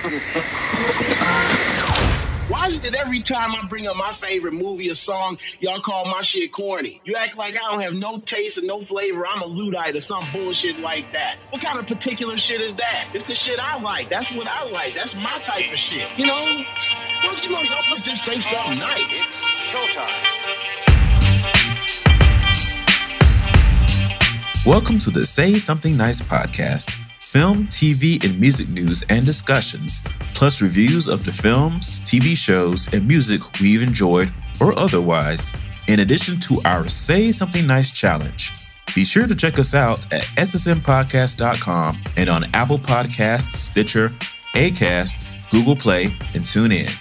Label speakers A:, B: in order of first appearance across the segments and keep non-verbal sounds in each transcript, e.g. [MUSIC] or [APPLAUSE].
A: Why is it every time I bring up my favorite movie or song, y'all call my shit corny? You act like I don't have no taste and no flavor. I'm a Luddite or some bullshit like that. What kind of particular shit is that? It's the shit I like. That's what I like. That's my type of shit. You know? Don't you know y'all must just say something nice? Showtime.
B: Welcome to the Say Something Nice podcast. Film, TV, and music news and discussions, plus reviews of the films, TV shows, and music we've enjoyed or otherwise, in addition to our Say Something Nice challenge. Be sure to check us out at ssmpodcast.com and on Apple Podcasts, Stitcher, Acast, Google Play, and TuneIn.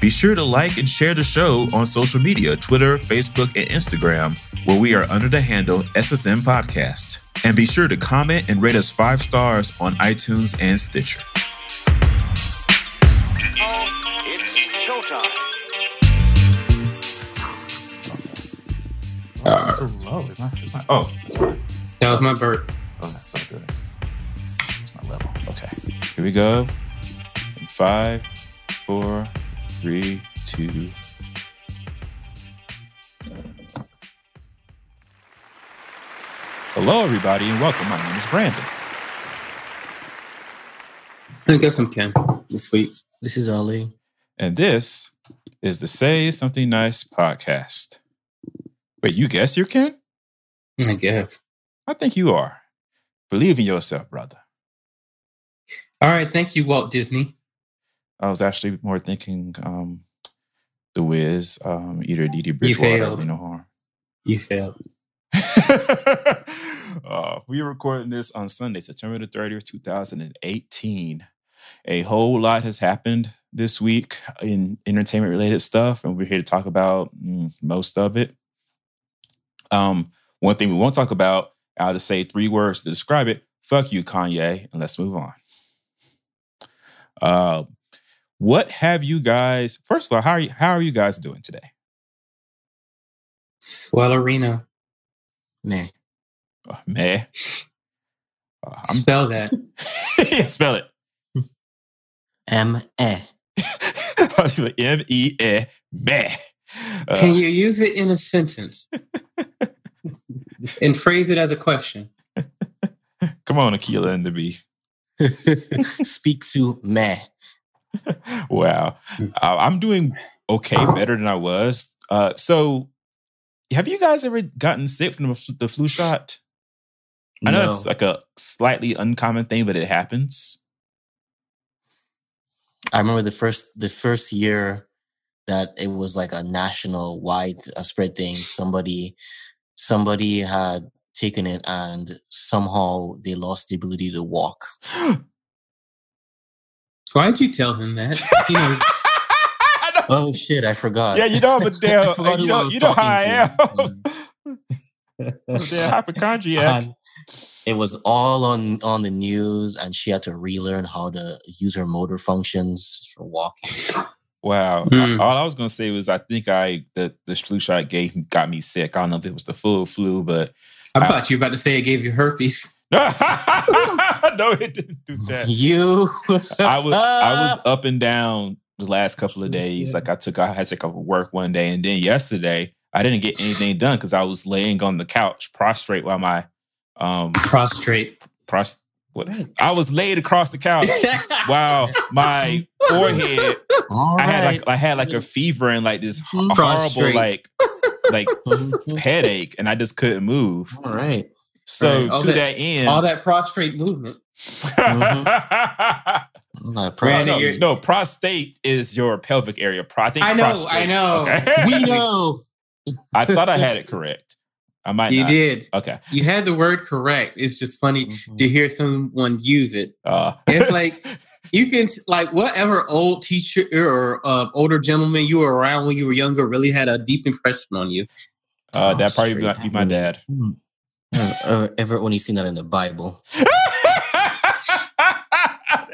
B: Be sure to like and share the show on social media Twitter, Facebook, and Instagram, where we are under the handle SSM Podcast. And be sure to comment and rate us five stars on iTunes and Stitcher.
A: It's showtime.
B: so low. It's not, it's not, oh, sorry.
C: That was my burp.
B: Oh, that's not good. It's my level. Okay. Here we go. In five, four, three, two. Hello, everybody, and welcome. My name is Brandon.
C: I guess I'm Ken this week.
D: This is Ali.
B: And this is the Say Something Nice podcast. Wait, you guess you're Ken?
C: I guess.
B: I think you are. Believe in yourself, brother.
C: All right. Thank you, Walt Disney.
B: I was actually more thinking um, The Wiz, um, either Dee Dee Bridgewater or
C: failed.
B: Lena Horne.
C: You failed.
B: Uh, [LAUGHS] we are recording this on Sunday, September the 30th, 2018. A whole lot has happened this week in entertainment related stuff, and we're here to talk about mm, most of it. Um, one thing we won't talk about, I'll just say three words to describe it. Fuck you, Kanye, and let's move on. Uh, what have you guys? First of all, how are you, how are you guys doing today?
C: Swellerino.
D: Man.
B: Oh, man, uh, I'm
C: Spell that. [LAUGHS]
B: yeah, spell it.
D: M E. [LAUGHS]
B: M E A meh. Uh,
C: Can you use it in a sentence [LAUGHS] and phrase it as a question?
B: come on, Akeelah and the Bee.
D: Speak to me.
B: Wow, uh, I'm doing okay, better than I was. Uh, so, have you guys ever gotten sick from the, flu shot? I know
D: No.
B: it's like a slightly uncommon thing, but it happens.
D: I remember the first the first year that it was like a national wide uh, spread thing. Somebody somebody had taken it and somehow they lost the ability to walk. [GASPS]
C: Why did you tell him that? You know,
B: know.
D: Oh shit! I forgot.
B: Yeah, you know, I'm a [LAUGHS] damn.
D: I forgot
B: you know, you know how I am.
D: talking [LAUGHS]
B: damn hypochondriac.
D: And [LAUGHS] it was all on on the news, and she had to relearn how to use her motor functions for walking.
B: Wow.
C: Hmm.
B: All I was gonna say was I think I the the flu shot gave got me sick. I don't know if it was the full flu, but
C: I thought you were about to say it gave you herpes.
B: no, it didn't do that.
D: You,
B: I was I was up and down the last couple of days. Like I took I had to off work one day, and then yesterday I didn't get anything done because I was laying on the couch prostrate while my um
C: Prostrate.
B: pros what I was laid across the couch [LAUGHS] while my forehead
D: All
B: I had like I had like a fever and like this
D: Mhm.
B: horrible like like [LAUGHS] headache, and I just couldn't move.
D: All right.
B: So
C: All
B: to
C: that-
B: that, end,
C: All that prostrate movement.
D: I'm not proud.
C: Brandon,
B: no,
C: you're-
B: no, prostate is your pelvic area. Pro- I think
C: I know,
B: prostrate.
C: I know.
B: Okay. [LAUGHS]
D: we know.
B: I thought I had it correct. I might.
C: You
B: not.
C: did.
B: Okay.
C: You had the word correct. It's just funny
D: Mhm.
C: to hear someone use it.
B: Uh,
C: It's like [LAUGHS] you can like whatever old teacher or uh, older gentleman you were around when you were younger really had a deep impression on you.
B: uh, that probably be,
D: Prostrate.
B: be my dad.
D: Uh, uh, ever only seen that in the Bible. [LAUGHS]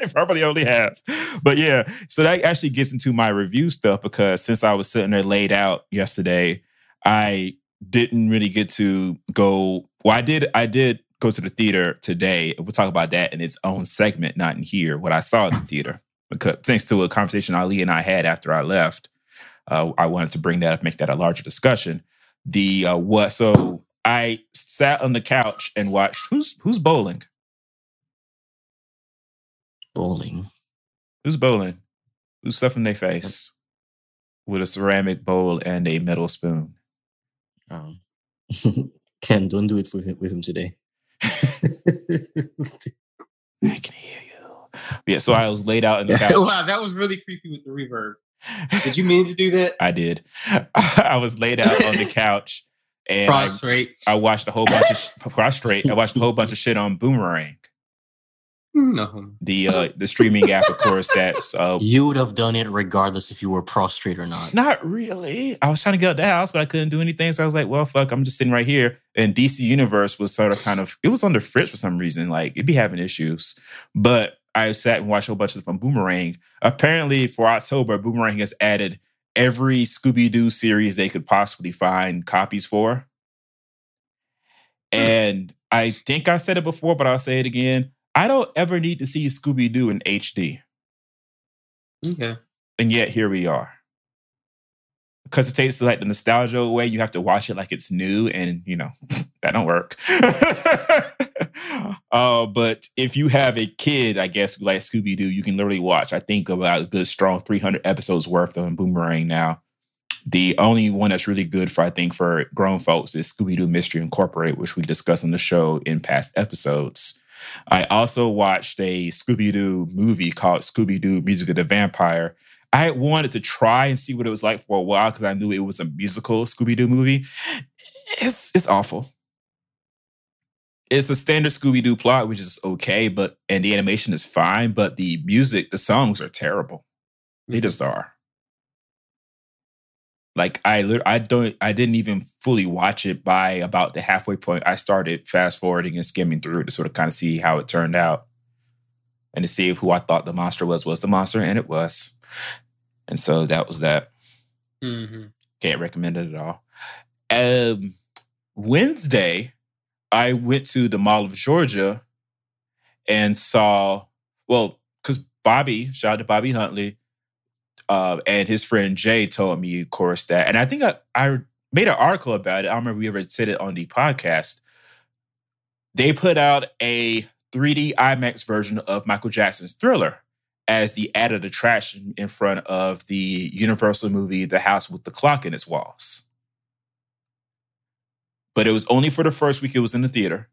D: [LAUGHS]
B: probably only have. But yeah, so that actually gets into my review stuff because since I was sitting there laid out yesterday, I didn't really get to go. Well, I did. I did go to the theater today. We'll talk about that in its own segment, not in here. What I saw at the theater. because thanks to a conversation Ali and I had after I left, uh, I wanted to bring that up, make that a larger discussion. The uh, what? So I sat on the couch and watched. Who's who's bowling?
D: Bowling.
B: Who's bowling? Who's stuffing their face with a ceramic bowl and a metal spoon?
D: Um, [LAUGHS] Ken, don't do it for him, with him today. [LAUGHS]
B: I can hear you. Yeah, so I was laid out in the [LAUGHS] couch.
C: wow, that was really creepy with the reverb. Did you mean to do that?
B: I did. I was laid out on the couch and I,
C: Prostrate.
B: I watched a whole bunch of sh- prostrate. I watched a whole bunch of shit on Boomerang,
C: No.
B: the uh, the streaming app, of course. That's uh,
D: you would have done it regardless if you were prostrate or not.
B: not really. I was trying to get out the house, but I couldn't do anything. So I was like, "Well, fuck, I'm just sitting right here." And DC Universe was sort of kind of it was under fridge for some reason. Like it'd be having issues, but I sat and watched a whole bunch of stuff on Boomerang. Apparently, for October, Boomerang has added every Scooby Doo series they could possibly find copies for. And I think I said it before, but I'll say it again. I don't ever need to see Scooby Doo in HD.
C: Okay.
B: And yet here we are. Because it takes like the nostalgia away, you have to watch it like it's new, and you know, [LAUGHS] that don't work. [LAUGHS] uh, but if you have a kid, I guess like Scooby Doo, you can literally watch. I think about a good strong 300 episodes worth on Boomerang now. The only one that's really good for I think for grown folks is Scooby Doo Mystery Incorporated, which we discussed on the show in past episodes. I also watched a Scooby Doo movie called Scooby Doo Music of the Vampire. I wanted to try and see what it was like for a while because I knew it was a musical Scooby Doo movie. It's it's awful. It's a standard Scooby Doo plot, which is okay, but and the animation is fine, but the music, the songs are terrible. They just are. Like I, I don't, I didn't even fully watch it by about the halfway point. I started fast forwarding and skimming through to sort of kind of see how it turned out, and to see if who I thought the monster was was the monster, and it was. And so that was that.
C: Mm-hmm.
B: Can't recommend it at all. Um, Wednesday, I went to the Mall of Georgia and saw, well, because Bobby, shout out to Bobby Huntley, uh, and his friend Jay told me, of course, that, and I think I, I made an article about it. I don't remember we ever said it on the podcast. They put out a 3D IMAX version of Michael Jackson's Thriller as the added attraction in front of the Universal movie The House with the Clock in its walls. But it was only for the first week it was in the theater.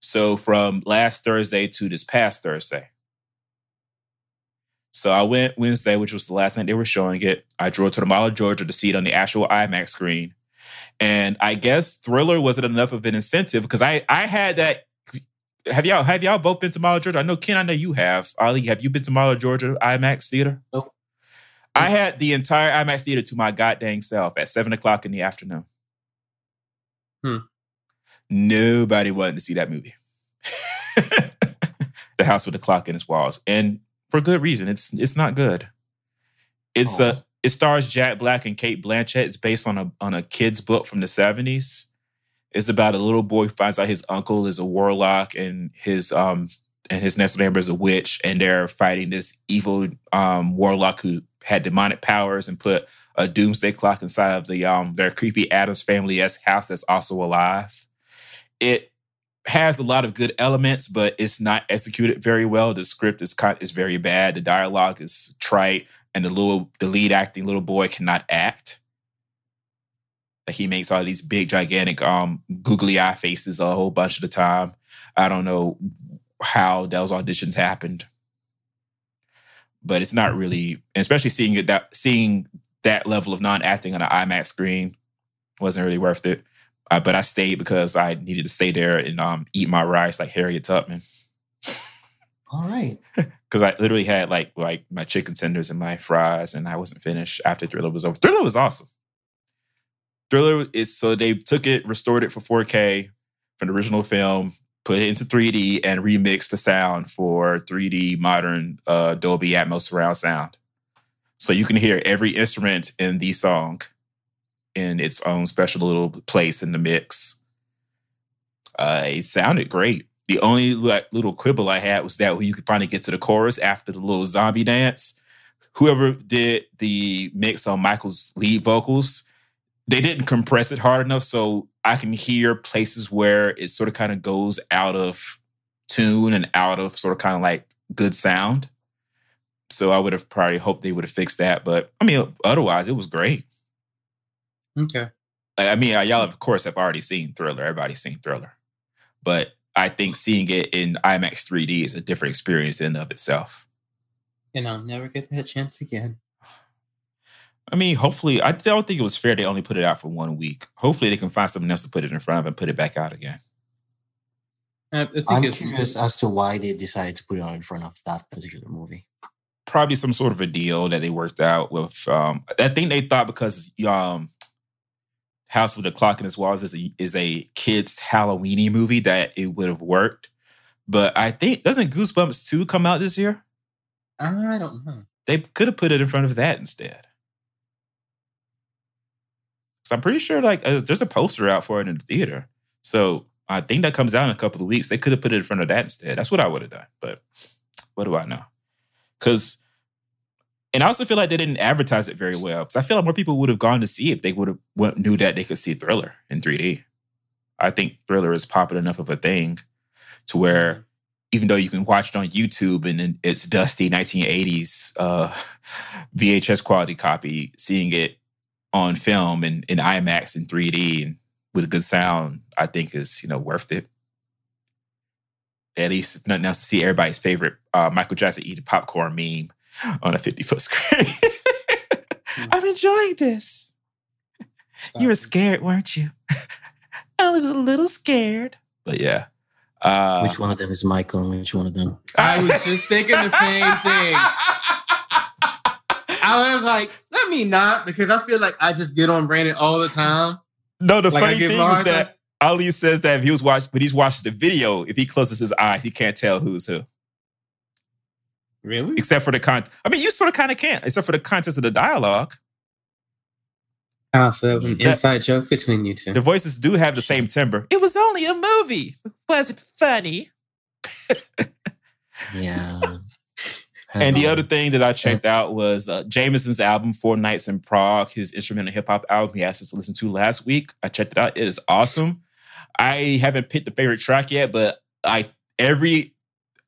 B: So from last Thursday to this past Thursday. So I went Wednesday, which was the last night they were showing it. I drove to the Mall of Georgia to see it on the actual IMAX screen. And I guess Thriller wasn't enough of an incentive because I I had that. Have y'all have y'all both been to Mall of Georgia? I know Ken, I know you have. Ali, have you been to Mall of Georgia IMAX theater?
D: Nope.
B: I had the entire IMAX theater to my goddamn self at seven o'clock in the afternoon.
C: Hmm.
B: Nobody wanted to see that movie. [LAUGHS] the House with the Clock in its walls, and for good reason. It's it's not good. It's uh it stars Jack Black and Cate Blanchett. It's based on a on a kid's book from the seventies. It's about a little boy who finds out his uncle is a warlock and his um and his next neighbor is a witch, and they're fighting this evil um warlock who had demonic powers and put a doomsday clock inside of the um their creepy Addams family s house that's also alive. It has a lot of good elements, but it's not executed very well. The script is kind is very bad. The dialogue is trite, and the little the lead acting little boy cannot act. Like he makes all these big, gigantic, um, googly eye faces a whole bunch of the time. I don't know how those auditions happened, but it's not really, especially seeing it that seeing that level of non acting on an IMAX screen wasn't really worth it. Uh, but I stayed because I needed to stay there and um, eat my rice like Harriet Tubman.
D: All right. [LAUGHS]
B: Because I literally had like like my chicken tenders and my fries, and I wasn't finished after Thriller was over. Thriller was awesome. Thriller is so they took it, restored it for 4K from the original film, put it into 3D, and remixed the sound for 3D modern uh, Dolby Atmos surround sound. So you can hear every instrument in the song in its own special little place in the mix. Uh, it sounded great. The only like little quibble I had was that when you could finally get to the chorus after the little zombie dance, whoever did the mix on Michael's lead vocals, they didn't compress it hard enough so I can hear places where it sort of kind of goes out of tune and out of sort of kind of like good sound. So I would have probably hoped they would have fixed that. But I mean, otherwise, it was great.
C: Okay.
B: I mean, y'all of course have already seen Thriller. Everybody's seen Thriller, but I think seeing it in IMAX 3D is a different experience in and of itself.
C: And I'll never get that chance again.
B: I mean, hopefully, I don't think it was fair they only put it out for one week. Hopefully, they can find something else to put it in front of and put it back out again.
C: I think
D: I'm
C: it's-
D: curious as to why they decided to put it on in front of that particular movie.
B: Probably some sort of a deal that they worked out with. Um, I think they thought because um, House with the Clock in Its Walls is a, is a kids Halloweeny movie that it would have worked. But I think doesn't Goosebumps two come out this year?
C: I don't know.
B: They could have put it in front of that instead. So I'm pretty sure like uh, there's a poster out for it in the theater. So I think that comes out in a couple of weeks. They could have put it in front of that instead. That's what I would have done. But what do I know? Because, and I also feel like they didn't advertise it very well. Because I feel like more people would have gone to see it they would have knew that they could see Thriller in 3D. I think Thriller is popular enough of a thing to where even though you can watch it on YouTube and then it's dusty 1980s uh, [LAUGHS] VHS quality copy, seeing it on film and in IMAX in 3D and with a good sound, I think is you know worth it. At least nothing else to see everybody's favorite uh, Michael Jackson eating popcorn meme on a 50 foot screen. [LAUGHS] I'm enjoying this. You were scared, weren't you? [LAUGHS] I was a little scared. But yeah. Uh,
D: which one of them is Michael and which one of them?
C: I was just thinking the same thing. [LAUGHS] I was like, let me not, because I feel like I just get on Brandon all the time.
B: No, the
C: Like,
B: funny thing is that Ali says that if he was watching, but he's watching the video, if he closes his eyes, he can't tell who's who,
C: Really?
B: except for the content. I mean, you sort of kind of can't, except for the context of the dialogue.
C: Oh, so that was an
B: Yeah.
C: inside joke between you two.
B: The voices do have the same timbre. It was only a movie. Was it funny? [LAUGHS]
D: Yeah.
B: And the other thing that I checked out was uh, Jameson's album, Four Nights in Prague, his instrumental hip hop album he asked us to listen to last week. I checked it out. It is awesome. I haven't picked the favorite track yet, but I every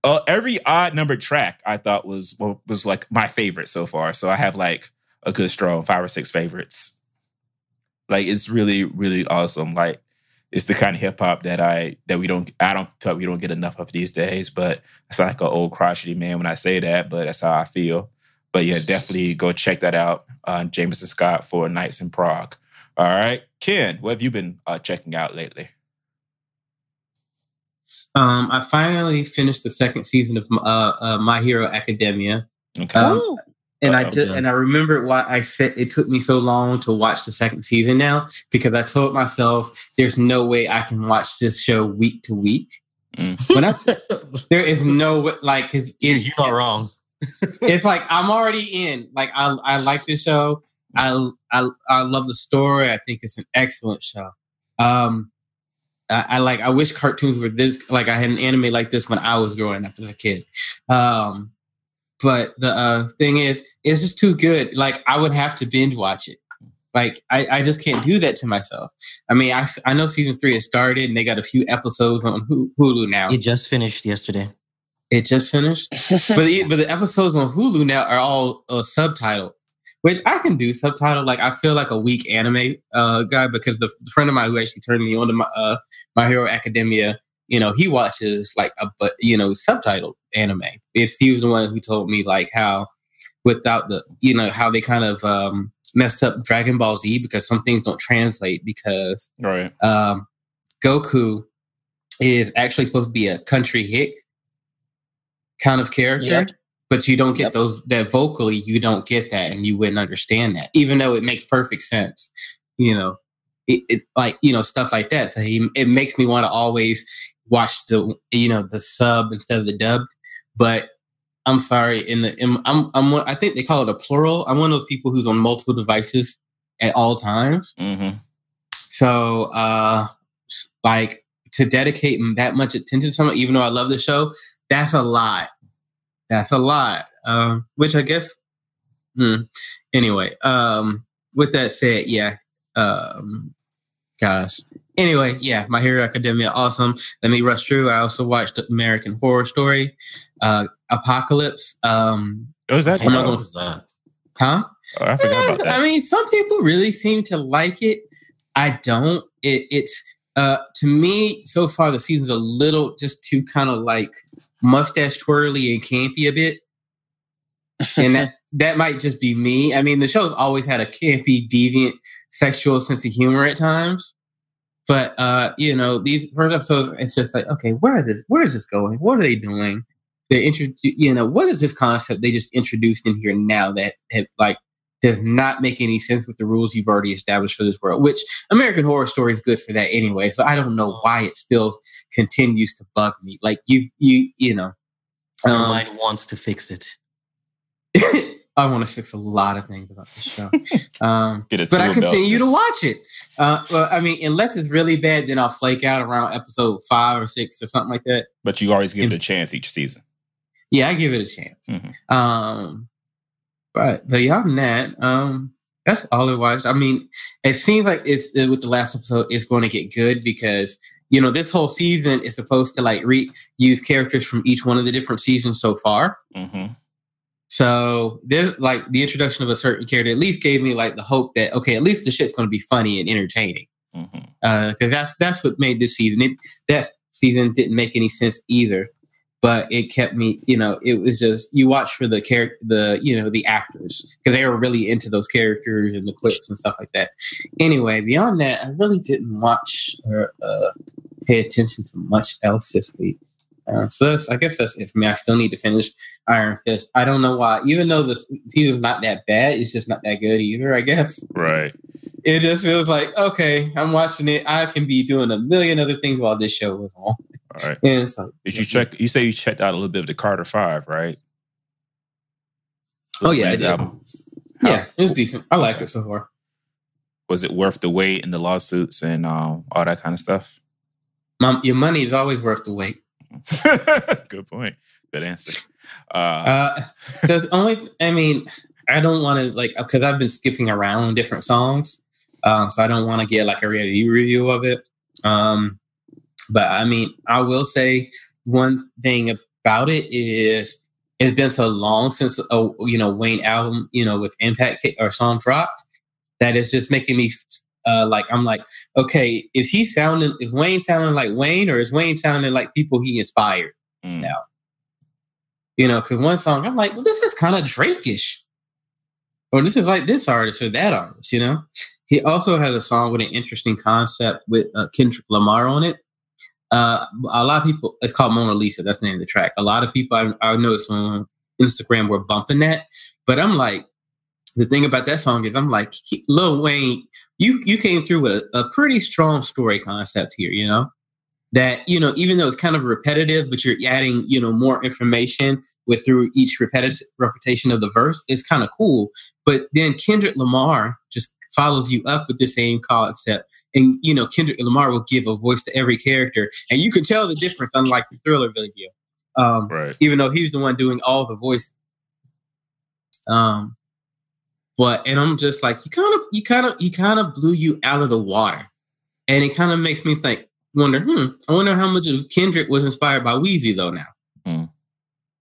B: uh, every odd numbered track I thought was was like my favorite so far. So I have like a good strong five or six favorites. Like it's really really awesome. Like it's the kind of hip hop that I that we don't I don't we don't get enough of these days. But I sound like an old crotchety man when I say that, but that's how I feel. But yeah, definitely go check that out. Uh, Jameson Scott Four Nights in Prague. All right, Ken, what have you been uh, checking out lately?
C: Um, I finally finished the second season of uh, uh, My Hero Academia.
B: Okay.
C: Um, and I
B: Uh-oh.
C: just and I remembered why I said it took me so long to watch the second season now because I told myself there's no way I can watch this show week to week.
B: Mm.
C: When I said [LAUGHS] there is no like, cause
D: You're
C: it,
D: you're wrong. [LAUGHS]
C: it's like I'm already in. Like I I like this show. I I I love the story. I think it's an excellent show. Um, I, I like. I wish cartoons were this. Like I had an anime like this when I was growing up as a kid. Um, but the uh, thing is, it's just too good. Like I would have to binge watch it. Like I, I just can't do that to myself. I mean, I I know season three has started and they got a few episodes on Hulu now.
D: It just finished yesterday.
C: It just finished [LAUGHS] but the, but the episodes on Hulu now are all uh, subtitled, which I can do subtitle. Like I feel like a weak anime uh, guy because the, the friend of mine who actually turned me on to my uh, My Hero Academia, you know, he watches like a but you know subtitled anime. If he was the one who told me like how without the you know how they kind of um, messed up Dragon Ball Z because some things don't translate because
B: Right.
C: um, Goku is actually supposed to be a country hick kind of character,
A: Yeah.
C: But you don't get
A: Yep.
C: those that vocally you don't get that, and you wouldn't understand that, even though it makes perfect sense. You know, it, it like you know stuff like that. So he, it makes me want to always watch the you know the sub instead of the dub but. I'm sorry. In the, in, I'm, I'm, I think they call it a plural. I'm one of those people who's on multiple devices at all times.
B: Mm-hmm.
C: So, uh, like to dedicate that much attention to someone, even though I love the show, that's a lot. That's a lot. Um, which I guess. Hmm. Anyway, um, with that said, yeah. Um, gosh. Anyway, yeah, My Hero Academia, awesome. Let me rush through. I also watched American Horror Story, uh, Apocalypse. Um,
B: what was that?
C: I'm not
D: was that?
C: huh?
B: Oh, I forgot about
C: Eh,
B: that.
C: I mean, some people really seem to like it. I don't. It, it's uh, to me so far the season's a little just too kind of like mustache twirly and campy a bit, and that [LAUGHS] that might just be me. I mean, the show's always had a campy, deviant, sexual sense of humor at times. But uh, you know, these first episodes, it's just like, okay, where is this? Where is this going? What are they doing? They introduce, you know, what is this concept they just introduced in here now that have like does not make any sense with the rules you've already established for this world? Which American Horror Story is good for that anyway. So I don't know why it still continues to bug me. Like you, you, you know,
D: Your
C: um,
D: mind wants to fix it. [LAUGHS]
C: I want to fix a lot of things about this show. [LAUGHS] Um, but I continue to watch it. Uh, well, I mean, unless it's really bad, then I'll flake out around episode five or six or something like that.
B: But you always give it a chance each season.
C: Yeah, I give it a chance.
B: Mhm.
C: Um, but beyond that, um, that's all I watched. I mean, it seems like it's uh, with the last episode, it's going to get good because you know this whole season is supposed to like reuse characters from each one of the different seasons so far.
B: hmm
C: So there's like the introduction of a certain character at least gave me like the hope that okay, at least the shit's going to be funny and entertaining. Because that's that's what made this season. It, that season didn't make any sense either, but it kept me. You know, it was just you watch for the character, the you know the actors because they were really into those characters and the clips and stuff like that. Anyway, beyond that, I really didn't watch or uh, pay attention to much else this week. Uh, so that's, I guess that's it for me. I still need to finish Iron Fist. I don't know why, even though the season's not that bad, it's just not that good either. I guess
B: Right.
C: It just feels like okay, I'm watching it. I can be doing a million other things while this show is on.
B: All right. [LAUGHS]
C: And so,
B: Did you check? You say you checked out a little bit of the Carter Five, right?
C: Oh, yeah, I
B: Man's
C: did.
B: album.
C: Yeah,
B: How-
C: it was decent. I like
B: Okay.
C: it so far.
B: Was it worth the wait and the lawsuits and um, all that kind of stuff?
C: Mom, your money is always worth the wait. [LAUGHS]
B: Good point. Good answer. Uh,
C: Uh, so it's only. I mean, I don't want to like because I've been skipping around different songs, um, so I don't want to get like a reality review of it. Um, but I mean, I will say one thing about it is it's been so long since a you know Wayne album you know with Impact or song dropped that it's just making me uh, like I'm like okay is he sounding is Wayne sounding like Wayne or is Wayne sounding like people he inspired
B: mm,
C: yeah. you know because one song I'm like well this is kind of Drake-ish or this is like this artist or that artist you know he also has a song with an interesting concept with uh, Kendrick Lamar on it uh, a lot of people it's called Mona Lisa. That's the name of the track. A lot of people I, I noticed on Instagram were bumping that, but I'm like, the thing about that song is I'm like, Lil Wayne, you you came through with a, a pretty strong story concept here. You know that you know even though it's kind of repetitive, but you're adding you know more information with through each repetitive repetition of the verse. It's kind of cool. But then Kendrick Lamar just follows you up with the same concept and you know Kendrick Lamar will give a voice to every character, and you can tell the difference. Unlike the Thriller video, um,
B: right.
C: even though he's the one doing all the voice. Um, but and I'm just like you kind of you kind of he kind of blew you out of the water, and it kind of makes me think, wonder, hmm, I wonder how much of Kendrick was inspired by Weezy though now.
B: Hmm.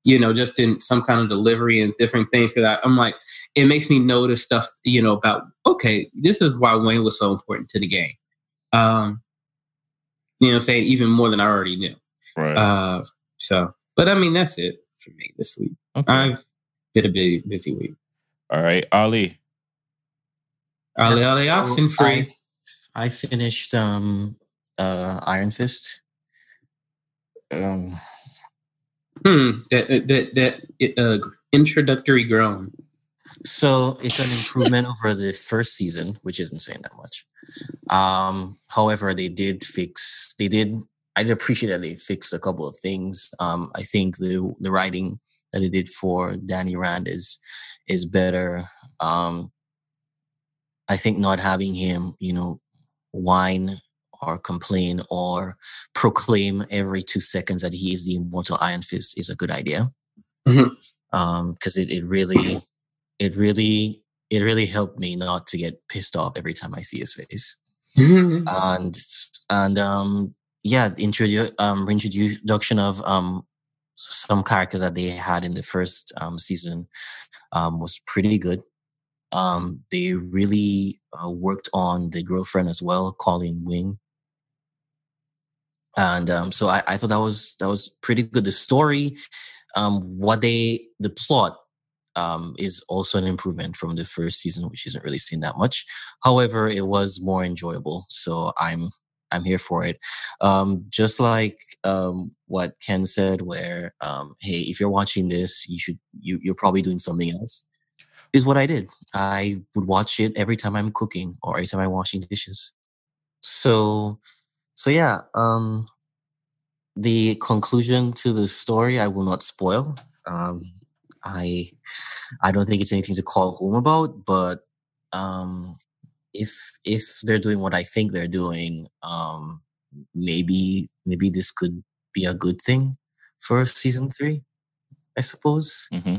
C: You know, just in some kind of delivery and different things. Because I'm like, it makes me notice stuff. You know about okay, this is why Wayne was so important to the game. Um, you know, saying even more than I already knew.
B: Right.
C: Uh, so, but I mean, that's it for me this week.
B: okay.
C: I've been a busy, busy week.
B: All right, Ali.
C: Ali
D: Yeah,
C: Ali
D: so
C: oxen free.
D: I, I finished um uh Iron Fist. Um
C: Hmm. That that that, it, uh, introductory groan.
D: so it's an improvement over the first season, which isn't saying that much. Um, however, they did fix they did I did appreciate that they fixed a couple of things. Um, I think the the writing that they did for Danny Rand is is better. Um, I think not having him, you know, whine or complain or proclaim every two seconds that he is the immortal Iron Fist is a good idea.
C: Mhm.
D: Um, because it, it really, it really, it really helped me not to get pissed off every time I see his face. And and um, yeah, introdu- um, introduction of um some characters that they had in the first um season um was pretty good. Um, they really uh, worked on the girlfriend as well, Colleen Wing. And um, so I, I thought that was that was pretty good. The story, um, what they the plot um, is also an improvement from the first season, which isn't really seen that much. However, it was more enjoyable, so I'm I'm here for it. Um, just like um, what Ken said, where um, hey, if you're watching this, you should you you're probably doing something else. Is what I did. I would watch it every time I'm cooking or every time I'm washing dishes. So, so yeah. Um, the conclusion to the story I will not spoil. Um, I I don't think it's anything to call home about, but um, if if they're doing what I think they're doing, um, maybe maybe this could be a good thing for season three, I suppose.
B: hmm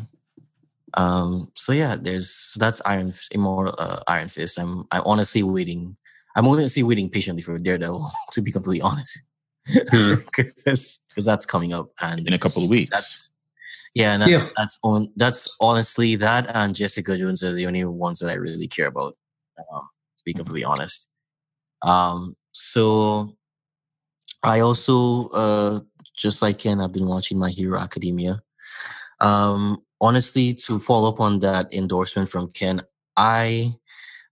D: Um, so yeah, there's that's Iron Immortal uh, Iron Fist. I'm I'm honestly waiting. I'm honestly waiting patiently for Daredevil [LAUGHS] to be completely honest,
C: Hmm. [LAUGHS]
D: because that's coming up and
B: In a couple of weeks.
D: that's yeah, and that's
C: Yeah.
D: that's on that's honestly that and Jessica Jones are the only ones that I really care about. Um, to be completely honest. Um, so I also uh just like Ken, I've been watching My Hero Academia. Um, honestly, to follow up on that endorsement from Ken, I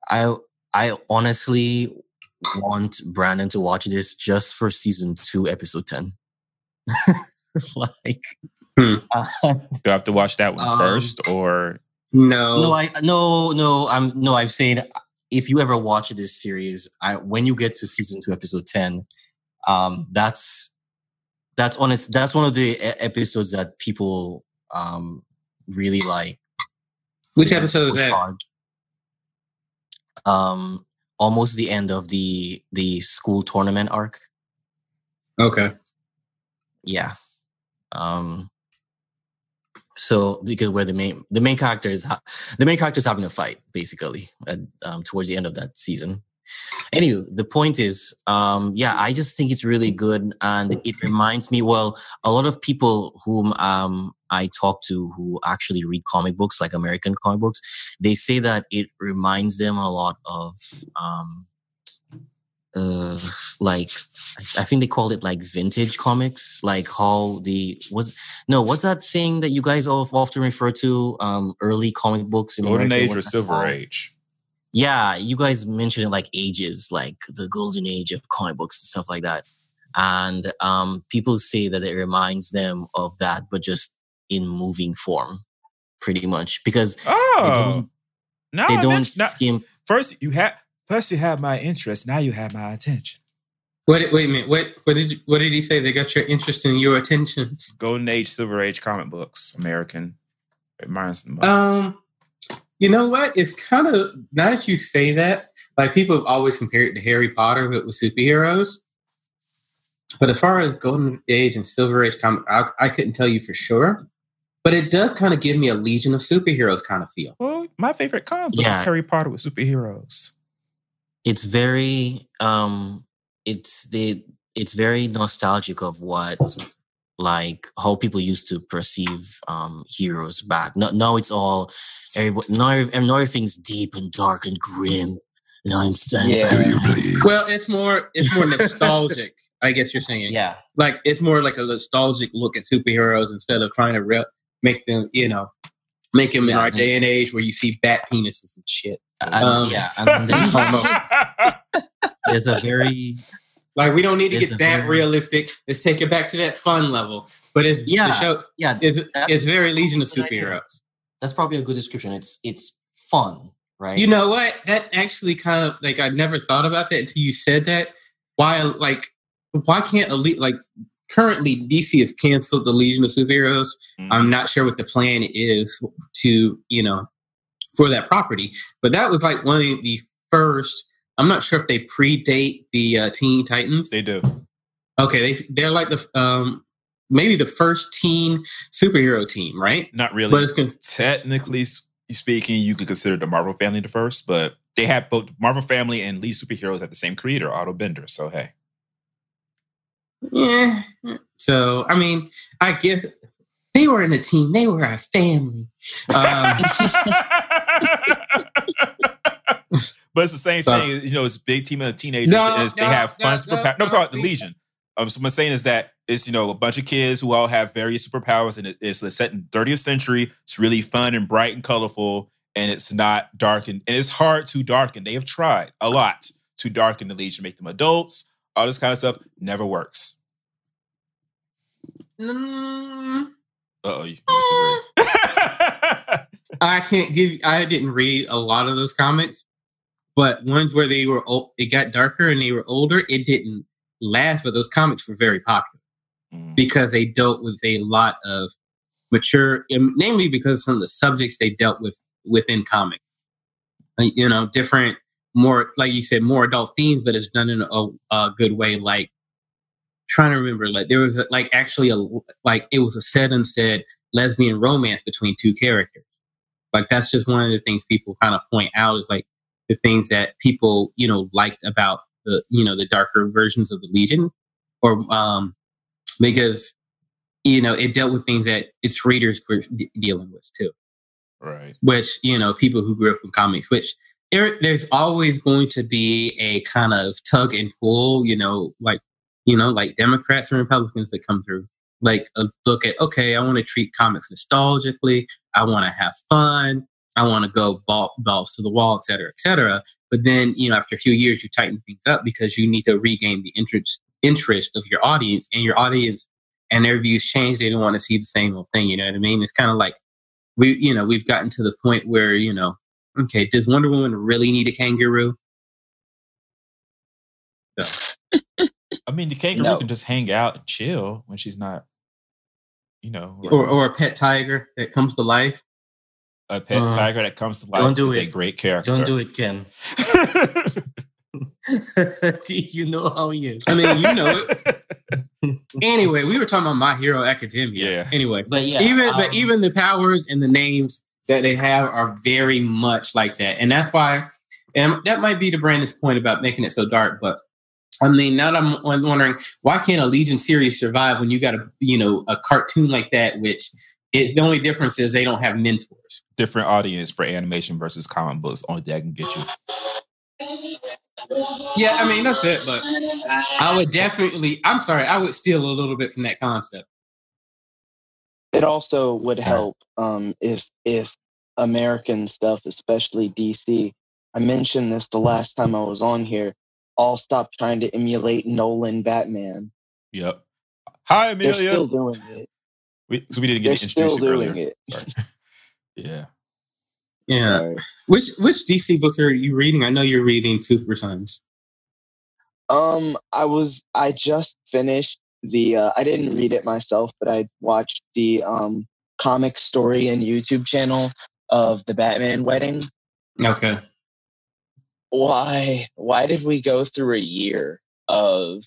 D: I I honestly want Brandon to watch this just for season two, episode ten. [LAUGHS] like,
C: Hmm.
D: uh,
B: Do I have to watch that one
C: Um,
B: first, or
C: no,
D: no, I no no I'm no I'm saying if you ever watch this series, I when you get to season two, episode ten, um, that's that's honest. That's one of the e- episodes that people um really like.
C: which episode is that?
D: hard. Um, almost the end of the the school tournament arc.
C: Okay.
D: Yeah. Um. So because where the main the main character is ha- the main character is having a fight basically at, um, towards the end of that season. Anyway, the point is, um, yeah, I just think it's really good, and it reminds me. Well, a lot of people whom um, I talk to who actually read comic books, like American comic books, they say that it reminds them a lot of um, uh, like I think they called it like vintage comics, like how the was no, what's that thing that you guys often refer to? Um, early comic books in
B: Golden
D: America,
B: Age or Silver
D: called?
B: Age?
D: Yeah, you guys mentioned it like ages, like the golden age of comic books and stuff like that. And um, people say that it reminds them of that, but just in moving form, pretty much because
B: Oh, now
D: they
B: I
D: don't
B: mention- now-
D: skim.
B: first you had first you had my interest. Now you have my attention.
C: Wait, wait a minute. What, what did you, what did he say? They got your interest and your attention.
B: Golden Age, Silver Age comic books, American. It reminds them. Of.
C: Um, you know what? It's kind of now that you say that, like people have always compared it to Harry Potter, but with superheroes. But as far as Golden Age and Silver Age comic, I, I couldn't tell you for sure. But it does kind of give me a Legion of Superheroes kind of feel.
B: well, my favorite comic book is Harry Potter with superheroes.
D: it's very um it's the it's very nostalgic of what like how people used to perceive um heroes back now, now it's all everybody now, now everything's deep and dark and grim and i'm
A: Yeah. [LAUGHS]
C: Well, it's more it's more nostalgic. I guess you're saying.
D: yeah
C: Like it's more like a nostalgic look at superheroes instead of trying to re- make them, you know, make them in our day and age where you see bat penises and shit.
D: and,
C: Um,
D: yeah then [LAUGHS] there's a very [LAUGHS]
C: Like we don't need to get that
D: very-
C: realistic. Let's take it back to that fun level. But it's
D: Yeah.
C: the show
D: yeah
C: is
D: That's-
C: it's very Legion of Superheroes.
D: that's probably a good description it's it's fun right
C: You know what? That actually kind of like I never thought about that until you said that. Why like why can't elite like currently DC has canceled the Legion of Superheroes.
B: Mm.
C: I'm not sure what the plan is to, you know, for that property. But that was like one of the first I'm not sure if they predate the uh, Teen Titans.
B: They do.
C: Okay, they they're like the um maybe the first teen superhero team, right?
B: Not really.
C: But it's good.
B: Technically speaking, you could consider the Marvel family the first, but they have both Marvel family and lead superheroes have the same creator, Otto Binder. So hey.
C: Yeah. So I mean, I guess they were in a team. They were a family. Um,
B: but it's the same
C: So-
B: thing. You know, it's a big team of teenagers.
C: No,
B: and it's- they
C: no,
B: have fun
C: no,
B: superpowers.
C: no,
B: No, I'm sorry, the Legion. Um, so what I'm saying is that it's you know a bunch of kids who all have various superpowers, and it- it's set in 30th century. It's really fun and bright and colorful, and it's not dark and, and it's hard to darken. They have tried a lot to darken the Legion, make them adults, all this kind of stuff. Never works.
C: mm,
B: Uh oh, you, you disagree. [LAUGHS]
C: I can't give. I didn't read a lot of those comics, but ones where they were old, it got darker and they were older. It didn't last, but those comics were very popular
B: Mm.
C: because they dealt with a lot of mature, and namely because some of the subjects they dealt with within comic. You know, different, more like you said, more adult themes, but it's done in a, a good way. Like trying to remember, like there was a, like actually a like it was a said and said lesbian romance between two characters. Like that's just one of the things people kind of point out is like the things that people you know liked about the you know the darker versions of the Legion, or um because you know it dealt with things that its readers were de- dealing with too
B: right.
C: which you know people who grew up in comics which there, there's always going to be a kind of tug and pull you know like you know like democrats and republicans that come through like a look at okay i want to treat comics nostalgically. I want to have fun. I want to go ball, balls to the wall et cetera et cetera. But then you know after a few years you tighten things up because you need to regain the interest interest of your audience and your audience and their views change. They don't want to see the same old thing you know what i mean? It's kind of like we you know we've gotten to the point where you know okay does wonder woman really need a kangaroo
B: I mean, the kangaroo
E: No.
B: can just hang out and chill when she's not, you know,
C: or, or a pet tiger that comes to life
B: a pet
D: Uh,
B: tiger that comes to life
D: don't do
B: is a
D: it.
B: great character.
D: Don't do it, Ken. [LAUGHS] [LAUGHS] you know how he is.
C: i mean you know it [LAUGHS] anyway we were talking about my hero academia
B: Yeah.
C: anyway
D: But yeah,
C: even
D: um,
C: but even the powers and the names that they have are very much like that and that's why and that might be the brandon's point about making it so dark but i mean now that i'm I'm wondering why can't a legion series survive when you got a you know a cartoon like that which it, the only difference is they don't have mentors
B: Different audience for animation versus comic books. Only that I can get you.
C: yeah i mean that's it but i would definitely i'm sorry i would steal a little bit from that concept
E: It also would help um, if if American stuff, especially DC. I mentioned this the last time I was on here. All stop trying to emulate Nolan Batman.
B: Yep. Hi, Amelia.
E: They're
B: Amelia.
E: still doing it.
B: we, so we didn't
E: They're
B: get
E: still
B: introduced
E: doing
B: earlier.
E: it. [LAUGHS] [LAUGHS]
B: Yeah.
C: yeah
E: Sorry.
C: which which dc books are you reading i know you're reading super sons
E: Um, I was I just finished the uh, I didn't read it myself, but I watched the um comic story and YouTube channel of the Batman wedding.
C: okay
E: Why why did we go through a year of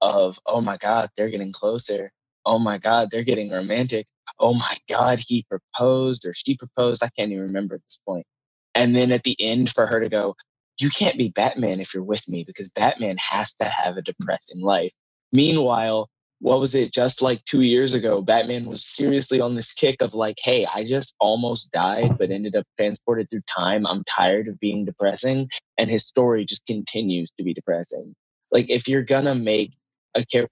E: of oh my god, they're getting closer. Oh my god, they're getting romantic. Oh my god, he proposed or she proposed. I can't even remember at this point. And then at the end for her to go, you can't be Batman if you're with me because Batman has to have a depressing life. Meanwhile, what was it just like two years ago? Batman was seriously on this kick of like, hey, I just almost died, but ended up transported through time. I'm tired of being depressing. And his story just continues to be depressing. Like, if you're gonna make a character,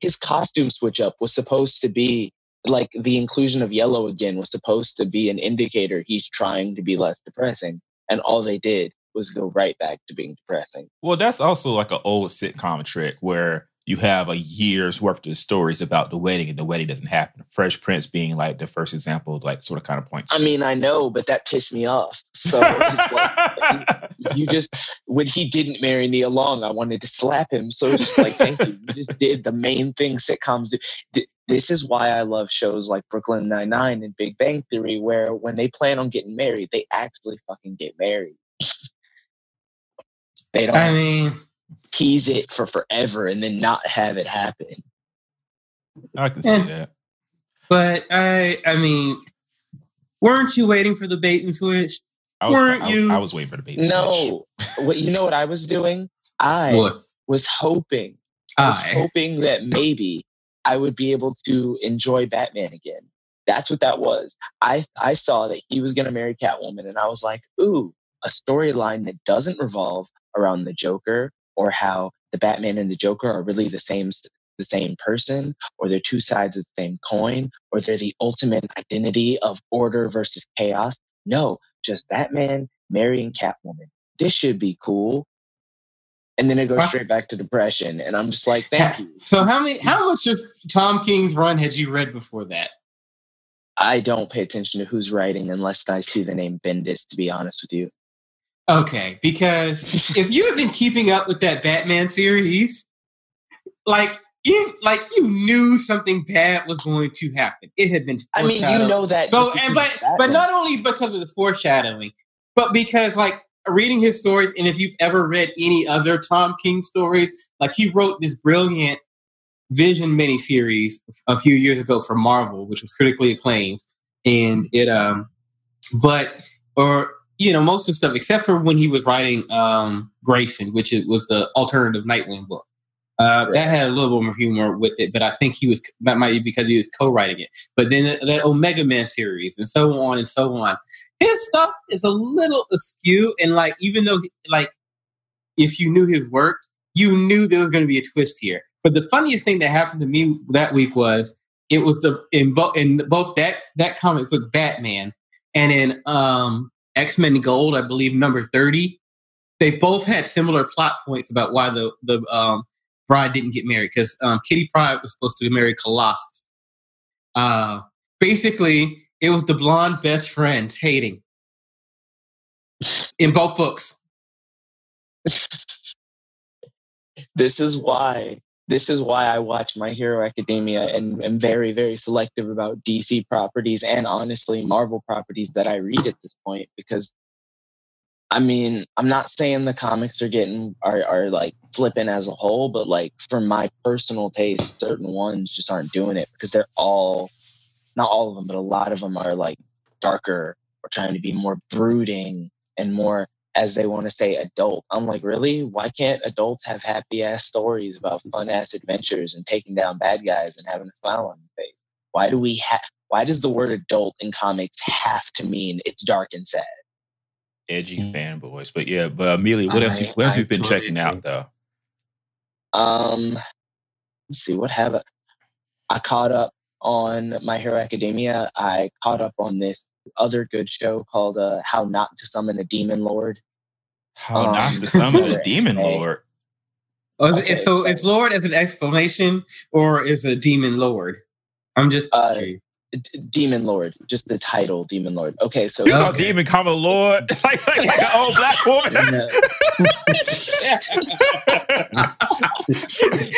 E: his costume switch up was supposed to be like the inclusion of yellow again was supposed to be an indicator he's trying to be less depressing. And all they did was go right back to being depressing.
B: Well, that's also like an old sitcom trick where you have a year's worth of stories about the wedding and the wedding doesn't happen. Fresh Prince being like the first example, like sort of kind of points.
E: I mean, I know, but that pissed me off. So like, [LAUGHS] you just when he didn't marry Nia Long, I wanted to slap him. So just like, thank you. You just did the main thing sitcoms do. This is why I love shows like Brooklyn Nine Nine and Big Bang Theory, where when they plan on getting married, they actually fucking get married. [LAUGHS] They don't
C: I mean,
E: tease it for forever and then not have it happen.
B: I can see
C: Eh.
B: that.
C: but I, I mean, weren't you waiting for the bait and switch?
B: I was,
C: Weren't
B: I,
C: you-
B: I was waiting for the bait. and switch.
E: No, what you know what I was doing? I
C: What?
E: was hoping, I was
C: I.
E: hoping that maybe I would be able to enjoy Batman again. That's what that was. I I saw that he was going to marry Catwoman, and I was like, ooh, a storyline that doesn't revolve around the Joker or how the Batman and the Joker are really the same the same person, or they're two sides of the same coin, or they're the ultimate identity of order versus chaos. No, just Batman marrying Catwoman. This should be cool. And then it goes
C: Wow.
E: straight back to depression, and I'm just like, thank you.
C: So how many? How much of Tom King's run had you read before that?
E: I don't pay attention to who's writing unless I see the name Bendis, to be honest with you.
C: Okay, because if you have been keeping up with that Batman series, like you, like you knew something bad was going to happen. It had been.
E: I mean, you know that.
C: So, and but but not only because of the foreshadowing, but because like reading his stories, and if you've ever read any other Tom King stories, like he wrote this brilliant Vision miniseries a few years ago for Marvel, which was critically acclaimed, and it um, but or you know most of the stuff except for when he was writing um Grayson, which it was the alternative Nightwing book. Uh,
E: Right.
C: That had a little bit more humor with it, but I think he was that might be because he was co-writing it. But then that- that Omega Man series and so on and so on, his stuff is a little askew. And like, even though like, if you knew his work, you knew there was going to be a twist here. But the funniest thing that happened to me that week was it was the in both in both that that comic book Batman and in um X Men Gold, I believe number thirty. They both had similar plot points about why the the um, bride didn't get married because um, Kitty Pryde was supposed to marry Colossus. Uh, basically, it was the blonde best friend hating in both books.
E: this is why this is why I watch My Hero Academia and am very, very selective about DC properties and honestly Marvel properties that I read at this point because I mean, I'm not saying the comics are getting are are like flipping as a whole, but like for my personal taste, certain ones just aren't doing it because they're all not all of them, but a lot of them are like darker or trying to be more brooding and more as they want to say adult. I'm like, really? Why can't adults have happy ass stories about fun ass adventures and taking down bad guys and having a smile on their face? Why do we have? Why does the word adult in comics have to mean it's dark and sad?
B: Edgy fanboys. But yeah, but Amelia, what else? You,
D: I-
B: what else
D: I
B: you've been
D: totally
B: checking out though?
E: Um, let's see, what have I? I caught up on My Hero Academia. I caught up on this other good show called uh, How Not to Summon a Demon Lord.
B: How
E: Um,
B: not [LAUGHS] to summon the
E: for
B: demon lord?
C: Oh, is
E: Okay,
C: so
E: so-
C: it's Lord as an exclamation or is a demon Lord? I'm just
E: Uh,
C: curious.
E: D- Demon Lord, just the title, Demon Lord. Okay, so
B: You thought
C: Okay.
B: demon come a lord [LAUGHS] like like, like an old black woman? [LAUGHS]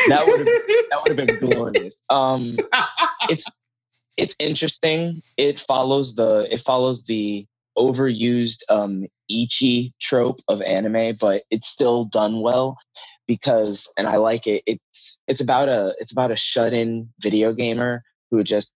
E: That would have that would have been glorious. Um, it's it's interesting. It follows the it follows the overused um ichi trope of anime, but it's still done well because and I like it. It's it's about a it's about a shut-in video gamer who just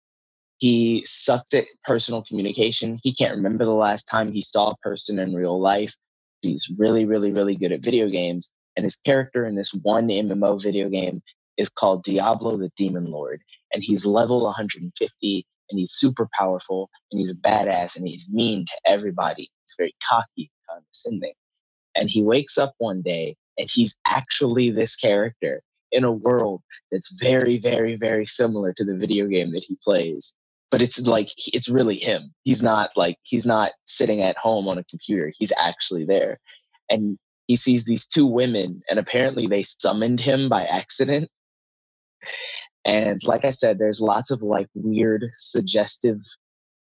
E: he sucked at personal communication. He can't remember the last time he saw a person in real life. He's really, really, really good at video games. And his character in this one MMO video game is called Diablo the Demon Lord. And he's level 150 and he's super powerful and he's a badass and he's mean to everybody. He's very cocky, condescending. And he wakes up one day and he's actually this character in a world that's very, very, very similar to the video game that he plays. But it's like it's really him. He's not like he's not sitting at home on a computer. He's actually there. And he sees these two women, and apparently they summoned him by accident. And like I said, there's lots of like weird, suggestive,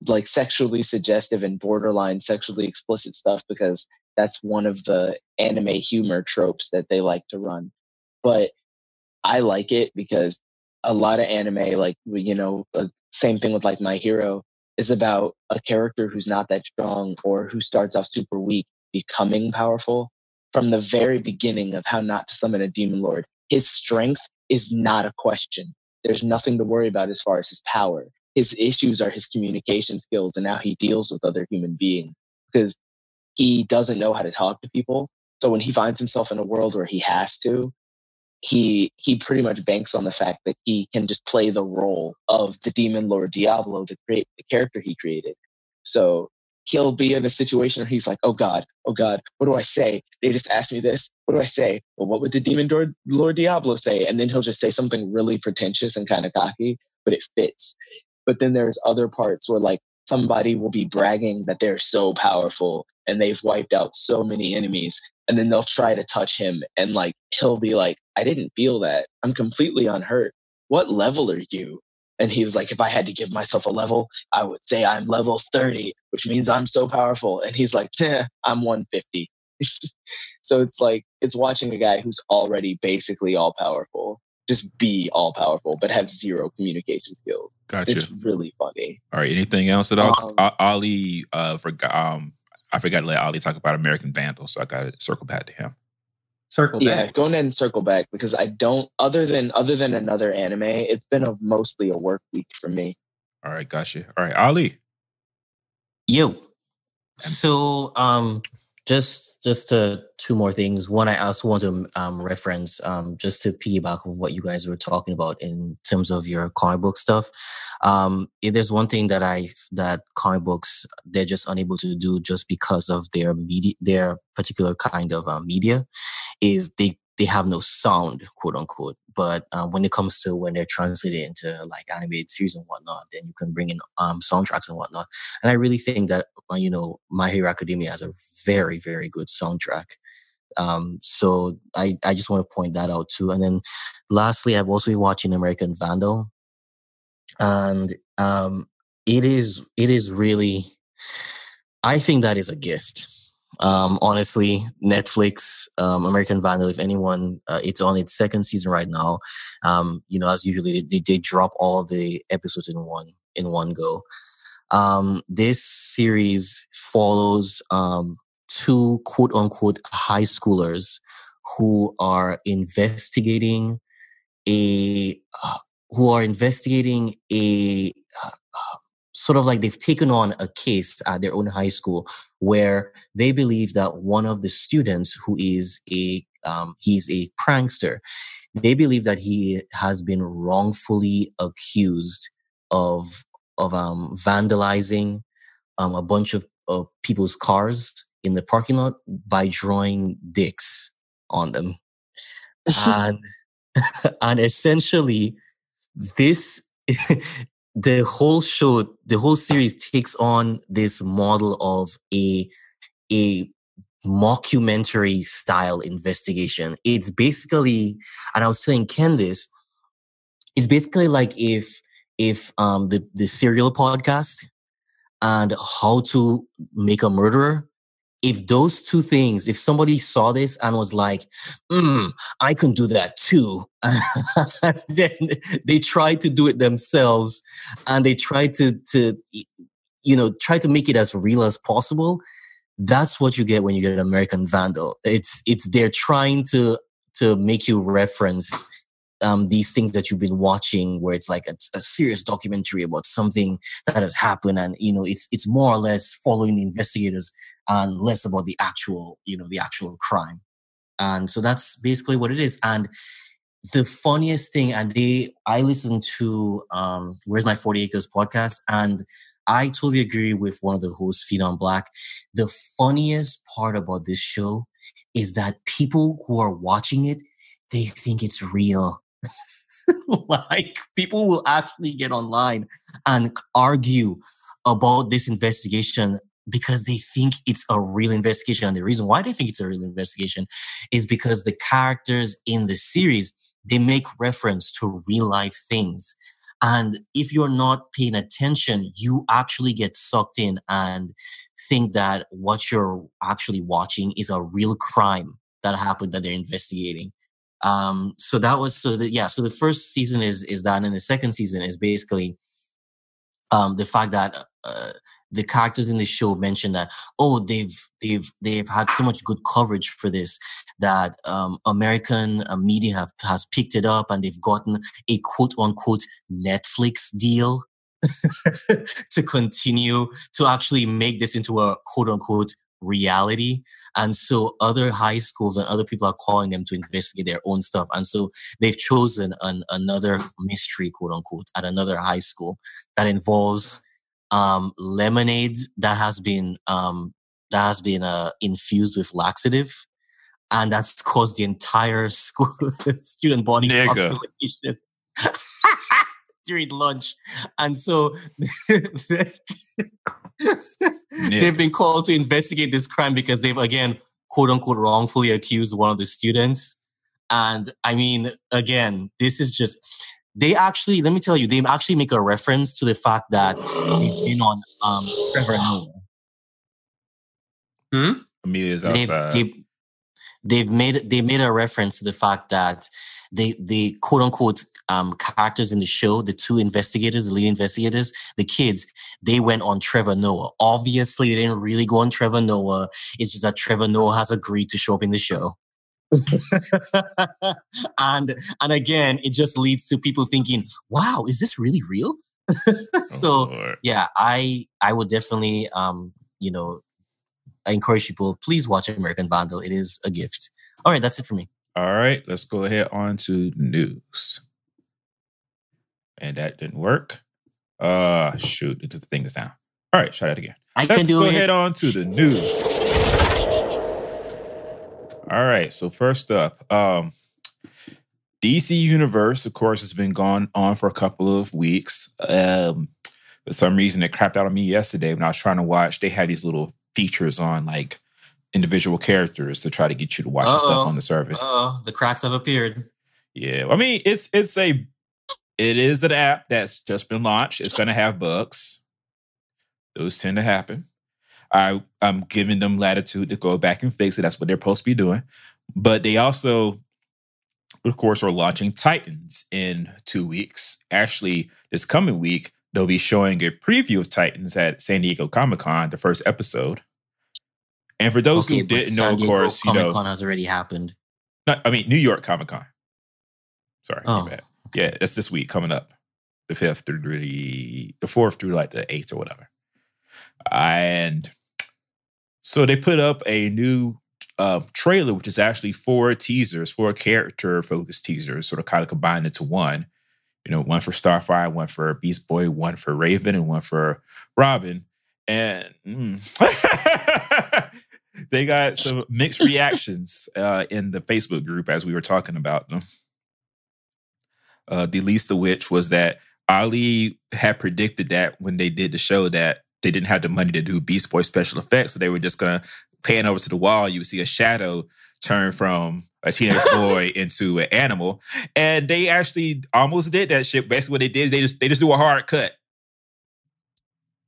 E: like sexually suggestive and borderline sexually explicit stuff because that's one of the anime humor tropes that they like to run. But I like it because a lot of anime, like you know, uh, same thing with like My Hero, is about a character who's not that strong or who starts off super weak becoming powerful. from the very beginning of how not to summon a demon lord. His strength is not a question. There's nothing to worry about as far as his power. His issues are his communication skills and how he deals with other human beings because he doesn't know how to talk to people. So when he finds himself in a world where he has to, he he pretty much banks on the fact that he can just play the role of the demon lord Diablo, the create the character he created. So he'll be in a situation where he's like, "Oh God, oh God, what do I say? They just asked me this. What do I say? Well, what would the demon lord, lord Diablo say?" And then he'll just say something really pretentious and kind of cocky, but it fits. But then there's other parts where like somebody will be bragging that they're so powerful and they've wiped out so many enemies and then they'll try to touch him and like he'll be like i didn't feel that i'm completely unhurt what level are you and he was like if i had to give myself a level i would say i'm level 30 which means i'm so powerful and he's like eh, i'm 150 [LAUGHS] so it's like it's watching a guy who's already basically all powerful just be all powerful but have zero communication skills
B: Gotcha.
E: it's really funny
B: All right. Anything else at all? 'Cause
E: Um,
B: O- Ollie uh, forgot. Um, I forgot to let Ali talk about American Vandal, so I got to circle back to him.
C: Circle
E: yeah go ahead and circle back because i don't other than other than another anime it's been a mostly a work week for me
B: All right, gotcha. All right, Ollie.
D: Yo. So um just just uh, two more things. One, I also want to um, reference um, just to piggyback of what you guys were talking about in terms of your comic book stuff. Um, if there's one thing that I that comic books they're just unable to do just because of their media, their particular kind of uh, media, is they they have no sound, quote unquote. But uh, when it comes to when they're translated into like animated series and whatnot, then you can bring in um, soundtracks and whatnot. And I really think that uh, you know My Hero Academia has a very very good soundtrack. Um, so I I just want to point that out too. And then lastly, I've also been watching American Vandal, and um, it is it is really I think that is a gift. Um, honestly, Netflix, um, American Vandal. If anyone, uh, it's on its second season right now. Um, you know, as usually they, they drop all the episodes in one in one go. Um, this series follows um, two quote unquote high schoolers who are investigating a uh, who are investigating a uh, sort of like they've taken on a case at their own high school where they believe that one of the students who is a um, he's a prankster they believe that he has been wrongfully accused of of um, vandalizing um, a bunch of, of people's cars in the parking lot by drawing dicks on them. [LAUGHS] And [LAUGHS] and essentially this [LAUGHS] the whole show the whole series takes on this model of a a mockumentary style investigation. It's basically and i was telling ken this it's basically like if if um the the serial podcast and how to make a murderer if those two things, if somebody saw this and was like, mm, I can do that too, [LAUGHS] then they try to do it themselves and they try to, to, you know, try to make it as real as possible. That's what you get when you get an American Vandal. It's, it's, they're trying to, to make you reference um, these things that you've been watching where it's like a, a, serious documentary about something that has happened and you know it's it's more or less following investigators and less about the actual you know the actual crime. And so that's basically what it is. And the funniest thing and they i listened to um where's my 40 acres podcast and i totally agree with one of the hosts feed on black. The funniest part about this show is that people who are watching it they think it's real [LAUGHS] like people will actually get online and argue about this investigation because they think it's a real investigation. And the reason why they think it's a real investigation is because the characters in the series they make reference to real life things. And if you're not paying attention, you actually get sucked in and think that what you're actually watching is a real crime that happened that they're investigating. Um, so that was so that yeah. So the first season is is that, and the second season is basically um, the fact that uh, the characters in the show mention that oh they've they've they've had so much good coverage for this that um, American uh, media have has picked it up and they've gotten a quote unquote Netflix deal [LAUGHS] to continue to actually make this into a quote unquote reality. And so other high schools and other people are calling them to investigate their own stuff. And so they've chosen an, another mystery, quote unquote, at another high school that involves um, lemonade that has been um, that has been uh, infused with laxative. And that's caused the entire [LAUGHS] school student body population [LAUGHS] during lunch. And so [LAUGHS] they've been called to investigate this crime because they've again quote unquote wrongfully accused one of the students. And I mean, again, this is just they actually let me tell you, they actually make a reference to the fact that they've been on um Trevor Noah.
B: Amelia's
D: They've,
B: outside.
D: they've, they've made they made a reference to the fact that they the quote unquote um, characters in the show, the two investigators, the lead investigators, the kids, they went on Trevor Noah. Obviously, they didn't really go on Trevor Noah. It's just that Trevor Noah has agreed to show up in the show. [LAUGHS] and and again, it just leads to people thinking, "Wow, is this really real?" [LAUGHS] so
B: Oh,
D: yeah, I I would definitely um you know I encourage people please watch American Vandal. It is a gift. All right, that's it for me.
B: All right, let's go ahead on to news. And that didn't work. Uh shoot, it took the thing is down. All right, try that again.
D: I can
B: Let's
D: do
B: go
D: it.
B: ahead on to the news. All right, so first up, um DC Universe, of course, has been gone on for a couple of weeks. Um, for some reason, it crapped out on me yesterday when I was trying to watch. They had these little features on like individual characters to try to get you to watch the stuff on the service.
D: Oh, the cracks have appeared.
B: Yeah, I mean, it's it's a it is an app that's just been launched. It's going to have bugs. Those tend to happen. I I'm giving them latitude to go back and fix it. That's what they're supposed to be doing. But they also, of course, are launching Titans in two weeks. Actually, this coming week they'll be showing a preview of Titans at San Diego Comic Con, the first episode. And for those who didn't know, of course, you
D: Comic
B: know,
D: Con has already happened.
B: not, I mean New York Comic Con. Sorry,
D: Oh,
B: bad. Yeah, it's this week coming up, the fifth through the the fourth through like the eighth or whatever. And so they put up a new uh, trailer, which is actually four teasers, four character focused teasers, sort of kind of combined into one. You know, one for Starfire, one for Beast Boy, one for Raven, and one for Robin. And mm, [LAUGHS] they got some mixed reactions uh, in the Facebook group as we were talking about them. Uh, the least of which was that Ali had predicted that when they did the show that they didn't have the money to do Beast Boy special effects, so they were just gonna pan over to the wall. You would see a shadow turn from a teenage [LAUGHS] boy into an animal, and they actually almost did that shit. Basically, what they did, they just they just do a hard cut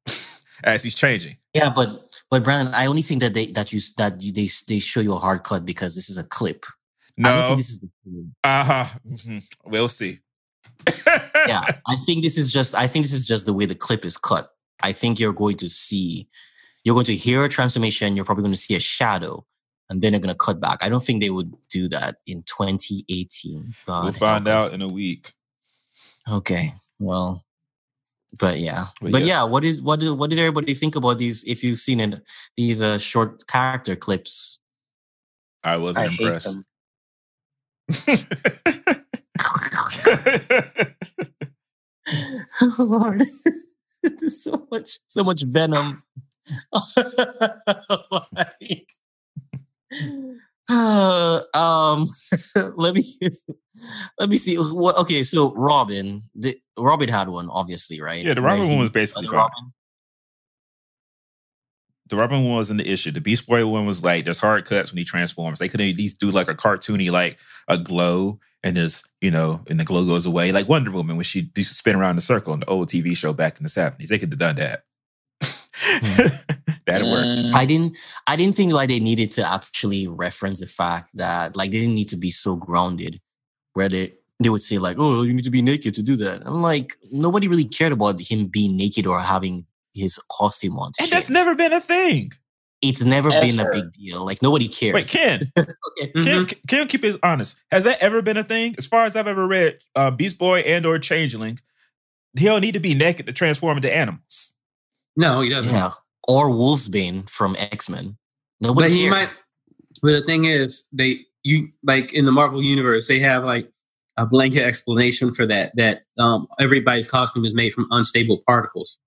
B: [LAUGHS] as he's changing.
D: Yeah, but but Brandon, I only think that they that you that you, they they show you a hard cut because this is a clip. I don't
B: No,
D: think this is the
B: uh huh. Mhm. [LAUGHS] We'll see.
D: Yeah, I think this is just I think this is just the way the clip is cut. I think you're going to see you're going to hear a transformation, you're probably going to see a shadow, and then they're going to cut back. I don't think they would do that in 2018. God,
B: we'll find
D: help us.
B: out in a week.
D: Okay. Well, but yeah.
B: But
D: But,
B: yeah.
D: yeah. what did what did what did everybody think about these if you've seen it these uh short character clips?
B: I wasn't
E: I
B: impressed. [LAUGHS] [LAUGHS]
E: them. [LAUGHS]
D: Lord, [LAUGHS] there's so much so much venom. [LAUGHS] Like, uh, um let me let me see what okay so robin the robin had one obviously right
B: Yeah, the
D: Right,
B: Robin
D: he-
B: one was basically
D: the. Robin-
B: the Robin one wasn't the issue. The Beast Boy one was like there's hard cuts when he transforms. They could at least do like a cartoony, like a glow, and just you know, and the glow goes away, like Wonder Woman when she used to spin around in a circle in the old TV show back in the seventies. They could have done that. [LAUGHS] That'd work.
E: Mm,
D: I didn't I didn't think like they needed to actually reference the fact that like they didn't need to be so grounded where they they would say like, oh, you need to be naked to do that. I'm like, nobody really cared about him being naked or having his costume on. To
B: And that's never been a thing.
D: It's never been a big deal. Like nobody cares.
B: Wait, Ken, [LAUGHS]
D: okay.
B: Ken, Ken, keep it honest. Has that ever been a thing? As far as I've ever read, uh, Beast Boy and or Changeling, he'll need to be naked to transform into animals.
C: No, he doesn't.
D: Yeah. Or Wolfsbane from X Men. Nobody
C: but
D: cares.
C: he might. But the thing is, they you like in the Marvel universe, they have like a blanket explanation for that. That um, everybody's costume is made from unstable particles.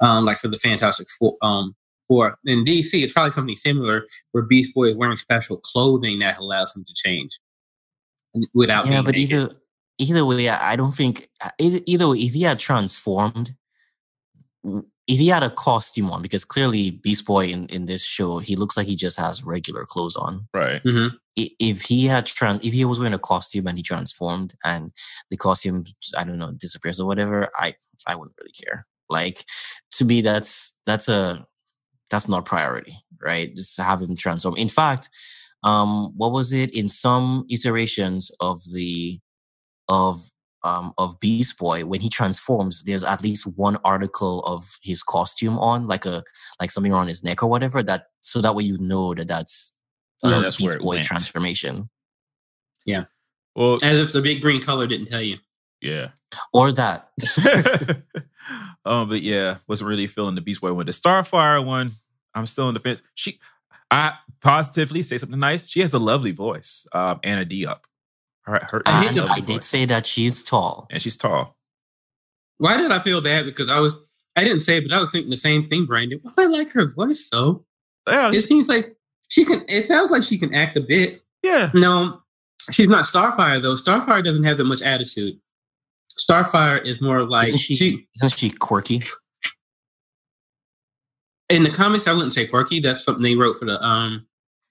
C: Um, like for the Fantastic Four. Um, for in DC, it's probably something similar where Beast Boy is wearing special clothing that allows him to change without
D: yeah,
C: being
D: but
C: naked.
D: either either way, I I don't think uh, either, either way, if he had transformed, if he had a costume on, because clearly Beast Boy in, in this show, he looks like he just has regular clothes on.
B: Right.
C: Mhm.
D: If he had trans, if he was wearing a costume and he transformed, and the costume, I don't know, disappears or whatever, I I wouldn't really care. Like to me, that's that's a that's not priority, right? Just to have him transform. In fact, um, what was it? In some iterations of the of um of Beast Boy, when he transforms, there's at least one article of his costume on, like a like something around his neck or whatever. That so that way you know that that's a
B: Yeah, that's
D: Beast Boy
B: went.
D: transformation, Yeah.
B: Well,
C: As if the big green color didn't tell you.
B: Yeah.
D: or that. [LAUGHS] [LAUGHS]
B: um, but yeah, wasn't really feeling the Beast Boy one. The Starfire one, I'm still in the fence. She, I positively say something nice. She has a lovely voice. Um, Anna Diop. Her, her,
C: I hate
D: I did say that she's tall.
B: and she's tall.
C: Why did I feel bad? Because I was I didn't say it, but I was thinking the same thing, Brandon. Why I like her voice so?
B: Yeah,
C: It seems like she can it sounds like she can act a bit.
B: yeah.
C: No, she's not Starfire though. Starfire doesn't have that much attitude. Starfire is more like
D: Isn't she,
C: she
D: isn't she quirky?
C: in the comics. I wouldn't say quirky. That's something they wrote for the um.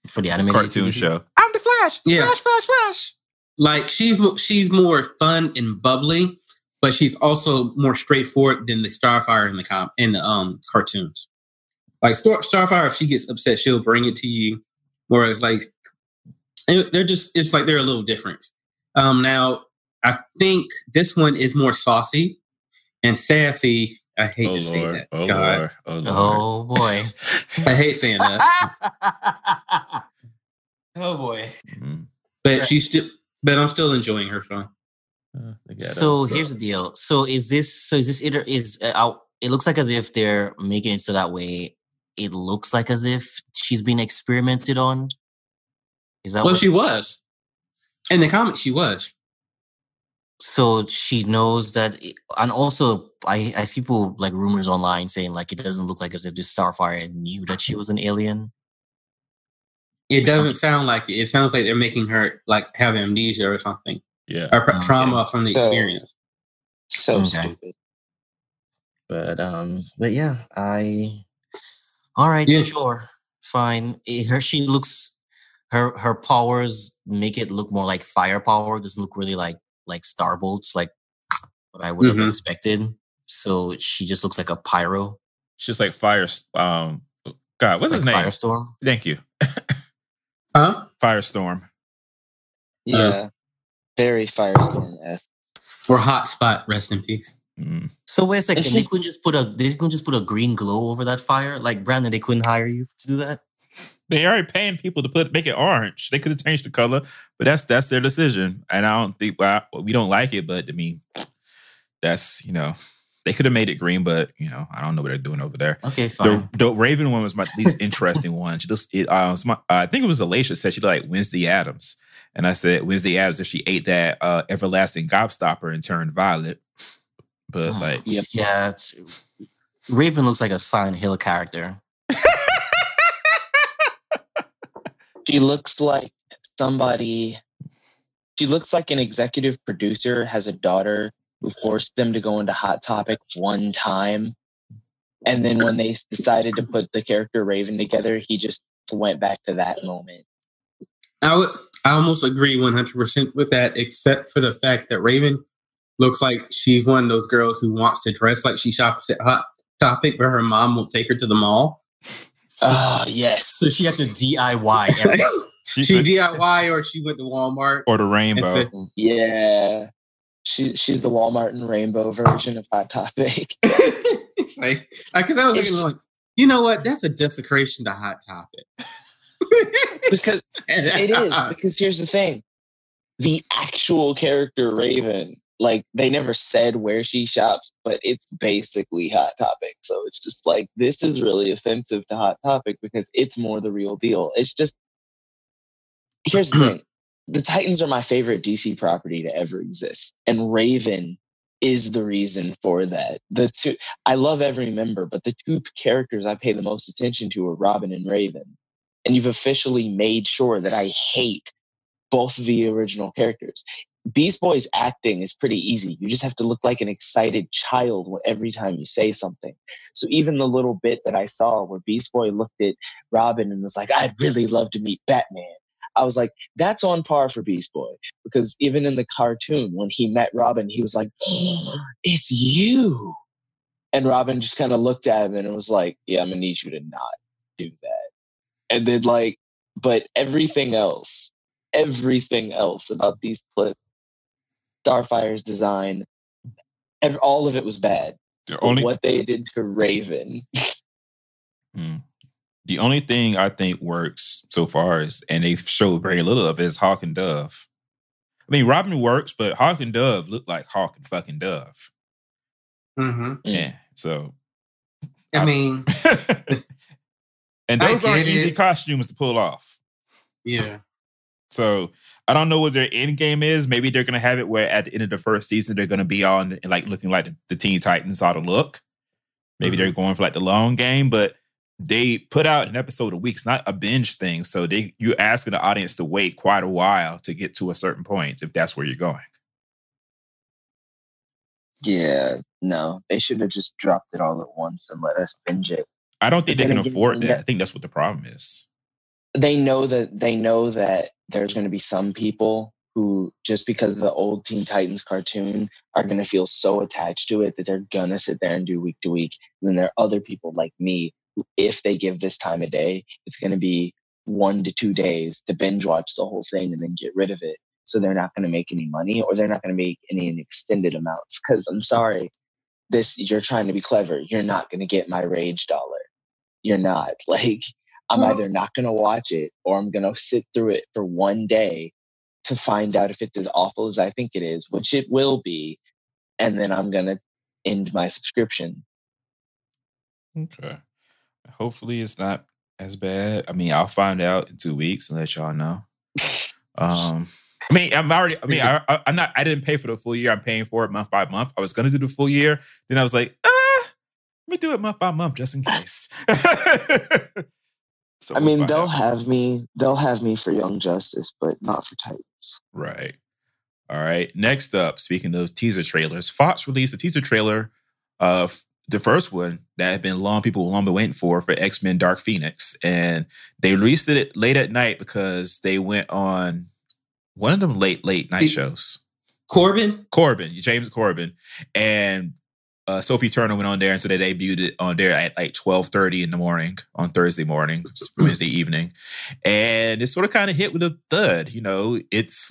D: For the animated
B: Cartoon
D: TV?
B: show. I'm the Flash.
C: Yeah.
B: Flash, Flash, Flash.
C: Like she's mo- she's more fun and bubbly, but she's also more straightforward than the Starfire in the com in the um cartoons. Like Star- Starfire, if she gets upset, she'll bring it to you. Whereas like they're just it's like they're a little different. Um now I think this one is more saucy and sassy. I hate
B: Oh
C: to say
B: Lord.
C: that.
B: Oh
C: God.
B: Lord. Oh Lord.
D: Oh boy. [LAUGHS]
C: I hate saying that. [LAUGHS]
D: oh boy.
B: Mm.
C: But she's still but I'm still enjoying her song.
B: Uh, they got,
D: So here's the deal. So is this? So is this? Iter- is uh, out? It looks like as if they're making it so that way. It looks like as if she's been experimented on. Is that
C: Well
D: what?
C: she was. In the comics she was.
D: So she knows that, and also I I see people like rumors online saying like it doesn't look like as if this Starfire knew that she was an alien.
C: It doesn't sound like it. It sounds like they're making her like have amnesia or something,
B: yeah.
C: or
D: Okay.
C: trauma from the
E: So-
C: experience.
E: So
D: Okay.
E: stupid.
D: But um, but yeah, I. All right,
C: Yeah.
D: sure, fine. Eh, Her she looks, her her powers make it look more like firepower. Doesn't look really like like star bolts, like what I would have
C: Mhm.
D: expected. So she just looks like a pyro,
B: She's like fire. Um, God, what's
D: like
B: his name?
D: firestorm.
B: Thank you.
C: Huh?
B: Firestorm.
E: Yeah. Very Firestorm esque.
C: Or hotspot. Rest in peace.
B: Mm.
D: So wait a second, they couldn't just put a they couldn't just put a green glow over that fire, like Brandon. They couldn't hire you to do that.
B: They already paying people to put make it orange. They could have changed the color, but that's that's their decision. And I don't think well, we don't like it, but I mean, that's you know they could have made it green, but you know I don't know what they're doing over there.
D: Okay,
B: The,
D: fine.
B: the Raven one was my least [LAUGHS] interesting one. She just it, uh, was my, I think it was Alicia said she liked Wednesday Addams, and I said Wednesday Addams if she ate that uh, everlasting gobstopper and turned violet. But like,
E: Yep.
D: yeah, it's, Raven looks like a Silent Hill character. [LAUGHS]
E: She looks like somebody. She looks like an executive producer has a daughter who forced them to go into Hot Topic one time, and then when they decided to put the character Raven together, he just went back to that moment.
C: I would. I almost agree one hundred percent with that, except for the fact that Raven looks like she's one of those girls who wants to dress like she shops at Hot Topic, but her mom won't take her to the mall.
E: Oh yes,
D: So she had to DIY [LAUGHS] everything.
B: she,
C: she
B: took-
C: DIY or she went to Walmart.
B: or the rainbow.
C: said-
E: yeah. She she's the Walmart and Rainbow version of Hot Topic. [LAUGHS] [LAUGHS]
C: like, because I was
E: It's-
C: looking like, you know what? That's a desecration to Hot Topic.
E: because it is because here's the thing the actual character raven like they never said where she shops but it's basically hot topic. So it's just like this is really offensive to hot topic because it's more the real deal. It's just [CLEARS THROAT] here's the thing. The titans are my favorite dc property to ever exist and raven is the reason for that. The two i love every member but the two characters i pay the most attention to are robin and raven. And you've officially made sure that I hate both of the original characters. Beast Boy's acting is pretty easy. You just have to look like an excited child every time you say something. So even the little bit that I saw where Beast Boy looked at Robin and was like, "I'd really love to meet Batman," I was like, "That's on par for Beast Boy." Because even in the cartoon, when he met Robin, he was like, oh, "It's you," and Robin just kind of looked at him and was like, "Yeah, I'm gonna need you to not do that." and then like but everything else everything else about these clips starfire's design ev- all of it was bad
B: The only
E: what they did to raven [LAUGHS]
B: Hmm. the only thing I think works so far is, and they showed very little of, is Hawk and Dove. I mean, Robin works, but Hawk and Dove look like Hawk and fucking Dove.
C: hmm
E: Mm.
B: Yeah. So,
C: I mean, [LAUGHS]
B: and those aren't easy
C: it.
B: costumes to pull off.
C: yeah.
B: So I don't know what their end game is. Maybe they're gonna have it where at the end of the first season they're gonna be on like looking like the, the Teen Titans ought to look. Maybe
C: Mm-hmm.
B: they're going for like the long game, but they put out an episode a week. It's not a binge thing. So they you're asking the audience to wait quite a while to get to a certain point if that's where you're going.
E: yeah no they should have just dropped it all at once and let us binge it
B: I don't think they can afford
E: they
B: that. I think that's what the problem is.
E: They know that they know that there's going to be some people who just because of the old teen titans cartoon are going to feel so attached to it that they're going to sit there and do week to week. And then there are other people like me who if they give this time of day it's going to be one to two days to binge watch the whole thing and then get rid of it. So they're not going to make any money or they're not going to make any extended amounts because i'm sorry. This you're trying to be clever. You're not going to get my rage dollar. You're not. [LAUGHS] Like I'm
C: Well-
E: either not going to watch it or I'm going to sit through it for one day to find out if it's as awful as I think it is, which it will be. And then I'm going to end my subscription.
B: Okay. Hopefully it's not as bad. I mean, I'll find out in two weeks and let y'all know. Um, I mean, I'm already. I mean, [LAUGHS] I, I'm not. I didn't pay for the full year. I'm paying for it month by month. I was gonna do the full year. Then I was like, ah, let me do it month by month just in case. [LAUGHS] So
E: I mean, they'll
B: out.
E: have me, they'll have me for Young Justice, but not for Titans.
B: Right. All right. Next up, speaking of teaser trailers, Fox released a teaser trailer of the first one that had been long people long been waiting for for X Men Dark Phoenix, and they released it late at night because they went on one of them late late night
C: Did-
B: shows.
C: Corden.
B: Corden, James Corden, and uh, Sophie Turner went on there, and so they debuted it on there at like twelve thirty in the morning on Thursday morning, [LAUGHS] Wednesday evening, and it sort of kind of hit with a thud. You know, it's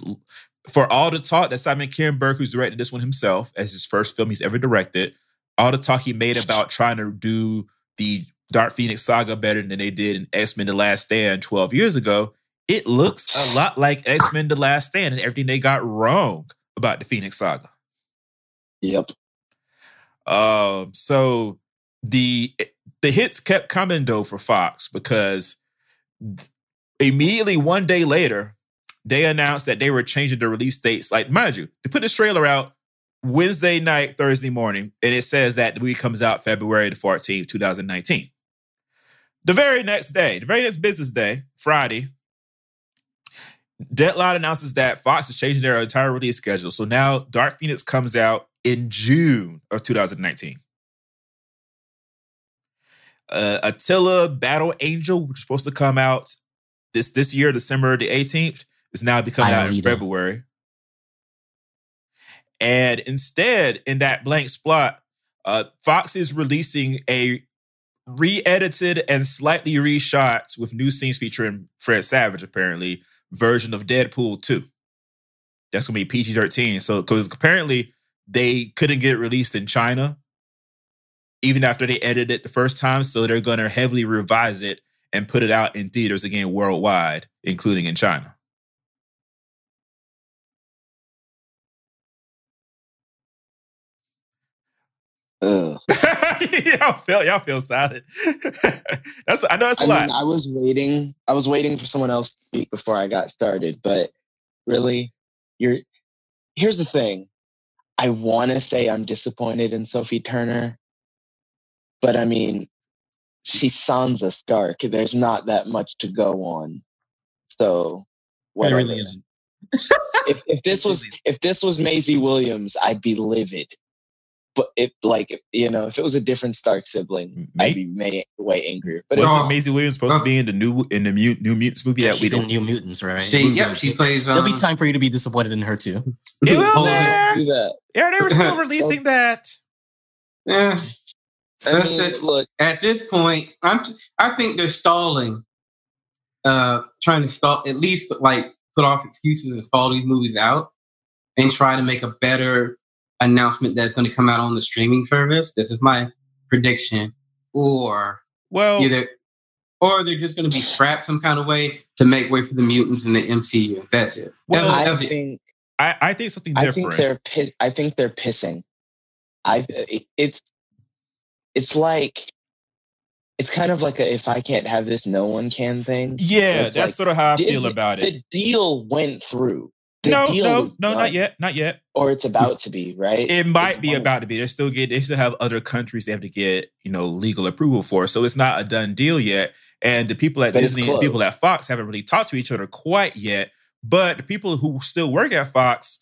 B: for all the talk that Simon Kinberg, who's directed this one himself as his first film he's ever directed, all the talk he made about trying to do the Dark Phoenix saga better than they did in X Men: The Last Stand twelve years ago. It looks a lot like X Men: The Last Stand and everything they got wrong about the Phoenix saga.
E: Yep.
B: Um, so the the hits kept coming though for Fox because immediately one day later, they announced that they were changing the release dates. Like, mind you, they put this trailer out Wednesday night, Thursday morning, and it says that the movie comes out February the 14th, 2019. The very next day, the very next business day, Friday, Deadline announces that Fox is changing their entire release schedule. So now Dark Phoenix comes out in June of 2019. Uh, Alita Battle Angel, which is supposed to come out this this year, December the 18th, is now becoming out in. February. And instead, in that blank spot, uh, Fox is releasing a re-edited and slightly reshot with new scenes featuring Fred Savage, apparently, version of Deadpool 2. That's gonna be PG 13. So because apparently they couldn't get released in China even after they edited it the first time. So they're going to heavily revise it and put it out in theaters again worldwide, including in China.
E: Ugh. [LAUGHS]
B: y'all feel y'all feel silent. [LAUGHS] that's I know that's a
E: I
B: lot.
E: mean, I was waiting. I was waiting for someone else to speak before I got started, but really, you're. Here's the thing. I want to say I'm disappointed in Sophie Turner, but I mean, she's Sansa Stark. There's not that much to go on. So, whatever.
D: really isn't.
E: if if this was if this was Maisie Williams, I'd be livid. But if like you know, if it was a different Stark sibling,
B: May-
E: I'd be ma- way angrier. But
B: Wasn't
E: it's,
C: No.
B: Maisie Williams supposed to be in the new in the Mute, New Mutants movie
D: Yeah,
B: that we
D: she's in
B: don't?
D: New Mutants, right?
C: She,
D: Who's
C: yep, she plays.
D: There'll be
C: um,
D: time for you to be disappointed in her too.
B: It will
C: Oh,
B: there.
E: do.
B: Yeah, they were still [LAUGHS] releasing that.
C: Yeah,
E: I mean,
C: it.
E: look,
C: at this point, I'm. I think they're stalling, uh, trying to stall at least like put off excuses and stall these movies out, and try to make a better announcement that's going to come out on the streaming service. This is my prediction, or
B: Well,
C: either, or they're just going to be scrapped some kind of way to make way for the mutants in the MCU. That's it.
B: Well,
C: that's,
E: I
C: it.
E: think
B: I, I think something
E: I
B: different.
E: think they're pi- I think they're pissing. I it- it's it's like it's kind of like a if I can't have this, no one can thing.
B: yeah,
E: It's
B: that's
E: like
B: sort of how I feel about it.
E: The deal went through. The
B: no, no, no,
E: done,
B: not yet, not yet.
E: Or it's about to be, right?
B: It might
E: It's
B: be about to be. They still get. They still have other countries they have to get you know legal approval for. So it's not a done deal yet. And the people at
E: But
B: Disney and the people at Fox haven't really talked to each other quite yet. But the people who still work at Fox,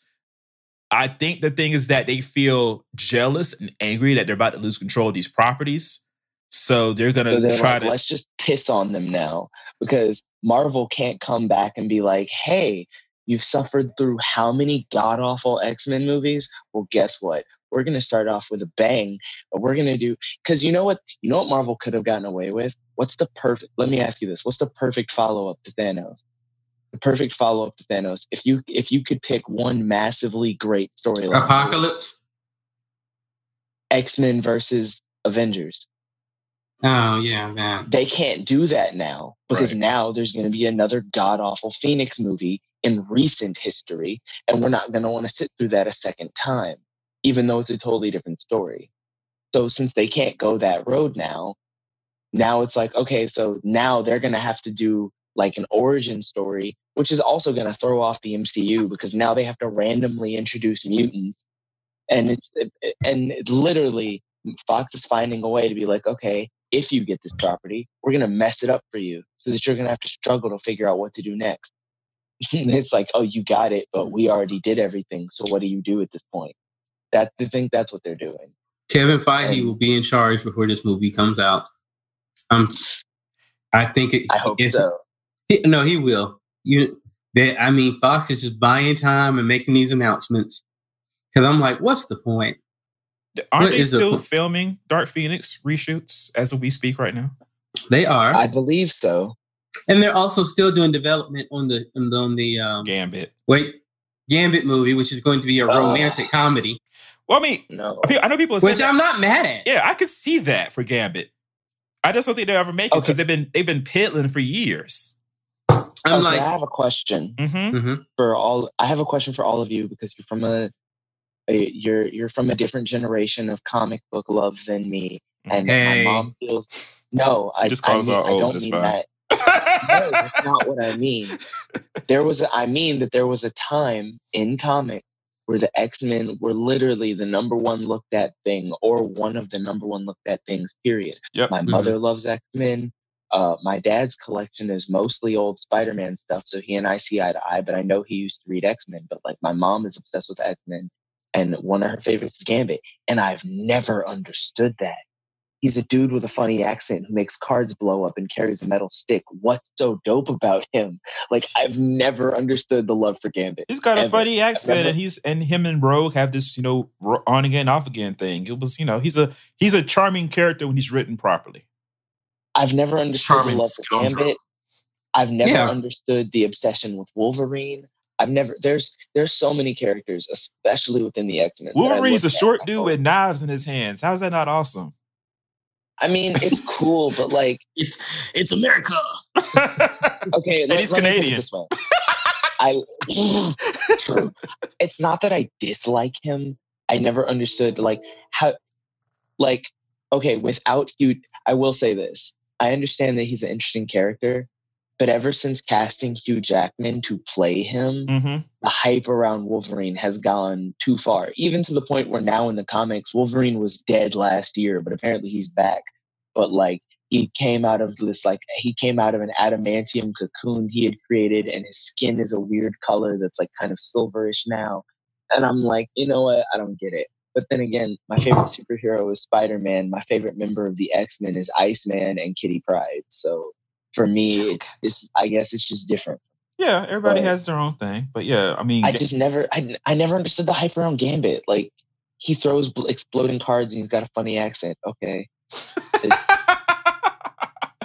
B: I think the thing is that they feel jealous and angry that they're about to lose control of these properties. So they're gonna
E: So they're
B: try
E: like,
B: to.
E: let's just piss on them now because Marvel can't come back and be like, hey, you've suffered through how many god awful X Men movies? Well, guess what? We're going to start off with a bang, but we're going to do because you know what? You know what Marvel could have gotten away with? What's the perfect? Let me ask you this: What's the perfect follow up to Thanos? The perfect follow up to Thanos. If you if you could pick one massively great storyline,
C: Apocalypse.
E: X Men versus Avengers.
C: Oh yeah, man.
E: they can't do that now because
B: Right.
E: now there's going to be another god awful Phoenix movie in recent history, and we're not going to want to sit through that a second time, even though it's a totally different story. So since they can't go that road now, now it's like okay, so now they're going to have to do like an origin story, which is also going to throw off the MCU because now they have to randomly introduce mutants, and it's and it literally Fox is finding a way to be like, okay, if you get this property, we're going to mess it up for you so that you're going to have to struggle to figure out what to do next. [LAUGHS] it's like, oh, you got it, but we already did everything. So what do you do at this point? That I think that's what they're doing.
C: Kevin Feige
E: And-
C: will be in charge before this movie comes out. Um, I think it.
E: I hope
C: it's-
E: so.
C: he- no, he will. You, they, I mean, Fox is just buying time and making these announcements. Because I'm like, what's the point?
B: Aren't
C: what
B: they
C: is the
B: still filming Dark Phoenix reshoots as we speak right now?
C: They are,
E: I believe so.
C: And they're also still doing development on the on the, on the um,
B: Gambit.
C: wait Gambit movie, which is going to be a
E: Oh.
C: romantic comedy,
B: Well, I mean,
E: No.
B: I know people. Said
C: which
B: that.
C: I'm not mad at.
B: Yeah, I could see that for Gambit. I just don't think they'll ever make it because
E: Okay.
B: they've been they've been piddling for years.
C: I'm
E: Okay,
C: like,
E: I have a question
B: hmm
C: mhm.
E: for all. I have a question for all of you because you're from a, a you're you're from a different generation of comic book love than me, and
C: Hey.
E: my mom feels no. I,
B: just
E: I,
B: call us
E: mean, I don't mean
B: fine.
E: that. No, that's not what I mean. There was, a, I mean that there was a time in comic where the X Men were literally the number one looked at thing, or one of the number one looked at things. Period.
B: Yep.
E: My
C: Mhm.
E: mother loves X Men. Uh, my dad's collection is mostly old Spider Man stuff, so he and I see eye to eye. But I know he used to read X Men. But like, my mom is obsessed with X Men, and one of her favorites is Gambit, and I've never understood that. He's a dude with a funny accent who makes cards blow up and carries a metal stick. What's so dope about him? Like I've never understood the love for Gambit.
B: He's got a funny accent,
E: never-
B: and he's and him and Rogue have this you know on again off again thing. It was you know he's a he's a charming character when he's written properly.
E: I've never understood
D: Charming
E: the love for
D: scoundrel.
E: Gambit. I've never
C: Yeah.
E: understood the obsession with Wolverine. I've never there's there's so many characters, especially within the X Men.
B: Wolverine's a short dude with knives in his hands. How's that not awesome?
E: I mean, it's cool, but like, [LAUGHS]
D: It's it's America.
E: okay,
B: And
E: let-
B: he's
E: let me put it
B: Canadian.
E: this way. I [LAUGHS] true. It's not that I dislike him. I never understood like how, like, okay, without Hugh, I will say this. I understand that he's an interesting character, but ever since casting Hugh Jackman to play him,
B: hmm
E: the hype around Wolverine has gone too far, even to the point where now in the comics, Wolverine was dead last year, but apparently he's back. But like he came out of this, like he came out of an adamantium cocoon he had created, and his skin is a weird color that's like kind of silverish now. And I'm like, you know what? I don't get it. But then again, my favorite superhero is Spider Man. My favorite member of the X Men is Iceman and Kitty Pryde. So for me, it's, it's I guess it's just different.
B: Yeah, everybody
E: Right.
B: has their own thing, but yeah, I mean,
E: I just never, I, I never understood the hype around Gambit. Like he throws exploding cards and he's got a funny accent. Okay, [LAUGHS]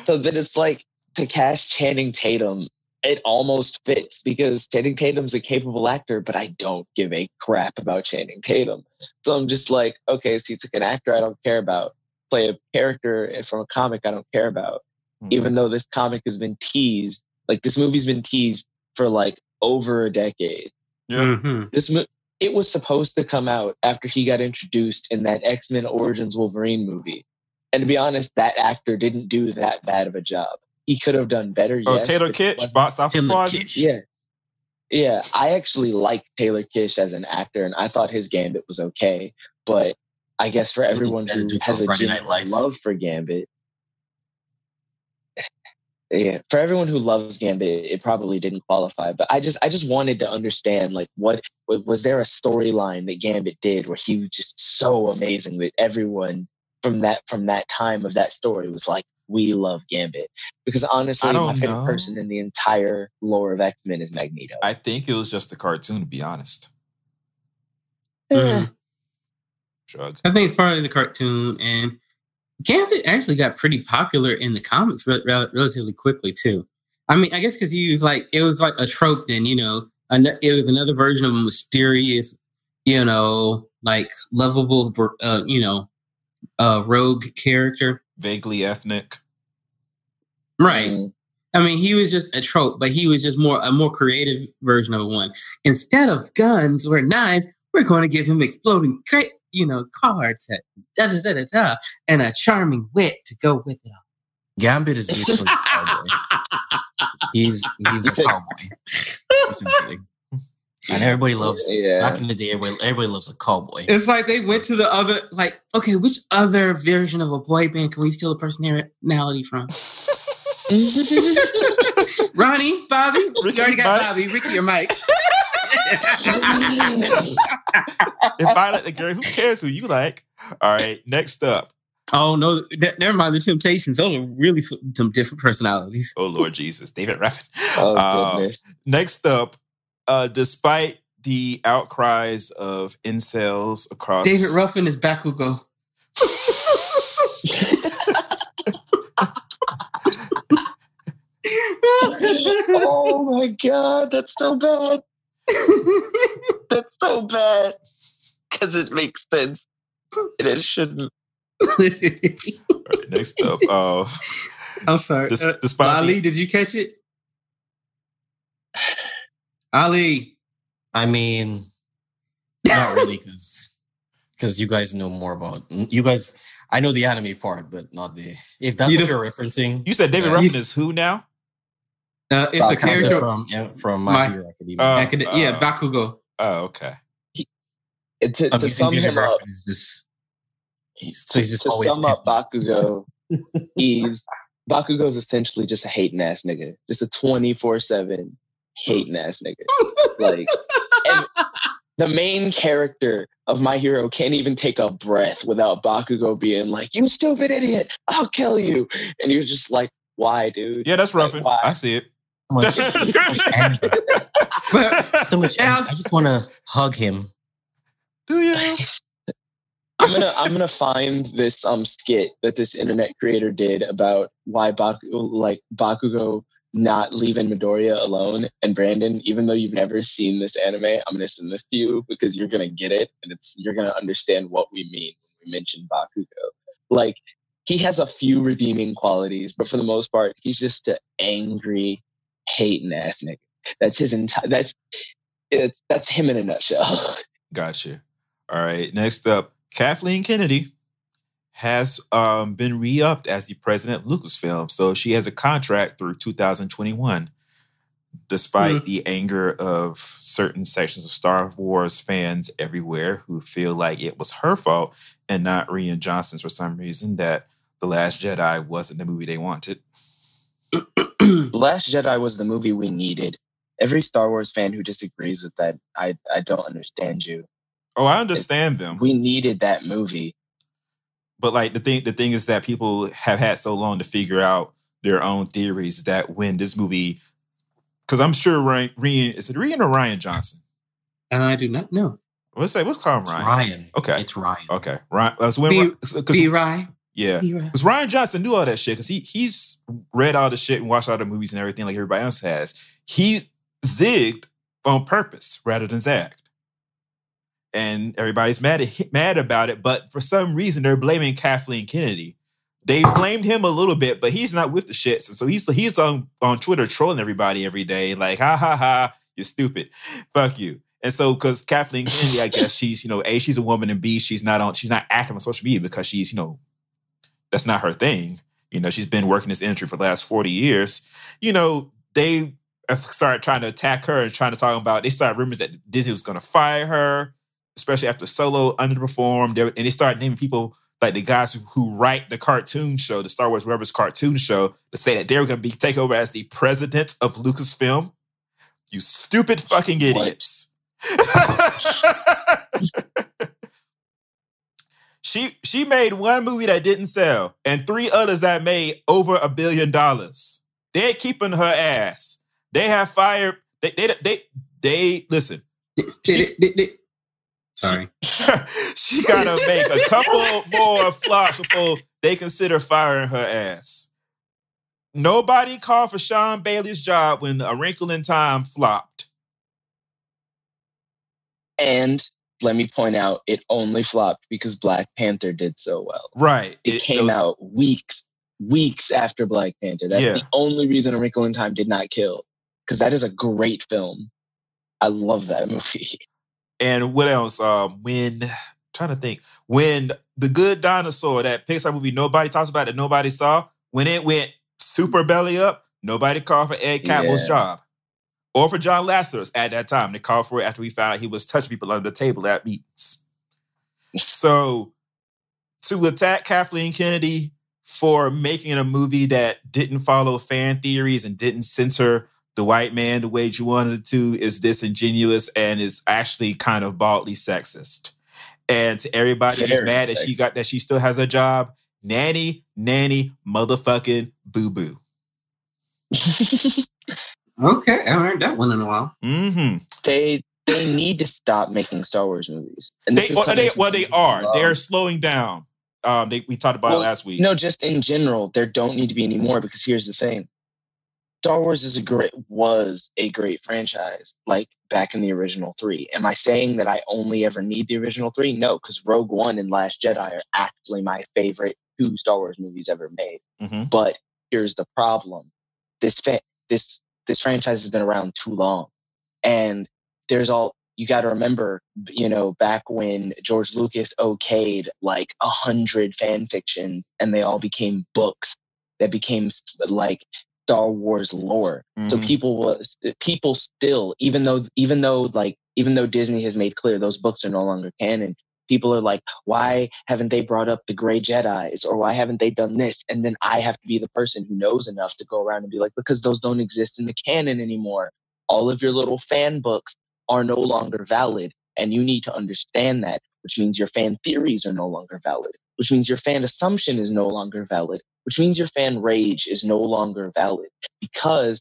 E: so then it's like to cast Channing Tatum. It almost fits because Channing Tatum's a capable actor, but I don't give a crap about Channing Tatum. So I'm just like, okay, so you took an actor I don't care about, play a character from a comic I don't care about,
B: Mhm.
E: even though this comic has been teased. Like this movie's been teased for like over a decade
B: Yeah.
C: Mhm.
E: this mo- it was supposed to come out after he got introduced in that X-Men Origins Wolverine movie. And to be honest, that actor didn't do that bad of a job. He could have done better.
B: oh,
E: yes,
B: Taylor Kitsch, box office
D: Taylor. Kitsch.
E: Yeah. Yeah, I actually like Taylor Kitsch as an actor, and I thought his Gambit was okay. But I guess for everyone
D: better
E: who has a
D: Friday
E: genuine love for Gambit, yeah, for everyone who loves Gambit, it probably didn't qualify. But I just, I just wanted to understand, like, what was there a storyline that Gambit did where he was just so amazing that everyone from that from that time of that story was like, we love Gambit because honestly, my favorite
B: know.
E: person in the entire lore of X Men is Magneto.
B: I think it was just a cartoon, to be honest.
E: Eh,
C: Mhm.
B: Shrug.
C: I think it's part of the cartoon, and Gambit actually got pretty popular in the comics re- rel- relatively quickly too. I mean, I guess because he was like it was like a trope. Then you know, an- it was another version of a mysterious, you know, like lovable, uh, you know, uh, rogue character.
B: Vaguely ethnic.
C: Right.
E: mm,
C: I mean, he was just a trope, but he was just more a more creative version of one. Instead of guns or knives, we're going to give him exploding, cra- you know, cards that da da da da da, and a charming wit to go with it. all.
D: Gambit is basically a cowboy. [LAUGHS] He's he's a cowboy. And everybody loves
E: Yeah.
D: back in the day everybody, everybody loves a cowboy.
C: It's like they went to the other, like, okay, which other version of a boy band can we steal a personality from? [LAUGHS] Ronnie, Bobby, we
B: Ricky,
C: already got
B: Mike.
C: Bobby, Ricky, or Mike. [LAUGHS]
B: If I like the girl, who cares who you like? All right, next up.
C: Oh no! ne- never mind. The Temptations. Those are really f- some different personalities.
B: Oh Lord Jesus, David Ruffin. [LAUGHS]
E: oh
B: Uh,
E: goodness.
B: Next up, uh, despite the outcries of incels across
C: David Ruffin is Bakugo. [LAUGHS] [LAUGHS]
E: oh my god, that's so bad. [LAUGHS] That's so bad. Because it makes sense. And it shouldn't.
B: All right, next up, uh,
C: I'm sorry.
B: Des-
C: Uh,
B: despite the-
C: Ali, did you catch it? Ali.
D: I mean, not really, because because you guys know more about you guys. I know the anime part, but not the. If that's
C: You
D: what you're referencing,
B: you said David
D: Yeah.
B: Ruffin is who now?
C: Uh, it's
E: Bakugo
C: a character.
D: from yeah, from My,
C: My-
D: Hero Academia.
B: Uh,
C: Acad- yeah,
B: uh,
C: Bakugo.
B: Oh, okay.
E: And to, to sum him up,
D: Ruffin is just he's, so
E: to,
D: he's just
E: to
D: always
E: sum up. Bakugo, [LAUGHS] he's Bakugo's essentially just a hating ass nigga. Just a 24-7 hating ass nigga. Like the main character of My Hero can't even take a breath without Bakugo being like, You stupid idiot, I'll kill you. And you're just like, why, dude?
B: Yeah, that's
E: Like,
B: I see it. [LAUGHS]
D: So much, so much.
C: But
D: So much
C: Yeah.
D: I just want to hug him.
B: Do you? [LAUGHS]
E: I'm gonna I'm gonna find this um skit that this internet creator did about why Baku like Bakugo not leaving Midoriya alone. And Brandon, even though you've never seen this anime, I'm gonna send this to you because you're gonna get it and it's you're gonna understand what we mean when we mention Bakugo. Like he has a few redeeming qualities, but for the most part, he's just an angry, hating ass nigga. That's his entire. That's it's that's him in a nutshell. [LAUGHS]
B: Gotcha. All right. Next up, Kathleen Kennedy has um, been re-upped as the president of Lucasfilm, so she has a contract through 2021. Despite
C: Hmm.
B: the anger of certain sections of Star Wars fans everywhere who feel like it was her fault and not Rian Johnson's for some reason that The Last Jedi wasn't the movie they wanted. [CLEARS THROAT]
E: The Last Jedi was the movie we needed. Every Star Wars fan who disagrees with that, I I don't understand you.
B: Oh, I understand them.
E: We needed that movie.
B: But like the thing, the thing is that people have had so long to figure out their own theories that when this movie, because I'm sure Ryan, Rian is it Rian or Ryan Johnson?
C: I do not know.
B: What's that? What's called
D: It's
B: Ryan?
D: Ryan.
B: Okay.
D: It's Ryan.
B: Okay, Ryan. uh, So when,
C: B-
B: because
C: B.
B: Yeah, because Ryan Johnson knew all that shit because he he's read all the shit and watched all the movies and everything like everybody else has. He zigged on purpose rather than zagged. And everybody's mad at, mad about it, but for some reason they're blaming Kathleen Kennedy. They blamed him a little bit, but he's not with the shit. So, so he's he's on on Twitter trolling everybody every day, like ha ha ha, you're stupid, fuck you. And so, because Kathleen Kennedy, I guess [LAUGHS] she's you know a she's a woman and b she's not on she's not active on social media because she's you know that's not her thing. You know, she's been working this industry for the last 40 years. You know, they started trying to attack her and trying to talk about, they started rumors that Disney was going to fire her, especially after Solo underperformed. And they started naming people like the guys who, write the cartoon show, the Star Wars Rebels cartoon show, to say that they were going to be take over as the president of Lucasfilm. You stupid fucking idiots. [LAUGHS] she she made one movie that didn't sell and three others that made over a billion dollars. They're keeping her ass. They have fired. They they they, they listen.
C: Did it- did Sorry. [LAUGHS]
B: she gotta make a couple more flops before they consider firing her ass. Nobody called for Sean Bailey's job when A Wrinkle in Time flopped.
E: And let me point out, it only flopped because Black Panther did so well.
B: Right.
E: It, came
B: was-
E: out weeks, weeks after Black Panther. That's
B: Yeah.
E: the only reason A Wrinkle in Time did not kill. Because that is a great film. I love that [LAUGHS] movie.
B: And what else? Um, when trying to think, when the Good Dinosaur, that Pixar movie nobody talks about that nobody saw, when it went super belly up, nobody called for Ed Catmull's
E: Yeah.
B: job. Or for John Lasseter's at that time. They called for it after we found out he was touching people under the table at meetings. So to attack Kathleen Kennedy for making a movie that didn't follow fan theories and didn't censor the white man the way you wanted it to is disingenuous and is actually kind of baldly sexist. And to everybody who's mad that she got that she still has a job, nanny, nanny, motherfucking boo boo. [LAUGHS]
C: Okay, I haven't heard that one in a while.
B: Mm-hmm.
E: they they need to stop making Star Wars movies. And
B: They,
E: this
B: well, they, well, they are.
E: love-
B: They're slowing down. Um, they, we talked about
E: Well,
B: it last week.
E: No, just in general, there don't need to be any more because here's the thing. Star Wars is a great was a great franchise, like back in the original three. Am I saying that I only ever need the original three? No, because Rogue One and Last Jedi are actually my favorite two Star Wars movies ever made.
B: Mhm.
E: But here's the problem: this fa- this this franchise has been around too long, and there's all you got to remember. You know, back when George Lucas okayed like a hundred fan fictions, and they all became books that became like Star Wars lore. So
B: Mhm.
E: people was people still, even though even though like even though Disney has made clear those books are no longer canon, people are like, why haven't they brought up the Gray Jedi's or why haven't they done this? And then I have to be the person who knows enough to go around and be like, because those don't exist in the canon anymore. All of your little fan books are no longer valid, and you need to understand that, which means your fan theories are no longer valid, which means your fan assumption is no longer valid, which means your fan rage is no longer valid because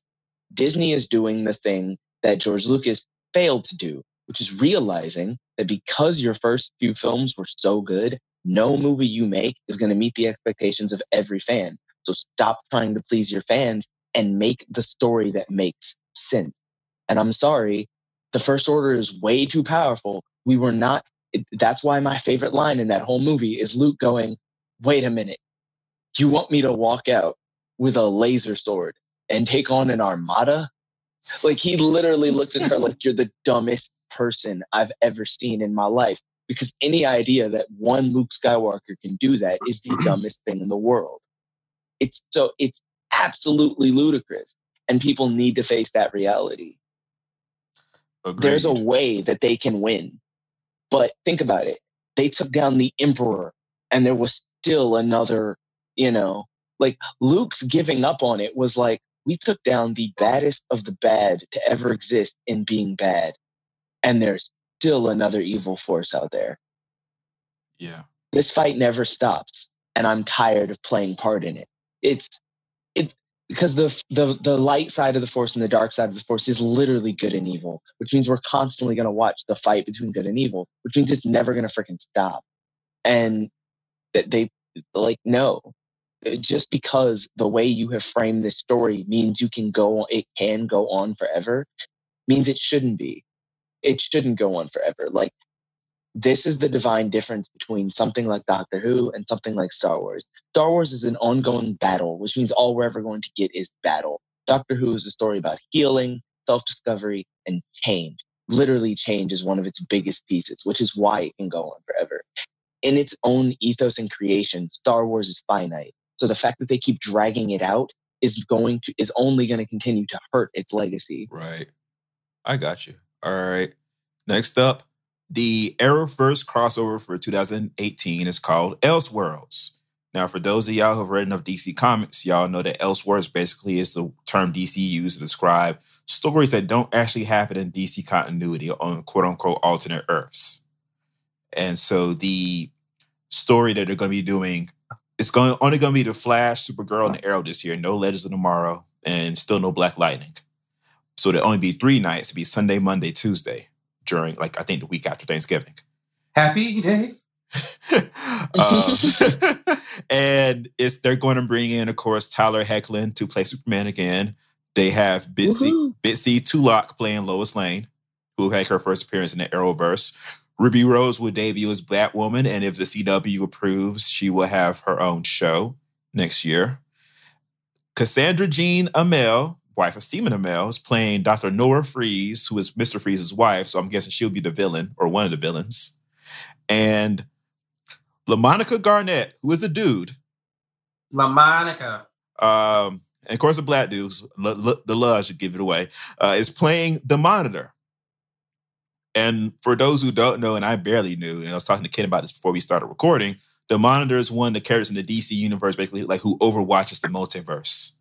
E: Disney is doing the thing that George Lucas failed to do, which is realizing that because your first few films were so good, no movie you make is going to meet the expectations of every fan. So stop trying to please your fans and make the story that makes sense. And I'm sorry, the first order is way too powerful. We were not, that's why my favorite line in that whole movie is Luke going, wait a minute. You want me to walk out with a laser sword and take on an armada? Like he literally looked at her like you're the dumbest person I've ever seen in my life. Because any idea that one Luke Skywalker can do that is the [CLEARS THROAT] dumbest thing in the world. It's so it's absolutely ludicrous. And people need to face that reality.
B: Agreed.
E: There's a way that they can win. But think about it. They took down the emperor and there was still another, you know, like Luke's giving up on it was like, we took down the baddest of the bad to ever exist in being bad. And there's still another evil force out there.
B: yeah.
E: This fight never stops. And I'm tired of playing part in it. It's it because the the the light side of the force and the dark side of the force is literally good and evil, which means we're constantly gonna watch the fight between good and evil, which means it's never gonna freaking stop. And that they like no. Just because the way you have framed this story means you can go it can go on forever means it shouldn't be. It shouldn't go on forever. Like this is the divine difference between something like Doctor Who and something like Star Wars. Star Wars is an ongoing battle, which means all we're ever going to get is battle. Doctor Who is a story about healing, self discovery, and change. Literally, change is one of its biggest pieces, which is why it can go on forever. In its own ethos and creation, Star Wars is finite. So the fact that they keep dragging it out is going to is only going to continue to hurt its legacy.
B: Right. I got you. All right. Next up, the Arrowverse crossover for 2018 is called Elseworlds. Now, for those of y'all who have read enough DC comics, y'all know that Elseworlds basically is the term DC used to describe stories that don't actually happen in DC continuity on quote unquote alternate Earths. And so the story that they're going to be doing is going only going to be the Flash, Supergirl, and Arrow this year. No Legends of Tomorrow, and still no Black Lightning. So there'll only be three nights. It'll be Sunday, Monday, Tuesday during like I think the week after Thanksgiving.
C: Happy days. [LAUGHS]
B: Um, [LAUGHS] and it's they're going to bring in, of course, Tyler Hoechlin to play Superman again. They have Bitsy
E: Woohoo.
B: Bitsie Tulloch playing Lois Lane, who had her first appearance in the Arrowverse. Ruby Rose will debut as Batwoman, and if the CW approves, she will have her own show next year. Cassandra Jean Amell, wife of Stephen Amell, is playing Dr. Nora Fries, who is Mr. Freeze's wife. So I'm guessing she'll be the villain or one of the villains. And LaMonica Garrett, who is a dude,
C: La Monica.
B: um, and of course the black dudes, l- l- the love should give it away, uh, is playing the monitor. And for those who don't know, and I barely knew, and I was talking to Ken about this before we started recording, the monitor is one of the characters in the DC universe, basically like who overwatches the multiverse.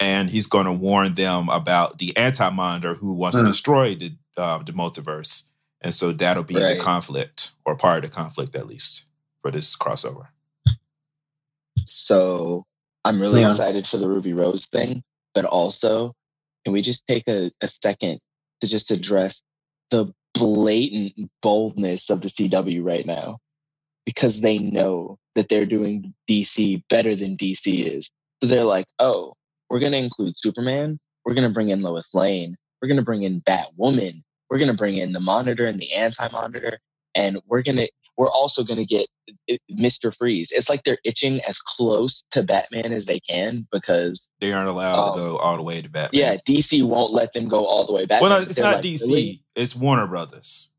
B: And he's going to warn them about the anti-monitor who wants to
C: Hmm.
B: destroy the uh, the multiverse. And so that'll be
E: Right.
B: the conflict, or part of the conflict at least, for this crossover.
E: So I'm really
C: Yeah.
E: excited for the Ruby Rose thing, but also, can we just take a, a second to just address the blatant boldness of the CW right now? Because they know that they're doing DC better than DC is. So they're like, oh, we're going to include Superman. We're going to bring in Lois Lane. We're going to bring in Batwoman. We're going to bring in the Monitor and the Anti Monitor. And we're going to, we're also going to get uh, Mr. Freeze. It's like they're itching as close to Batman as they can because,
B: They aren't allowed
E: Um,
B: to go all the way to Batman.
E: yeah, DC won't let them go all the way back.
B: Well, no, it's not
E: like,
B: DC.
E: "Really?"
B: It's Warner Brothers.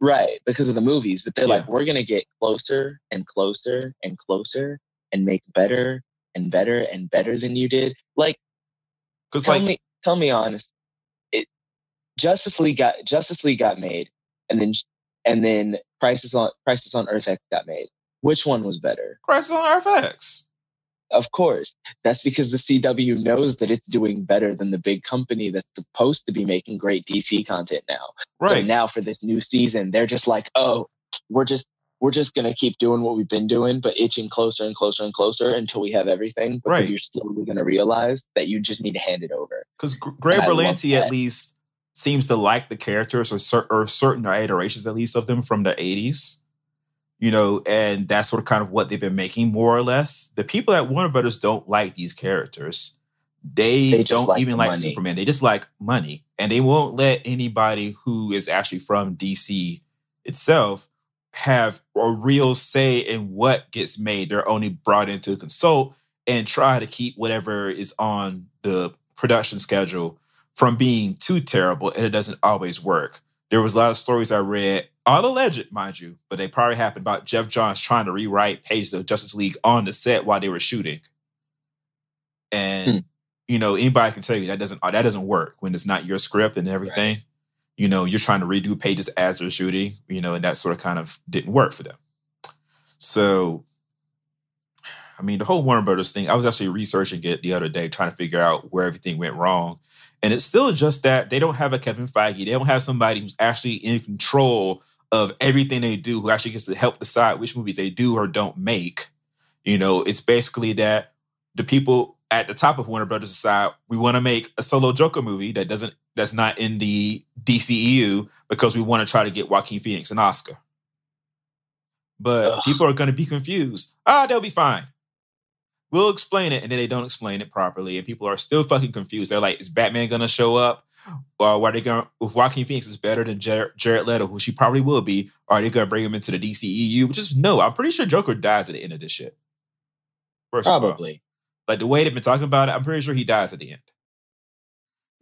E: Right, because of the movies. But they're
B: Yeah.
E: like, we're going to get closer and closer and closer and make better and better and better than you did. Like,
B: Because
E: tell
B: like
E: me, tell me honest. It, Justice League got Justice League got made, and then and then Crisis on Crisis on Earth X got made. Which one was better?
B: Crisis on Earth X.
E: Of course, that's because the CW knows that it's doing better than the big company that's supposed to be making great DC content now. So
B: Right.
E: now for this new season, they're just like, oh, we're just we're just gonna keep doing what we've been doing, but itching closer and closer and closer until we have everything. Because
B: Right.
E: you're slowly gonna realize that you just need to hand it over.
B: Because Greg Berlanti at least seems to like the characters or, cer- or certain iterations at least of them from the 80s. You know, and that's sort of kind of what they've been making more or less. The people at Warner Brothers don't like these characters. They,
E: They
B: don't
E: like
B: even
E: the
B: like. Superman. They just like money. And they won't let anybody who is actually from DC itself have a real say in what gets made. They're only brought in to consult and try to keep whatever is on the production schedule from being too terrible, and it doesn't always work. There was a lot of stories I read, all alleged, mind you, but they probably happened about Geoff Johns trying to rewrite pages of Justice League on the set while they were shooting. And
E: Hmm.
B: you know, anybody can tell you that doesn't that doesn't work when it's not your script and everything. You know, you're trying to redo pages as they're shooting, you know, and that sort of kind of didn't work for them. So I mean, the whole Warner Brothers thing, I was actually researching it the other day, trying to figure out where everything went wrong. And it's still just that they don't have a Kevin Feige. They don't have somebody who's actually in control of everything they do, who actually gets to help decide which movies they do or don't make. You know, it's basically that the people at the top of Warner Brothers decide we want to make a solo Joker movie that doesn't that's not in the DCEU because we want to try to get Joaquin Phoenix an Oscar. But
E: Ugh.
B: people are going to be confused. Ah, they'll be fine. We'll explain it, and then they don't explain it properly, and people are still fucking confused. They're like, "Is Batman gonna show up? Or why are they going? If Joaquin Phoenix is better than Jared, Jared Leto, who she probably will be, are they gonna bring him into the DCEU? Which is no. I'm pretty sure Joker dies at the end of this shit. First.
E: Probably.
B: Like the way they've been talking about it, I'm pretty sure he dies at the end.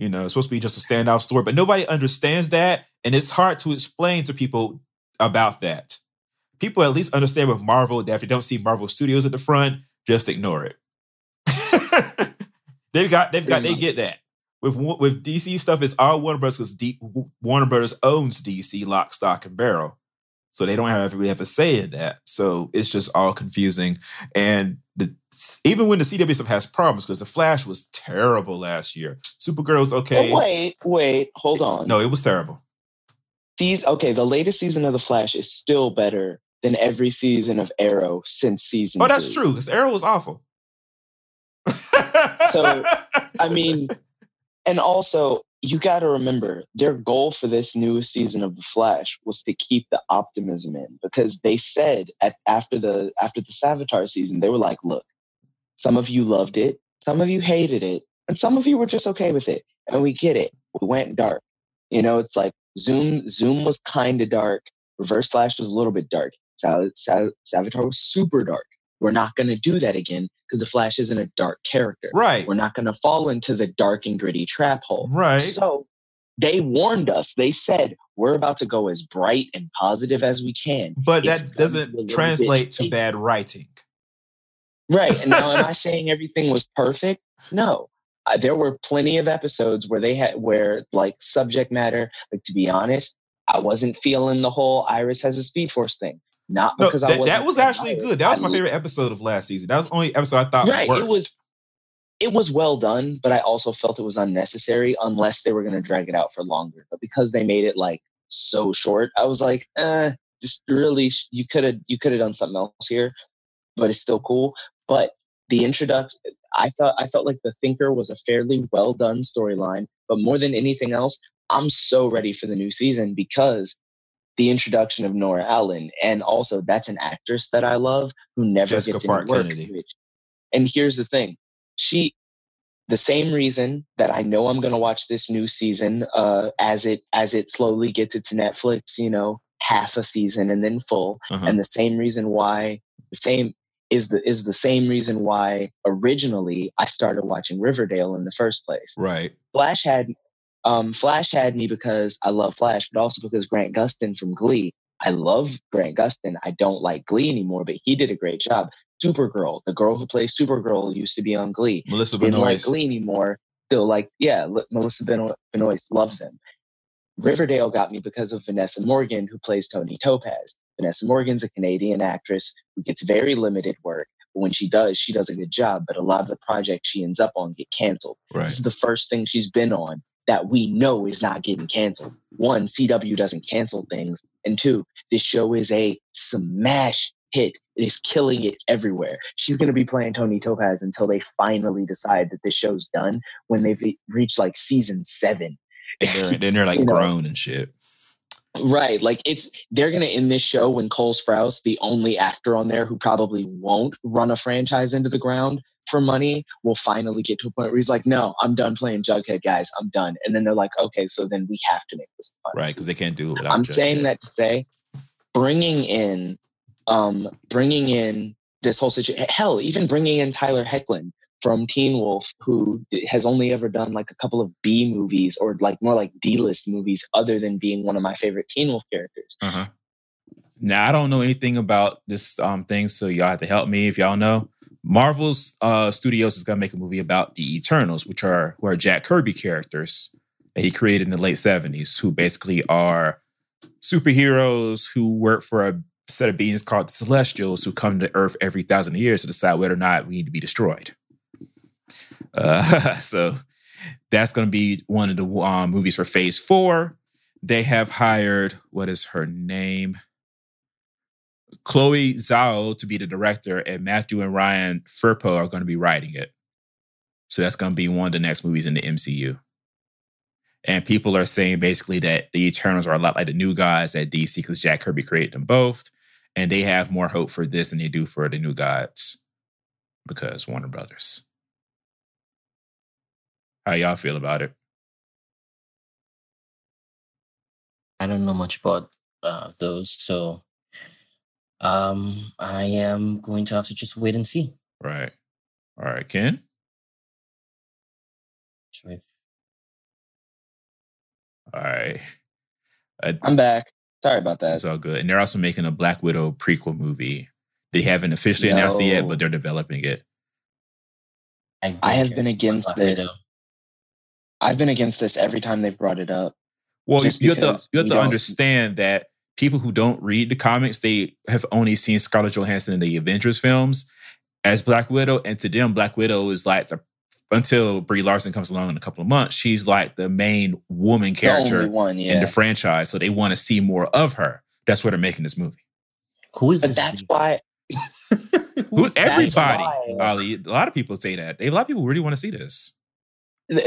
B: You know, it's supposed to be just a standout story, but nobody understands that. And it's hard to explain to people about that. People at least understand with Marvel that if you don't see Marvel Studios at the front, just ignore it. [LAUGHS] they've got, they've got, they get that. With with DC stuff, it's all Warner Brothers because D- Warner Brothers owns DC, lock, stock, and barrel. So they don't have really have a say in that. So it's just all confusing. And the even when the CW stuff has problems, because the Flash was terrible last year. Supergirl's okay.
E: Oh, wait, wait, hold on.
B: No, it was terrible.
E: Seas- okay, the latest season of The Flash is still better than every season of Arrow since season.
B: Oh, that's
E: three.
B: true. Because Arrow was awful.
E: So, I mean, and also you got to remember their goal for this new season of The Flash was to keep the optimism in because they said at after the after the Savitar season they were like, look, some of you loved it, some of you hated it, and some of you were just okay with it, and we get it. We went dark. You know, it's like Zoom. Zoom was kind of dark. Reverse Flash was a little bit dark. Sav- Sav- Savitar was super dark. We're not going to do that again because the Flash isn't a dark character.
B: right.
E: We're not going to fall into the dark and gritty trap hole.
B: Right.
E: So they warned us. They said we're about to go as bright and positive as we can.
B: But
E: It's
B: that doesn't
E: be a little
B: translate to bad writing.
E: Right. And now, am I [LAUGHS] saying everything was perfect? No. Uh, there were plenty of episodes where they had where like subject matter. Like to be honest, I wasn't feeling the whole Iris has a Speed Force thing. Not
B: No,
E: because I
B: that,
E: wasn't
B: that was actually
E: Iris.
B: good. That was
E: I
B: my favorite episode of last season. That was the only episode I thought
E: right
B: worked.
E: it was it was well done but i also felt it was unnecessary unless they were going to drag it out for longer but because they made it like so short i was like eh, just really you could have you could have done something else here but it's still cool but the introduction i thought i felt like the thinker was a fairly well done storyline but more than anything else i'm so ready for the new season because the introduction of Nora Allen, and also that's an actress that I love who never
B: Jessica
E: gets
B: Park
E: any work.
B: Kennedy.
E: and here's the thing she the same reason that i know i'm going to watch this new season uh, as it as it slowly gets it to netflix you know half a season and then full
B: Uh-huh.
E: and the same reason why the same is the is the same reason why originally i started watching riverdale in the first place
B: right.
E: flash had um flash had me because i love flash but also because grant gustin from glee i love grant gustin i don't like glee anymore but he did a great job supergirl the girl who plays supergirl used to be on glee
B: Melissa
E: didn't like Glee anymore. Still like, yeah, Melissa Beno- Benoist loves them. Riverdale got me because of Vanessa Morgan, who plays Toni Topaz. Vanessa Morgan's a Canadian actress who gets very limited work. But when she does, she does a good job. But a lot of the projects she ends up on get canceled.
B: Right.
E: This is the first thing she's been on that we know is not getting canceled. One, CW doesn't cancel things. And two, this show is a smash hit. It is killing it everywhere. She's going to be playing Toni Topaz until they finally decide that this show's done when they've reached like season seven.
B: And they're, then they're [LAUGHS] like
E: know.
B: grown and shit.
E: Right. Like it's, they're going to end this show when Cole Sprouse, the only actor on there who probably won't run a franchise into the ground for money, will finally get to a point where he's like, no, I'm done playing Jughead, guys. I'm done. And then they're like, okay, so then we have to make this fun.
B: Right. Because they can't do it without
E: I'm
B: Judge
E: saying that to say bringing in, um, bringing in this whole situation. Hell, even bringing in Tyler Hoechlin from Teen Wolf, who has only ever done like a couple of B movies or like more like D list movies, other than being one of my favorite Teen Wolf characters.
B: Uh-huh. Now I don't know anything about this um thing, so y'all have to help me if y'all know. Marvel's uh Studios is gonna make a movie about the Eternals, which are who are Jack Kirby characters that he created in the late 70s, who basically are superheroes who work for a set of beings called Celestials who come to Earth every thousand years to decide whether or not we need to be destroyed. Uh, [LAUGHS] so that's going to be one of the um, movies for Phase Four. They have hired what is her name, Chloe Zhao, to be the director, and Matthew and Ryan Firpo are going to be writing it. So that's going to be one of the next movies in the MCU. And people are saying basically that the Eternals are a lot like the new gods at DC because Jack Kirby created them both. And they have more hope for this than they do for the new gods because Warner Brothers. How y'all feel about it?
D: I don't know much about uh, those, so um, I am going to have to just wait and see.
B: Right. All right, Ken.
D: Should I-
B: All right. Uh,
E: I'm back. Sorry about that.
B: It's all good. And they're also making a Black Widow prequel movie. They haven't officially announced it yet, but they're developing it.
D: I,
E: I have been against
D: Black
E: this.
D: Widow.
E: I've been against this every time they've brought it up.
B: Well, you have to you have to understand that people who don't read the comics, they have only seen Scarlett Johansson in the Avengers films as Black Widow, and to them, Black Widow is like the until Brie Larson comes along in a couple of months, she's like the main woman
E: The only
B: character
E: one,
B: in the franchise. So they want to see more of her. That's why they're making this movie.
D: Who is
E: But that's
D: dude?
E: why [LAUGHS]
B: Who's
E: that's
B: everybody?
E: why-
B: Ali, a lot of people say that. A lot of people really want to see this.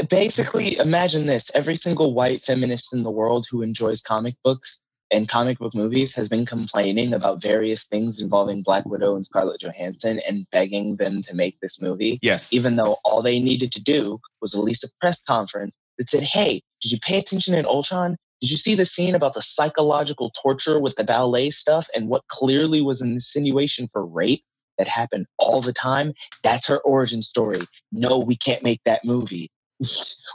E: Basically imagine this. Every single white feminist in the world who enjoys comic books and comic book movies has been complaining about various things involving black widow and scarlett johansson and begging them to make this movie
B: Yes.
E: even though all they needed to do was release a press conference that said hey did you pay attention in ultron? Did you see the scene about the psychological torture with the ballet stuff and what clearly was an insinuation for rape that happened all the time? That's her origin story. No we can't make that movie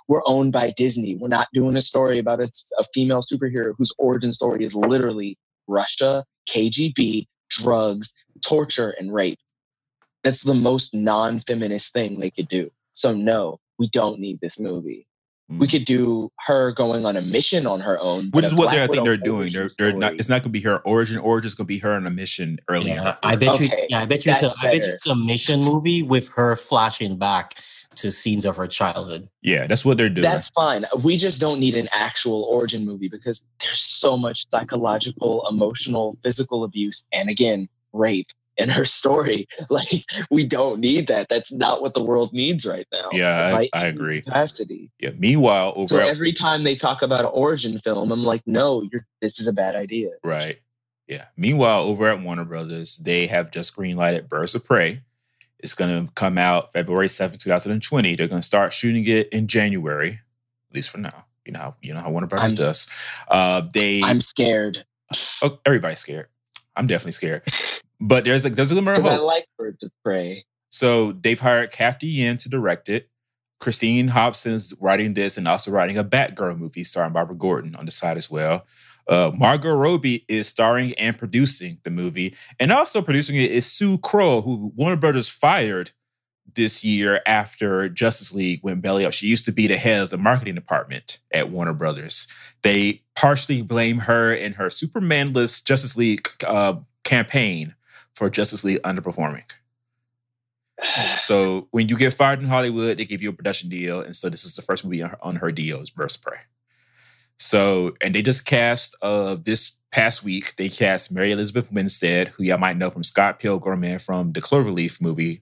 E: we're owned by Disney. We're not doing a story about a, a female superhero whose origin story is literally Russia, KGB, drugs, torture, and rape. That's the most non feminist thing they could do. So, no, we don't need this movie. We
B: Mm.
E: could do her going on a mission on her own.
B: which is what they're, I think they're doing. They're, they're not. It's not going to be her origin. Origin's going to be her on a mission early. in
D: Yeah,
B: her
D: I
B: career.
D: bet you. Yeah, I bet you. It's a,
E: that's
D: I bet you it's a mission movie with her flashing back to scenes of her childhood.
B: Yeah, that's what they're doing.
E: That's fine. We just don't need an actual origin movie because there's so much psychological, emotional, physical abuse, and again, rape in her story. [LAUGHS] Like, we don't need that. That's not what the world needs right now.
B: Yeah, I- I agree.
E: Capacity.
B: yeah. Meanwhile, over
E: So
B: at-
E: every time they talk about an origin film, I'm like, no, you're. This is a bad idea.
B: Right. Yeah. Meanwhile, over at Warner Brothers, they have just greenlighted Birds of Prey. It's going to come out February 7th, 2020. They're going to start shooting it in January, at least for now. You know how you know how Warner Brothers
E: I'm-
B: does. Uh, they
E: I'm scared
B: oh, everybody's scared. I'm definitely scared. But there's like there's a glimmer of [LAUGHS]
E: because I like Birds of Prey.
B: So they've hired Cathy Yan to direct it. Christine Hodson's writing this and also writing a Batgirl movie starring Barbara Gordon on the side as well. Uh, Margot Robbie is starring and producing the movie, and also producing it is Sue Kroll, who Warner Brothers fired this year after Justice League went belly up. She used to be the head of the marketing department at Warner Brothers. They partially blame her and her Supermanless Justice League uh, campaign for Justice League underperforming. [SIGHS] So when you get fired in Hollywood, they give you a production deal, and so this is the first movie on her, on her deal is Birds of Prey. So and they just cast uh this past week they cast Mary Elizabeth Winstead, who y'all might know from Scott Pilgrim and from the Cloverleaf movie,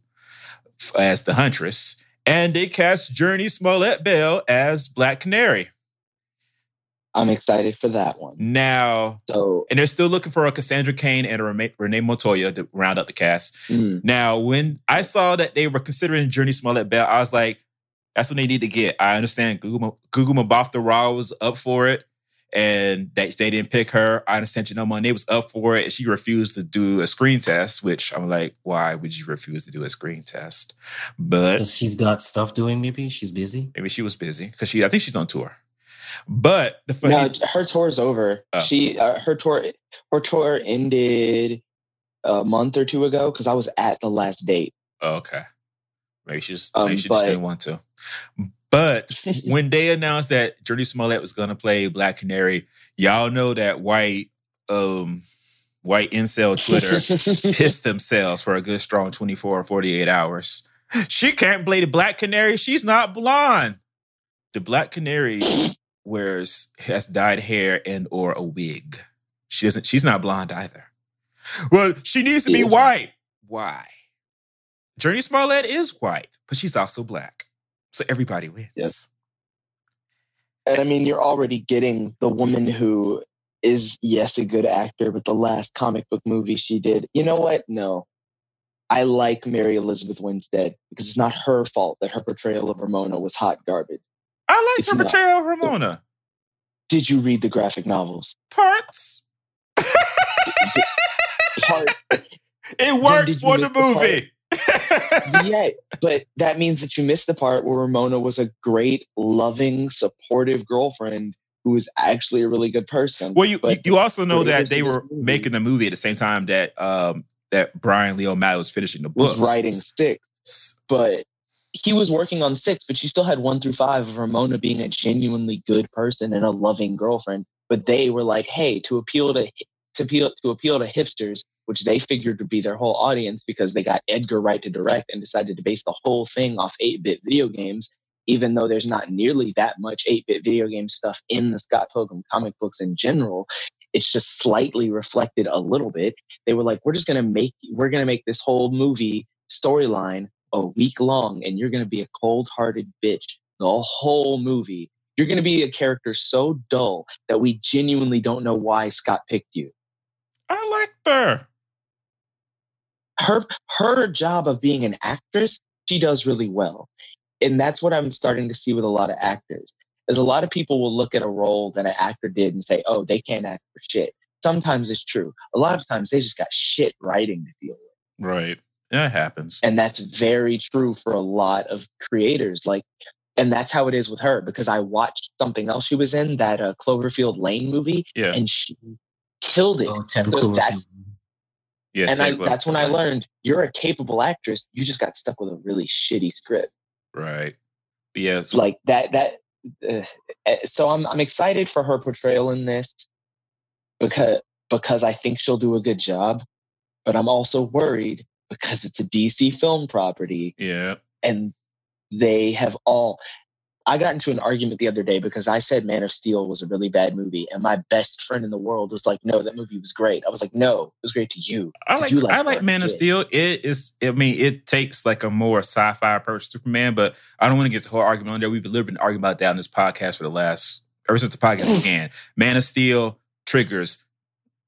B: as the Huntress, and they cast Jurnee Smollett Bell as Black Canary.
E: I'm excited for that one.
B: Now,
E: So,
B: and they're still looking for a Cassandra Cain and a Renee, Renee Montoya to round out the cast.
E: mm,
B: Now, when I saw that they were considering Jurnee Smollett Bell, I was like, that's what they need to get. I understand Google Google Mabafta Raw was up for it. and they, they didn't pick her. I understand Janelle Monae was up for it, and she refused to do a screen test. Which I'm like, why would you refuse to do a screen test? But
D: she's got stuff doing. Maybe she's busy.
B: maybe she was busy because she, I think she's on tour. But the funny,
E: No, her tour's over.
B: Oh.
E: She uh, her tour her tour ended a month or two ago because I was at the last date.
B: oh, okay, maybe she just,
E: Um,
B: maybe she
E: but-
B: just didn't want to. But [LAUGHS] when they announced that Jurnee Smollett was going to play Black Canary, y'all know that white, um, white incel Twitter [LAUGHS] pissed themselves for a good strong 24 or 48 hours. She can't play the Black Canary. She's not blonde. The Black Canary wears has dyed hair and or a wig. She doesn't. She's not blonde either. Well, she needs to be white. Why? Jurnee Smollett is white, but she's also black. So everybody wins.
E: Yes. And I mean, you're already getting the woman who is, yes, a good actor, but the last comic book movie she did, you know what? No. I like Mary Elizabeth Winstead because it's not her fault that her portrayal of Ramona was hot garbage.
B: I liked
E: It's
B: her portrayal of Ramona.
E: Did you read the graphic novels?
B: Parts.
E: Part, [LAUGHS]
B: It worked for the
E: miss the
B: movie.
E: Yeah, but that means that you missed the part where Ramona was a great, loving, supportive girlfriend who was actually a really good person.
B: Well, you
E: But
B: you also know that they were
E: movie-
B: making the movie at the same time that um that Bryan Lee O'Malley was finishing the
E: was
B: book.
E: writing six, but he was working on six, but you still had one through five of Ramona being a genuinely good person and a loving girlfriend. But they were like, hey, to appeal to to appeal to appeal to hipsters, which they figured would be their whole audience because they got Edgar Wright to direct and decided to base the whole thing off 8-bit video games, even though there's not nearly that much 8-bit video game stuff in the Scott Pilgrim comic books in general. It's just slightly reflected a little bit. They were like, we're just gonna make we're gonna make this whole movie storyline a week long and you're going to be a cold-hearted bitch the whole movie you're going to be a character so dull that we genuinely don't know why scott picked you
B: I liked her.
E: Her her job of being an actress she does really well and that's what i'm starting to see with a lot of actors is a lot of people will look at a role that an actor did and say oh they can't act for shit sometimes it's true a lot of times they just got shit writing to deal with
B: Right. That happens.
E: and that's very true for a lot of creators like and that's how it is with her because i watched something else she was in that uh, cloverfield lane movie
B: Yeah.
E: and she killed it
D: Oh, 10
E: So
D: Cloverfield.
E: that's-
B: Yeah.
E: and I, that's when i learned you're a capable actress you just got stuck with a really shitty script
B: Right. Yes. yeah.
E: Like that that uh, uh, so i'm i'm excited for her portrayal in this because because i think she'll do a good job but i'm also worried because it's a dc film property
B: Yeah.
E: and they have all I got into an argument the other day because I said Man of Steel was a really bad movie, and my best friend in the world was like, "No, that movie was great." I was like, "No, it was great to you."
B: I like
E: you
B: I like Man of Steel. It is I mean, it takes like a more sci-fi approach to Superman, but I don't want to get to the whole argument on there. We've literally been arguing about that on this podcast for the last ever since the podcast [CLEARS THROAT] began. Man of Steel triggers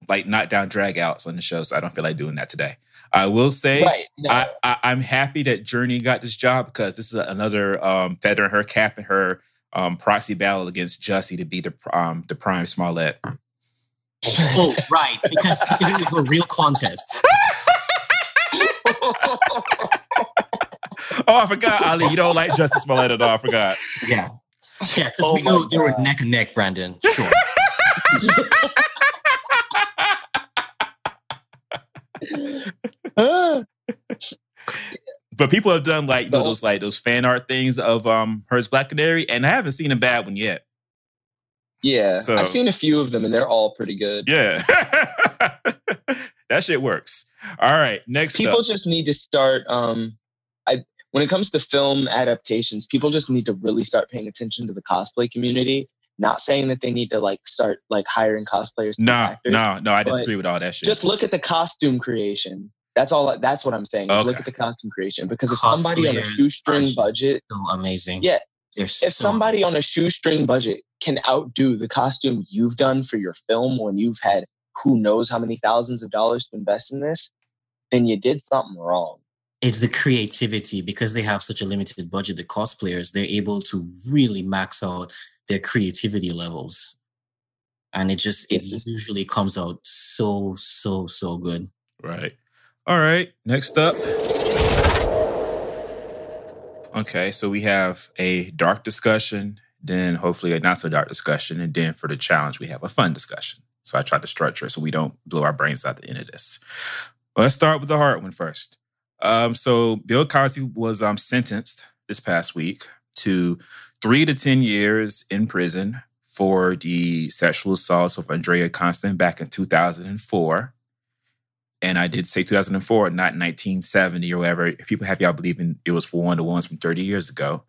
B: like knockdown drag outs on the show, so I don't feel like doing that today. I will say
E: Right? No,
B: I, I, I'm happy that Jurnee got this job because this is another um, feather in her cap in her um, proxy battle against Jussie to be the um, the prime Smollett.
D: Oh, right. Because it is a real contest. [LAUGHS]
B: Oh, I forgot, Ali. You don't like Jussie Smollett at all. I forgot.
D: Yeah. Yeah, because
E: Oh
D: we
E: my
D: know they were neck and neck, Brandon. Sure. [LAUGHS] [LAUGHS]
B: But people have done like you know, those like those fan art things of um her as Black Canary, and I haven't seen a bad one yet.
E: yeah,
B: So-
E: I've seen a few of them, and they're all pretty good.
B: Yeah, [LAUGHS] that shit works. All right, next
E: People
B: up.
E: just need to start. Um, I when it comes to film adaptations, people just need to really start paying attention to the cosplay community. Not saying that they need to like start like hiring cosplayers. to be
B: No,
E: actors.
B: no, no. I disagree with all that shit.
E: just look at the costume creation. That's all. That's what I'm saying. Is look at the costume creation because if somebody on a shoestring budget,
D: So amazing.
E: Yeah.
D: They're
E: if
D: so
E: somebody on a shoestring budget can outdo the costume you've done for your film when you've had who knows how many thousands of dollars to invest in this, then you did something wrong.
D: it's the creativity because they have such a limited budget the cosplayers they're able to really max out their creativity levels and it just it usually comes out so so so good.
B: Right. All right. Next up. Okay, so we have a dark discussion, then hopefully a not so dark discussion, and then for the challenge we have a fun discussion. So I tried to structure it so we don't blow our brains out at the end of this. Well, let's start with the hard one first. Um, so Bill Cosby was um, sentenced this past week to three to 10 years in prison for the sexual assault of Andrea Constand back in 2004. And I did say 2004, not 1970 or whatever. People have y'all believing it was for one the ones from 30 years ago.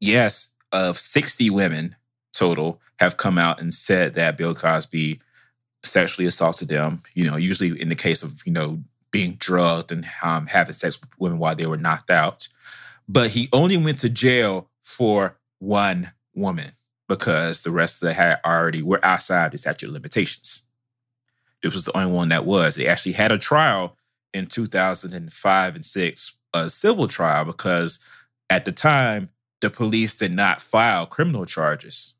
B: Yes, of 60 women total have come out and said that Bill Cosby sexually assaulted them. You know, usually in the case of, you know, being drugged and um, having sex with women while they were knocked out. But he only went to jail for one woman because the rest of the had already were outside the statute limitations. This was the only one that was. They actually had a trial in 2005 and six, a civil trial, because at the time, the police did not file criminal charges.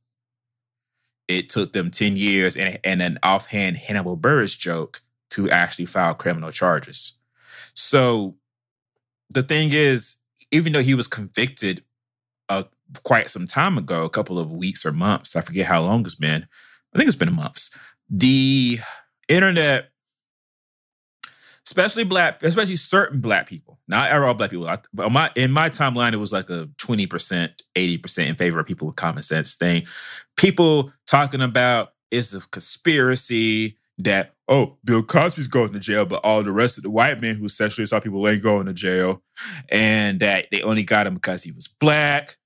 B: It took them 10 years and, and an offhand Hannibal Buress joke to actually file criminal charges. So the thing is, even though he was convicted uh, quite some time ago, a couple of weeks or months, I forget how long it's been. I think it's been months. The internet, especially black, especially certain black people, not all black people. I, my, in my timeline, it was like a 20%, 80% in favor of people with common sense thing. People talking about it's a conspiracy that, oh, Bill Cosby's going to jail, but all the rest of the white men who sexually assault people ain't going to jail. And that they only got him because he was black.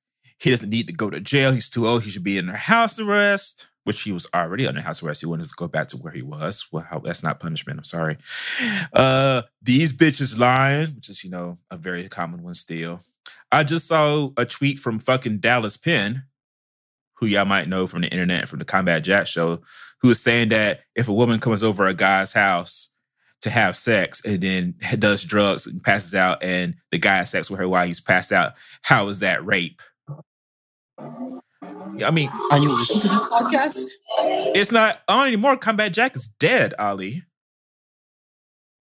B: He doesn't need to go to jail. He's too old. He should be in house arrest, which he was already under house arrest. He wanted to go back to where he was. Well, that's not punishment. I'm sorry. Uh, these bitches lying, which is, you know, a very common one still. I just saw a tweet from fucking Dallas Penn, who y'all might know from the internet, from the Combat Jack show, who was saying that if a woman comes over a guy's house to have sex and then [LAUGHS] does drugs and passes out and the guy has sex with her while he's passed out, how is that rape? I mean,
D: are you listening to this podcast?
B: It's not on anymore. Combat Jack is dead, Ali.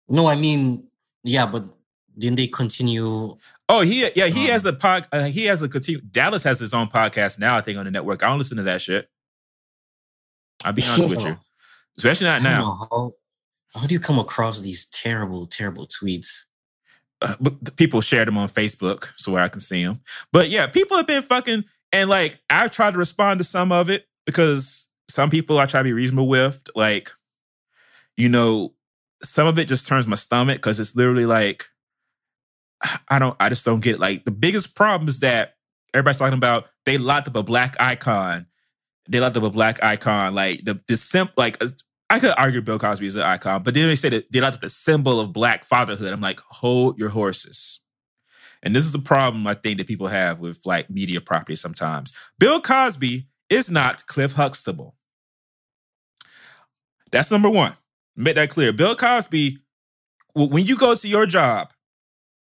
D: No, I mean, yeah, but didn't they continue?
B: Oh, he yeah, he um, has a pod. Uh, he has a continue. Dallas has his own podcast now. I think on the network. I don't listen to that shit. I'll be honest with you, especially not now.
D: How, how, do you come across these terrible, terrible tweets?
B: Uh, but people shared them on Facebook, so where I can see them. But yeah, people have been fucking and like I've tried to respond to some of it because some people I try to be reasonable with. Like, you know, some of it just turns my stomach because it's literally like I don't I just don't get it. Like the biggest problem is that everybody's talking about they locked up a black icon. They locked up a black icon. Like the the simp like uh, I could argue Bill Cosby is an icon, but then they say that they locked up the symbol of black fatherhood. I'm like, hold your horses. And this is a problem I think that people have with like media property sometimes. Bill Cosby is not Cliff Huxtable. That's number one. Make that clear. Bill Cosby, when you go to your job,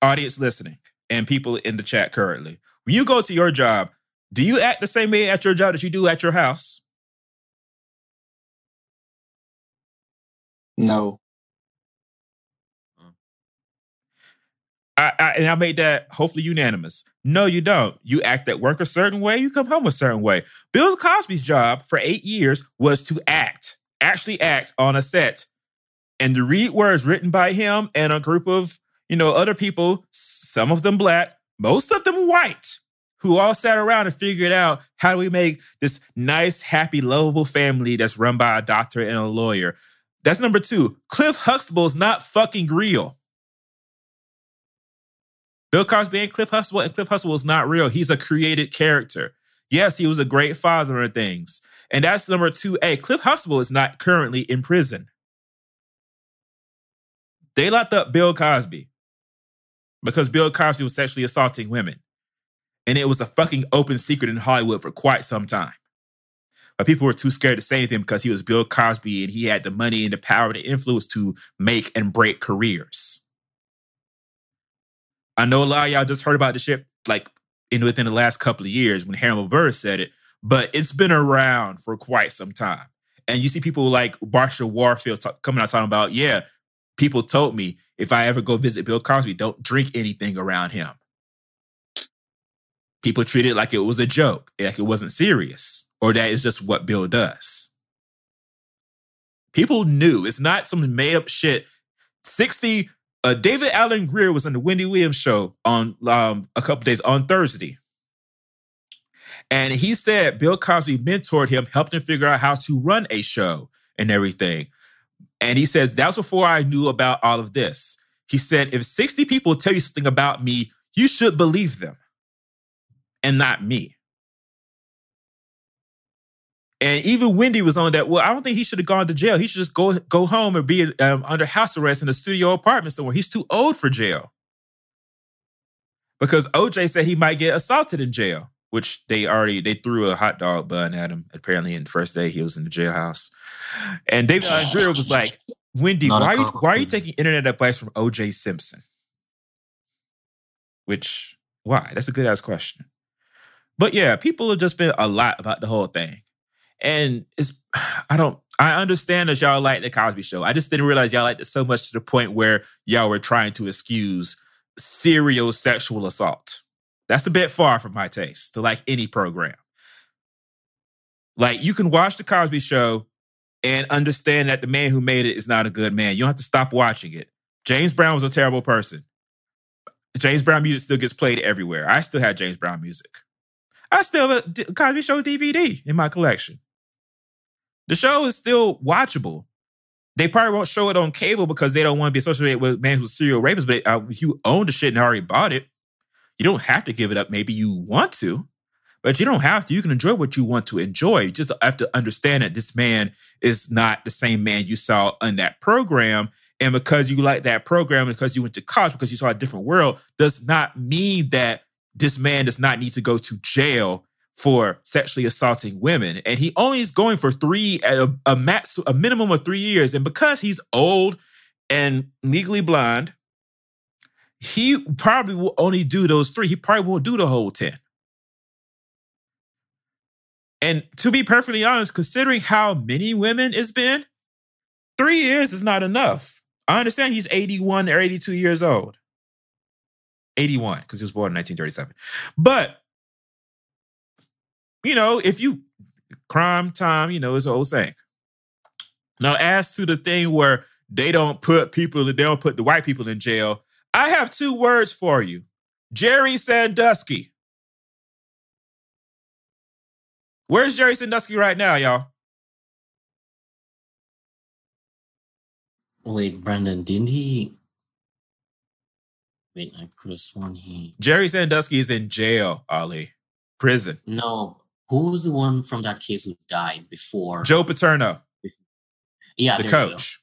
B: audience listening, and people in the chat currently, when you go to your job, do you act the same way at your job that you do at your house?
E: No. Mm.
B: I, I, and I made that hopefully unanimous. No, you don't. You act at work a certain way, you come home a certain way. Bill Cosby's job for eight years was to act, actually act on a set, and to read words written by him and a group of you know other people, some of them black, most of them white, who all sat around and figured out how do we make this nice, happy, lovable family that's run by a doctor and a lawyer. That's number two. Cliff Huxtable is not fucking real. Bill Cosby and Cliff Huxtable, and Cliff Huxtable is not real. He's a created character. Yes, he was a great father and things. And that's number two A. Cliff Huxtable is not currently in prison. They locked up Bill Cosby because Bill Cosby was sexually assaulting women. And it was a fucking open secret in Hollywood for quite some time. But people were too scared to say anything because he was Bill Cosby and he had the money and the power, and the influence to make and break careers. I know a lot of y'all just heard about the shit like in within the last couple of years when Hannibal Buress said it, but it's been around for quite some time. And you see people like Marsha Warfield t- coming out talking about, yeah, people told me if I ever go visit Bill Cosby, don't drink anything around him. People treat it like it was a joke, like it wasn't serious, or that is just what Bill does. People knew it's not some made up shit. 60, uh, David Alan Grier was on the Wendy Williams show on um, a couple days on Thursday. And he said Bill Cosby mentored him, helped him figure out how to run a show and everything. And he says, That was before I knew about all of this. He said, If 60 people tell you something about me, you should believe them and not me. And even Wendy was on that. Well, I don't think he should have gone to jail. He should just go go home and be um, under house arrest in a studio apartment somewhere. He's too old for jail. Because OJ said he might get assaulted in jail, which they already they threw a hot dog bun at him. Apparently, in the first day he was in the jailhouse. And David Andrea was like, "Wendy,
D: Not
B: why are you, why are you taking internet advice from OJ Simpson?" Which why? That's a good ass question. But yeah, people have just been a lot about the whole thing. And it's [SIGHS] I don't I understand that y'all like the Cosby show. I just didn't realize y'all liked it so much to the point where y'all were trying to excuse serial sexual assault. That's a bit far from my taste to like any program. Like you can watch the Cosby show and understand that the man who made it is not a good man. You don't have to stop watching it. James Brown was a terrible person. James Brown music still gets played everywhere. I still have James Brown music. I still have a Cosby Show DVD in my collection. The show is still watchable. They probably won't show it on cable because they don't want to be associated with man who's serial rapist. But uh, if you own the shit and already bought it, you don't have to give it up. Maybe you want to, but you don't have to. You can enjoy what you want to enjoy. You just have to understand that this man is not the same man you saw on that program. And because you like that program, because you went to college, because you saw a different world, does not mean that this man does not need to go to jail for sexually assaulting women. And he only is going for three at a, a max, a minimum of three years. And because he's old and legally blind, he probably will only do those three. He probably won't do the whole 10. And to be perfectly honest, considering how many women it's been, three years is not enough. I understand he's 81 or 82 years old. 81, because he was born in 1937. But, you know, if you crime time, you know, it's an old saying. Now, as to the thing where they don't put people, they don't put the white people in jail, I have two words for you. Jerry Sandusky. Where's Jerry Sandusky right now, y'all?
D: Wait, Brandon, didn't he? Wait, I could have sworn he.
B: Jerry Sandusky is in jail, Ali. Prison.
D: No, who was the one from that case who died before?
B: Joe Paterno,
D: yeah,
B: the
D: there you go.
B: coach.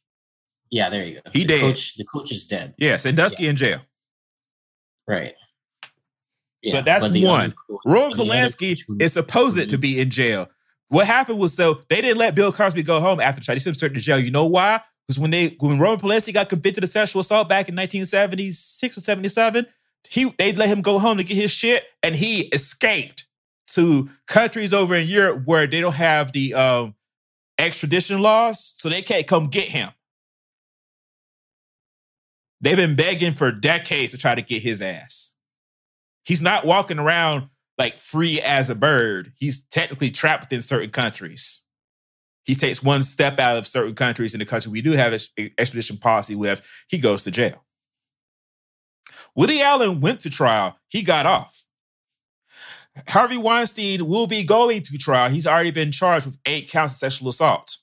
D: Yeah, there you go.
B: He
D: the
B: dead.
D: Coach, the coach is dead.
B: Yes, and Dusky yeah, in jail.
D: Right.
B: So that's
D: but other
B: one. Roman
D: but the other
B: Polanski
D: coach who-
B: is supposed to be in jail. What happened was so they didn't let Bill Cosby go home after Charlie Simpson to jail. You know why? Because when they when Roman Polanski got convicted of sexual assault back in 1976 or 77, he they let him go home to get his shit, and he escaped to countries over in Europe where they don't have the um, extradition laws, so they can't come get him. They've been begging for decades to try to get his ass. He's not walking around like free as a bird. He's technically trapped within certain countries. He takes one step out of certain countries in the country we do have ex- extradition policy with, he goes to jail. Woody Allen went to trial, he got off. Harvey Weinstein will be going to trial. He's already been charged with eight counts of sexual assault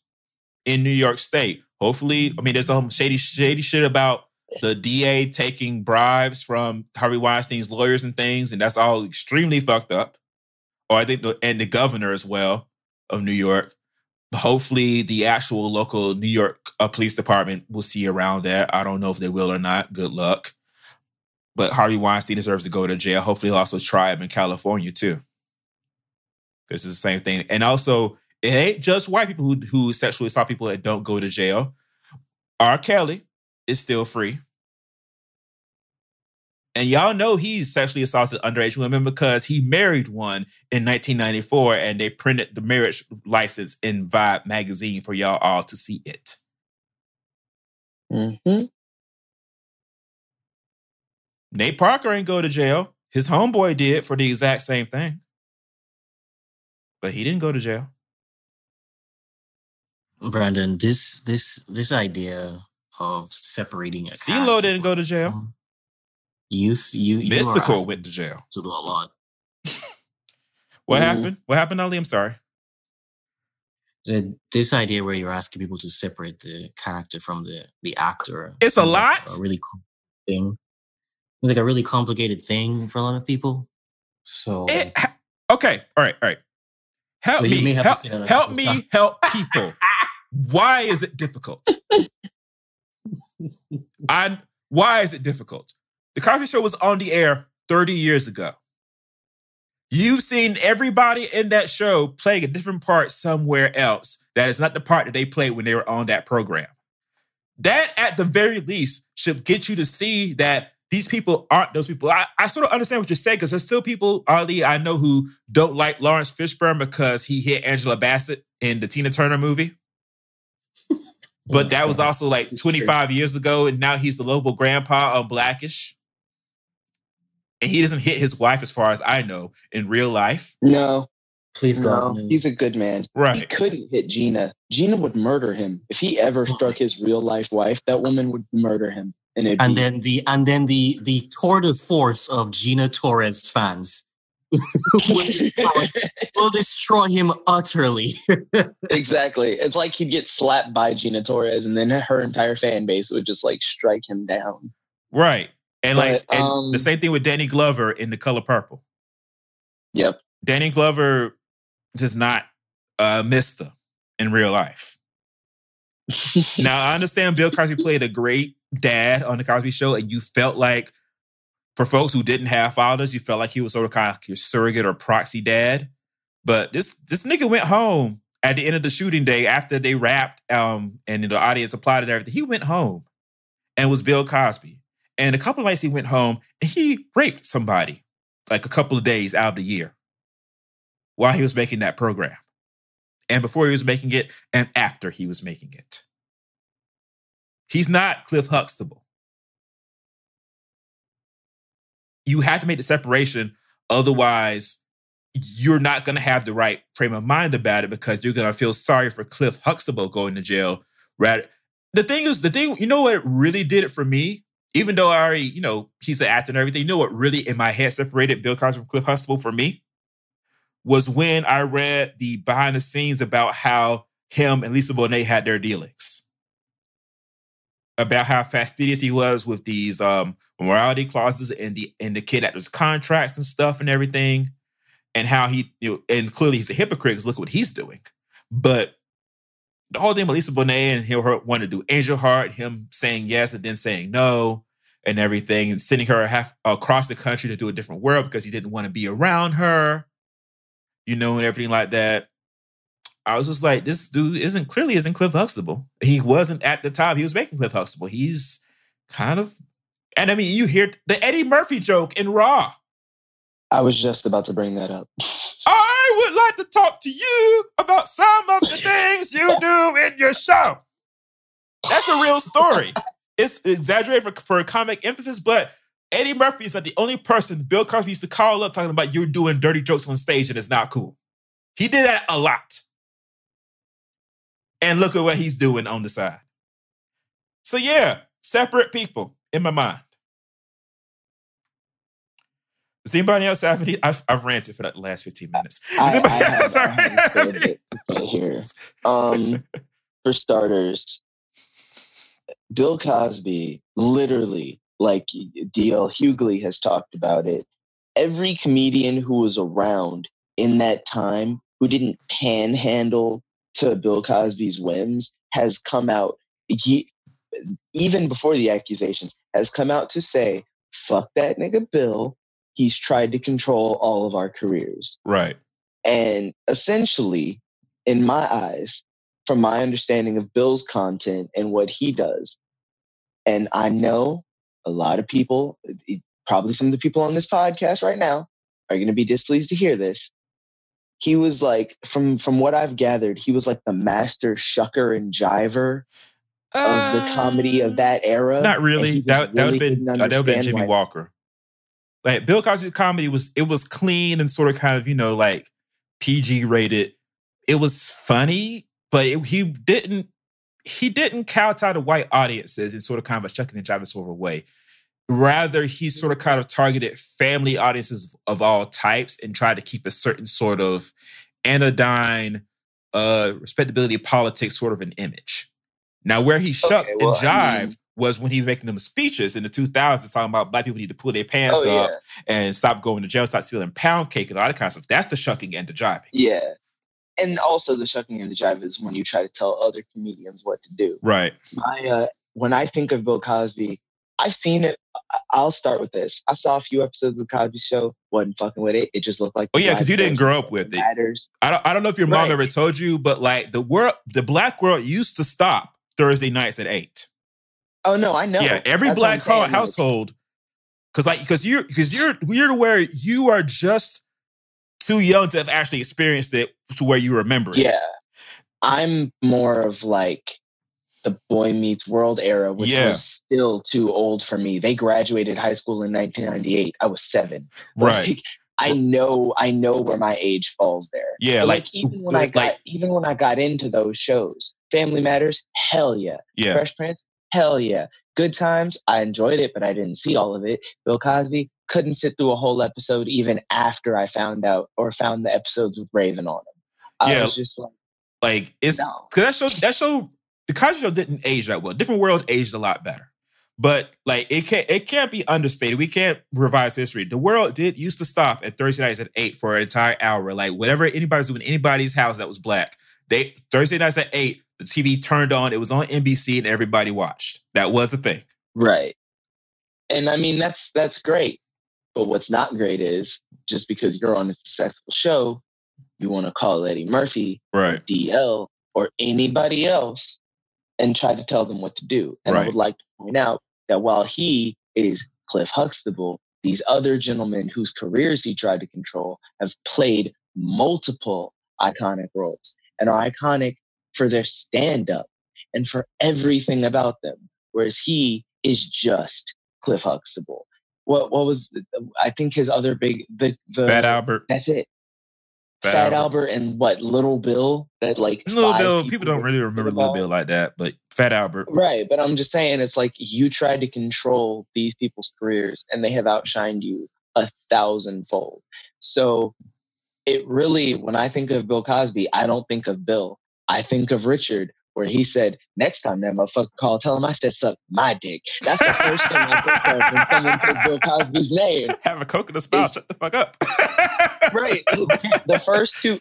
B: in New York State. Hopefully, I mean, there's some shady, shady shit about the DA taking bribes from Harvey Weinstein's lawyers and things, and that's all extremely fucked up. Or I think, the, and the governor as well of New York. Hopefully, the actual local New York uh, police department will see around that. I don't know if they will or not. Good luck. But Harvey Weinstein deserves to go to jail. Hopefully, he'll also try him in California too. This is the same thing. And also, it ain't just white people who, who sexually assault people that don't go to jail. R. Kelly is still free. And y'all know he sexually assaulted underage women because he married one in 1994 and they printed the marriage license in Vibe magazine for y'all all to see it.
E: hmm
B: Nate Parker ain't go to jail. His homeboy did for the exact same thing. But he didn't go to jail.
D: Brandon, this this this idea of separating a
B: CeeLo didn't go to jail.
D: You you you Mystikal
B: went to jail.
D: to a lot. [LAUGHS]
B: What
E: Mhm.
B: happened? What happened, Ali? I'm sorry.
D: The, this idea where you're asking people to separate the character from the the actor.
B: It's a
D: seems like
B: lot.
D: a really com- thing. It's like a really complicated thing for a lot of people. So
B: It- okay, all right, all right. Help
D: So
B: me,
D: may have to
B: help,
D: say that a
B: help me, help people. [LAUGHS] Why is it difficult? [LAUGHS] [LAUGHS] I why is it difficult? The Cosby Show was on the air 30 years ago. You've seen everybody in that show playing a different part somewhere else. That is not the part that they played when they were on that program. That, at the very least, should get you to see that these people aren't those people. I, I sort of understand what you're saying because there's still people, Ali, I know who don't like Laurence Fishburne because he hit Angela Bassett in the Tina Turner movie. [LAUGHS] But that was also like
D: This is true.
B: 25 years ago, and now he's the local grandpa on Blackish. And he doesn't hit his wife, as far as I know, in real life.
E: No,
D: please
E: no,
D: God, no.
E: he's a good man. Right. He
B: Right.
E: couldn't hit Gina. Gina would murder him if he ever struck his real life wife. That woman would murder him, and
D: and
E: be,
D: then the and then the the tour de force of Gina Torres fans will, destroy, will destroy him utterly. [LAUGHS]
E: exactly. It's like he'd get slapped by Gina Torres, and then her entire fan base would just like strike him down.
B: Right. And like and
E: um,
B: the same thing with Danny Glover in The Color Purple.
E: Yep.
B: Danny Glover just not a mister in real life. [LAUGHS] Now I understand Bill Cosby played a great dad on the Cosby Show, and you felt like for folks who didn't have fathers, you felt like he was sort of kind of your surrogate or proxy dad. But this this nigga went home at the end of the shooting day after they wrapped, um, and the audience applauded everything. He went home and was Bill Cosby. And a couple nights he went home and he raped somebody like a couple of days out of the year while he was making that program. And before he was making it, and after he was making it. He's not Cliff Huxtable. You have to make the separation, otherwise, you're not going to have the right frame of mind about it because you're going to feel sorry for Cliff Huxtable going to jail. Right? the thing is, the thing, you know what really did it for me? Even though I already, you know, he's an actor and everything, you know what really in my head separated Bill Cosby from Cliff Huxtable for me? Was when I read the behind the scenes about how him and Lisa Bonet had their dealings. About how fastidious he was with these um morality clauses in the in the kid actors' contracts and stuff and everything. And how he, you know, and clearly he's a hypocrite because look what he's doing. But the whole thing Lisa Bonet and he'll her want to do Angel Heart, him saying yes and then saying no and everything, and sending her half across the country to do a different world because he didn't want to be around her, you know, and everything like that. I was just like, this dude isn't clearly isn't Cliff Huxtable. He wasn't at the time he was making Cliff Huxtable. He's kind of, and I mean, you hear the Eddie Murphy joke in Raw.
E: I was just about to bring that up. [LAUGHS]
B: I would like to talk to you about some of the things you do in your show. That's a real story. It's exaggerated for, for comic emphasis, but Eddie Murphy is not the only person Bill Cosby used to call up talking about you're doing dirty jokes on stage and it's not cool. He did that a lot. And look at what he's doing on the side. So, yeah, separate people in my mind. Does anybody else have any? I've, I've ranted for the last 15 minutes. Does
E: I, I
B: else have
E: have
B: any-
E: bit to say here. Um, for starters, Bill Cosby, literally, like D.L. Hughley has talked about it. Every comedian who was around in that time who didn't panhandle to Bill Cosby's whims has come out, he, even before the accusations, has come out to say, fuck that nigga Bill. He's tried to control all of our careers.
B: Right.
E: And essentially, in my eyes, from my understanding of Bill's content and what he does, and I know a lot of people, probably some of the people on this podcast right now are going to be displeased to hear this. He was like, from from what I've gathered, he was like the master shucker and jiver of the comedy of that era.
B: Uh, Not really. That that would
E: really
B: been uh, that would been Jimmy
E: why-
B: Walker. Like Bill Cosby's comedy was it was clean and sort of kind of you know like PG rated. It was funny, but it, he didn't he didn't kowtow to white audiences in sort of kind of a shucking and jiving sort of way. Rather, he sort of kind of targeted family audiences of all types and tried to keep a certain sort of anodyne, uh, respectability politics sort of an image. Now, where he shucked
E: Okay, well,
B: and
E: I
B: jived
E: mean-
B: was when he was making them speeches in the 2000s talking about black people need to pull their pants
E: Oh
B: up
E: yeah,
B: and stop going to jail, stop stealing pound cake and all that kind of stuff. That's the shucking and the jiving.
E: yeah. And also the shucking and the jive is when you try to tell other comedians what to do.
B: Right.
E: My uh, when I think of Bill Cosby, I've seen it. I- I'll start with this. I saw a few episodes of the Cosby Show. wasn't fucking with it. It just looked like.
B: Oh, yeah, because you didn't grow up with it.
E: Matters.
B: I don't, I don't know if your mom
E: Right.
B: ever told you, but like the world, the black world used to stop Thursday nights at eight.
E: Oh no, I know.
B: Yeah, every
E: That's
B: black
E: saying,
B: ho- household, because like because you're because you're you're to where you are just too young to have actually experienced it to where you remember it.
E: Yeah, I'm more of like the Boy Meets World era, which
B: Yeah.
E: was still too old for me. They graduated high school in 1998. I was seven. [LAUGHS]
B: right.
E: Like, I know, I know where my age falls there.
B: Yeah,
E: But,
B: like-
E: even when I
B: like-
E: got, even when I got into those shows, Family Matters, hell yeah.
B: Yeah,
E: Fresh Prince, hell yeah. Good times, I enjoyed it, but I didn't see all of it. Bill Cosby couldn't sit through a whole episode even after I found out or found the episodes with Raven on them. I
B: Yeah.
E: was just like,
B: like it's
E: no.
B: because that show that show the Cosby Show didn't age that well. Different World aged a lot better, but like it can't it can't be understated. We can't revise history. The world did used to stop at Thursday nights at eight for an entire hour. Like whatever anybody's doing anybody's house that was black, they Thursday nights at eight. The TV turned on. It was on NBC and everybody watched. That was the thing.
E: Right. And I mean that's that's great. But what's not great is just because you're on a successful show, you want to call Eddie Murphy,
B: Right.
E: DL, or anybody else and try to tell them what to do. And I would like to point out that while he is Cliff Huxtable, these other gentlemen whose careers he tried to control have played multiple iconic roles and are iconic for their stand up and for everything about them. Whereas he is just Cliff Huxtable. What what was the, I think his other big the the
B: Fat Albert.
E: that's it.
B: Fat
E: Fat,
B: Albert.
E: Albert. and what Little Bill that like
B: Little Bill. People don't really remember Little. Bill like that, but Fat Albert.
E: Right, but I'm just saying it's like you tried to control these people's careers and they have outshined you a thousandfold. So it really, when I think of Bill Cosby, I don't think of Bill. I think of Richard, where he said, "Next time that motherfucker call, tell him I said suck my dick." That's the first thing I think of when someone says Bill Cosby's name. [LAUGHS]
B: Have a coconut spout. Shut the fuck up. [LAUGHS]
E: Right. the first two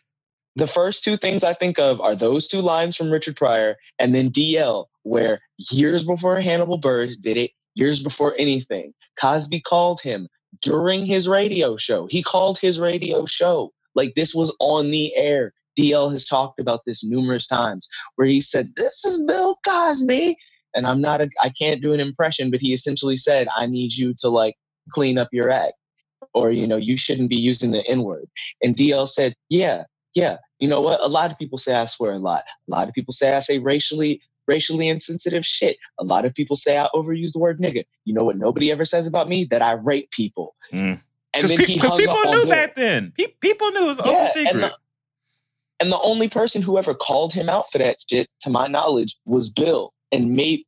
E: the first two things I think of are those two lines from Richard Pryor and then DL, where years before Hannibal Buress did it, years before anything, Cosby called him during his radio show. He called his radio show. Like this was on the air. DL has talked about this numerous times where he said, This is Bill Cosby. And I'm not a I can't do an impression, but he essentially said, I need you to like clean up your act. Or, you know, you shouldn't be using the N-word. And DL said, Yeah, yeah. You know what? A lot of people say I swear a lot. A lot of people say I say racially racially insensitive shit. A lot of people say I overuse the word nigga. You know what nobody ever says about me? That I rape people.
B: Mm.
E: And
B: Because
E: then he hung
B: people
E: up on
B: knew back then. Pe- people knew it was
E: Yeah,
B: open secret.
E: the- And the only person who ever called him out for that shit, to my knowledge, was Bill. And made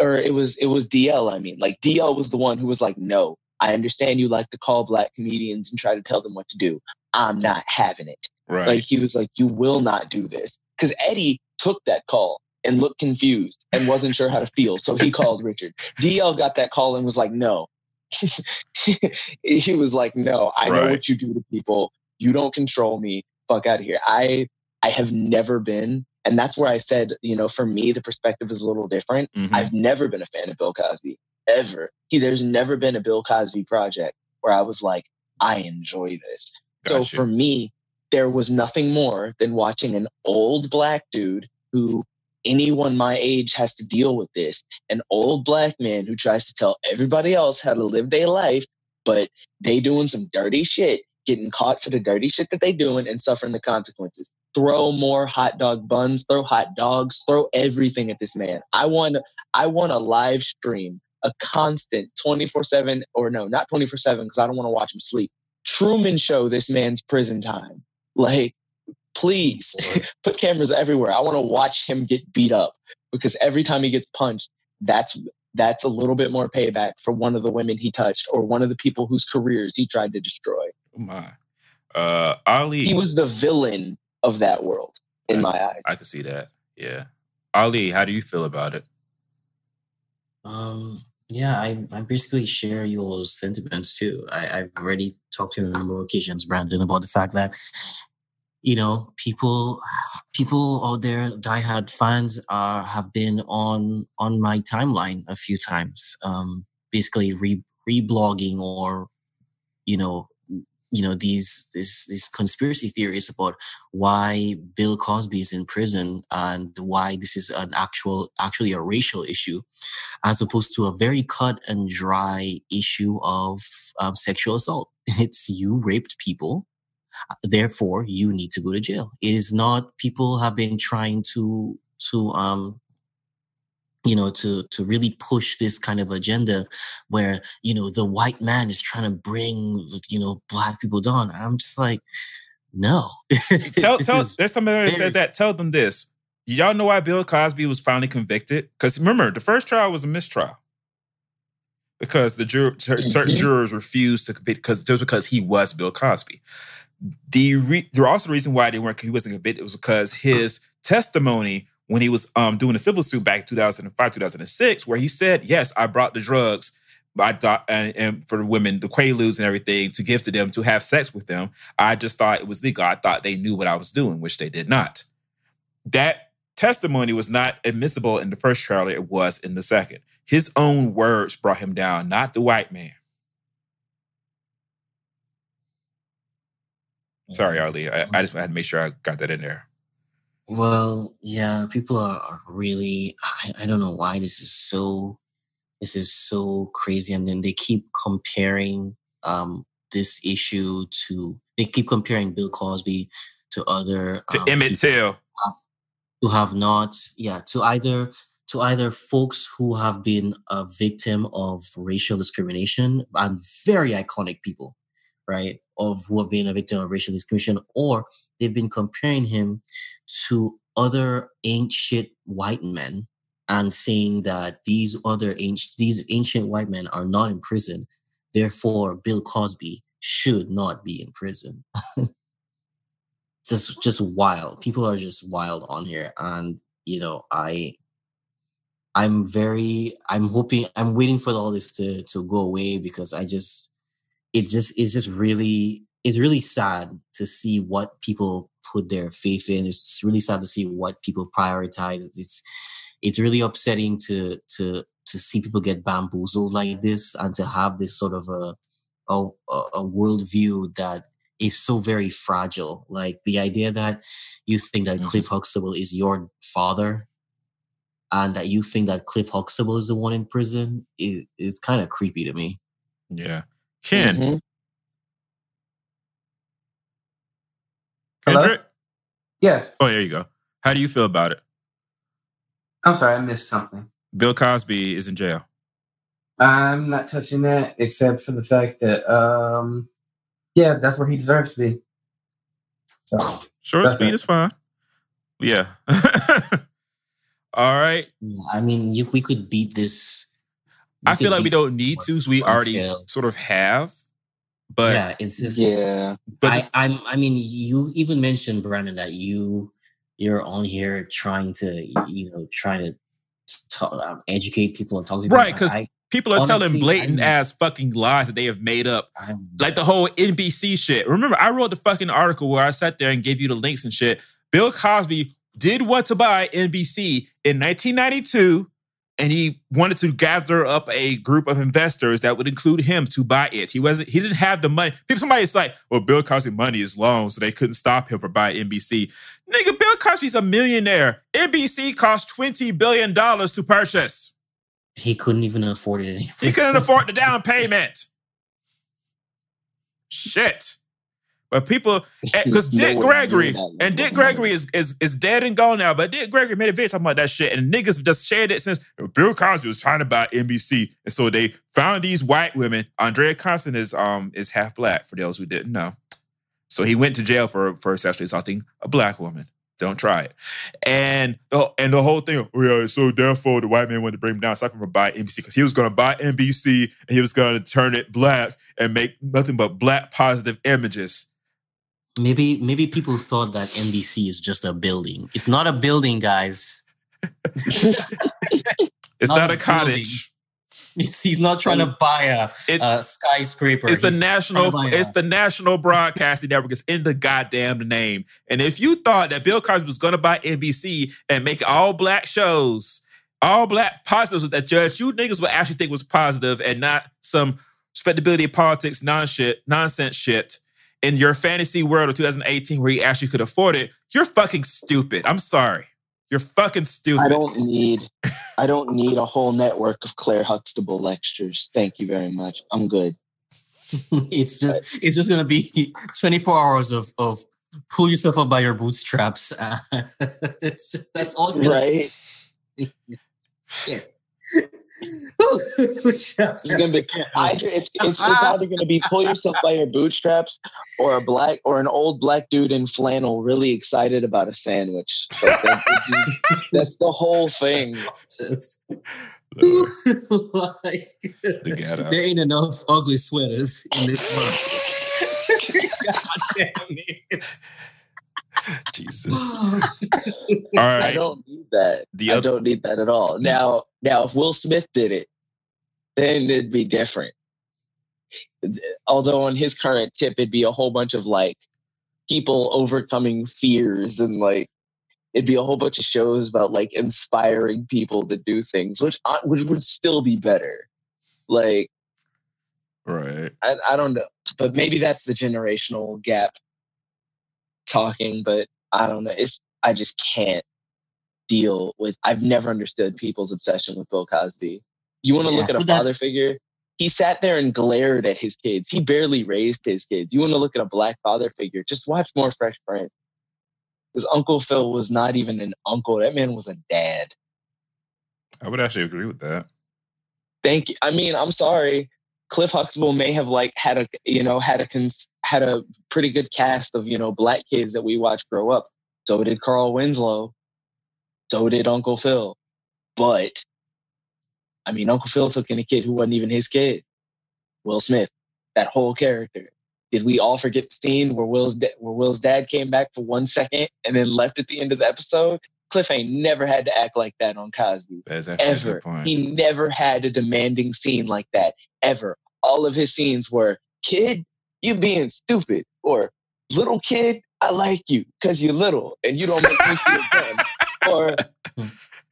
E: or it was it was DL. I mean, like DL was the one who was like, "No, I understand you like to call black comedians and try to tell them what to do. I'm not having it."
B: right.
E: Like he was like, "You will not do this," because Eddie took that call and looked confused and wasn't sure how to feel, so he called Richard. DL got that call and was like, "No." [LAUGHS] he was like, "No, I know what you do to people. You don't control me. Fuck out of here." I I have never been, and that's where I said, you know, for me the perspective is a little different.
B: Mhm.
E: I've never been a fan of Bill Cosby ever. He, there's never been a Bill Cosby project where I was like, I enjoy this. So for me, there was nothing more than watching an old black dude who anyone my age has to deal with this. An old black man who tries to tell everybody else how to live their life, but they doing some dirty shit, getting caught for the dirty shit that they doing and suffering the consequences. Throw more hot dog buns, throw hot dogs, throw everything at this man. I want I want a live stream, a constant 24/7 or no, not 24/7 because I don't want to watch him sleep. Truman show this man's prison time. Like please [LAUGHS] put cameras everywhere. I want to watch him get beat up because every time he gets punched, that's that's a little bit more payback for one of the women he touched or one of the people whose careers he tried to destroy.
B: Oh my. Uh Ali.
E: He was the villain of that world in
B: I-
E: my eyes.
B: I can see that. Yeah. Ali, how do you feel about it?
D: Um, yeah, I, I basically share your sentiments too. I, I've already talked to you on a number of occasions, Brandon, about the fact that you know people people out there, diehard fans, uh, have been on on my timeline a few times. Um, basically re reblogging or you know you know these these these conspiracy theories about why Bill Cosby is in prison and why this is an actual actually a racial issue as opposed to a very cut and dry issue of um, sexual assault. [LAUGHS] It's you raped people, therefore you need to go to jail. It is not people have been trying to to um you know to to really push this kind of agenda where you know the white man is trying to bring you know black people down. I'm just like no. [LAUGHS]
B: Tell
D: This
B: tell
D: is-
B: there's somebody that says that. Tell them this. Y'all know why Bill Cosby was finally convicted? Because remember, the first trial was a mistrial. Because the jur- cer- certain
E: Mhm.
B: jurors refused to convict because just because he was Bill Cosby. The re- there also the reason why they weren't he wasn't convicted was because his testimony when he was um, doing a civil suit back in 2005 2006 where he said yes I brought the drugs I thought and, and for the women the quaaludes and everything to give to them to have sex with them I just thought it was legal. I thought they knew what I was doing, which they did not. That testimony was not admissible in the first trial, it was in the second. His own words brought him down, not the white man. Sorry, Ali. I, I just had to make sure I got that in there.
D: Well, yeah, people are, are really I, I don't know why this is so this is so crazy and then they keep comparing um this issue to they keep comparing Bill Cosby to other
B: To
D: um,
B: Emmett Till.
D: who have not yeah to either to either folks who have been a victim of racial discrimination and very iconic people right of who have been a victim of racial discrimination or they've been comparing him to other ancient white men and saying that these other ancient these ancient white men are not in prison. Therefore bill cosby should not be in prison. [LAUGHS] Just just wild. People are just wild on here. And you know i i'm very i'm hoping i'm waiting for all this to to go away because i just it just it's just really it's really sad to see what people put their faith in it's really sad to see what people prioritize it's it's really upsetting to to to see people get bamboozled like this and to have this sort of a a, a worldview that is so very fragile. Like the idea that you think that
B: Mhm.
D: Cliff Huxtable is your father and that you think that Cliff Huxtable is the one in prison is, is kind of creepy to me.
B: Yeah. Ken.
E: Mhm.
C: Hello?
B: Kendrick?
C: Yeah.
B: Oh, there you go. How do you feel about it?
C: I'm sorry, I missed something.
B: Bill Cosby is in jail.
C: I'm not touching that except for the fact that, um, yeah, that's where he deserves to be. So,
B: Short speed
C: it.
B: is fine. Yeah. [LAUGHS] All right.
D: I mean, you, we could beat this.
B: I feel like we don't need to, so we already
D: scale.
B: sort of have. But
D: yeah, it's just
E: Yeah.
B: but
D: I, I'm. I mean, you even mentioned Brandon that you you're on here trying to you know trying to talk, um, educate people and talk to people.
B: Right, 'cause
D: I,
B: people are telling blatant
D: I'm-
B: ass fucking lies that they have made up.
D: I,
B: Like the whole NBC shit. Remember, I wrote the fucking article where I sat there and gave you the links and shit. Bill Cosby did want to buy NBC in 1992 and he wanted to gather up a group of investors that would include him to buy it. He wasn't. He didn't have the money. People, somebody's like, "Well, Bill Cosby money is long, so they couldn't stop him from buying NBC." Nigga, Bill Cosby's a millionaire. NBC cost twenty billion dollars to purchase.
D: He couldn't even afford it anymore.
B: He couldn't afford the down [LAUGHS] payment. Shit. But people, because Dick
E: one
B: Gregory and Dick Gregory is, is is dead and gone now. But Dick Gregory made a video talking about that shit, and niggas just shared it since Bill Cosby was trying to buy NBC, and so they found these white women. Andrea Constand is um is half black for those who didn't know, so he went to jail for for sexually assaulting a black woman. Don't try it. And the, and the whole thing, oh yeah, so therefore the white man wanted to bring him down, him from buy NBC because he was going to buy NBC and he was going to turn it black and make nothing but black positive images.
D: Maybe maybe people thought that NBC is just a building. It's not a building, guys. [LAUGHS]
B: It's
D: Not
B: not,
D: a
B: a cottage. [LAUGHS]
D: It's, he's not trying to buy a,
B: It-
D: a skyscraper.
B: It's the national.
D: trying to buy
B: It's
D: a-
B: the National Broadcasting Network. It's in the goddamn name. And if you thought that Bill Cosby was going to buy NBC and make all black shows, all black positives with that judge you niggas would actually think was positive and not some respectability politics non-shit, nonsense shit in your fantasy world of 2018 where you actually could afford it, you're fucking stupid. I'm sorry. You're fucking stupid.
E: I don't need I don't need a whole network of Claire Huxtable lectures. Thank you very much. I'm good. [LAUGHS]
D: it's just it's just gonna be 24 hours of of pull yourself up by your bootstraps. Uh, [LAUGHS] it's just, that's all it's gonna
E: Right?
D: It's [LAUGHS]
E: It's gonna be either it's it's, it's either gonna be pull yourself by your bootstraps or a black or an old black dude in flannel really excited about a sandwich. Like, that- [LAUGHS] that's the whole thing.
D: Just- like,
B: ghetto.
D: there ain't enough ugly sweaters in this world. [LAUGHS] God damn it. [LAUGHS]
B: Jesus. [LAUGHS] All
E: I don't need that.
B: The
E: I
B: other,
E: don't need that at all. Mm. Now, now, if Will Smith did it, then it'd be different. Although on his current tip, it'd be a whole bunch of like people overcoming fears and like it'd be a whole bunch of shows about like inspiring people to do things, which which would still be better. Like
B: right.
E: I, I don't know, but maybe that's the generational gap talking. But I don't know. It's I just can't deal with. I've never understood people's obsession with Bill Cosby. You want to
D: Yeah,
E: look at a
D: but that-
E: father figure? He sat there and glared at his kids. He barely raised his kids. You want to look at a black father figure? Just watch more Fresh Prince. Because Uncle Phil was not even an uncle. That man was a dad.
B: I would actually agree with that.
E: Thank you. I mean, I'm sorry. Cliff Huxtable may have like had a you know had a cons- had a pretty good cast of you know black kids that we watched grow up. So did Carl Winslow. So did Uncle Phil. But I mean, Uncle Phil took in a kid who wasn't even his kid. Will Smith, that whole character. Did we all forget the scene where Will's da- where Will's dad came back for one second and then left at the end of the episode? Cliff ain't never had to act like that on Cosby
B: That is actually a
E: ever.
B: good point.
E: He never had a demanding scene like that ever. All of his scenes were, kid, you being stupid, or little kid, I like you because you're little and you don't make me feel [LAUGHS] dumb, or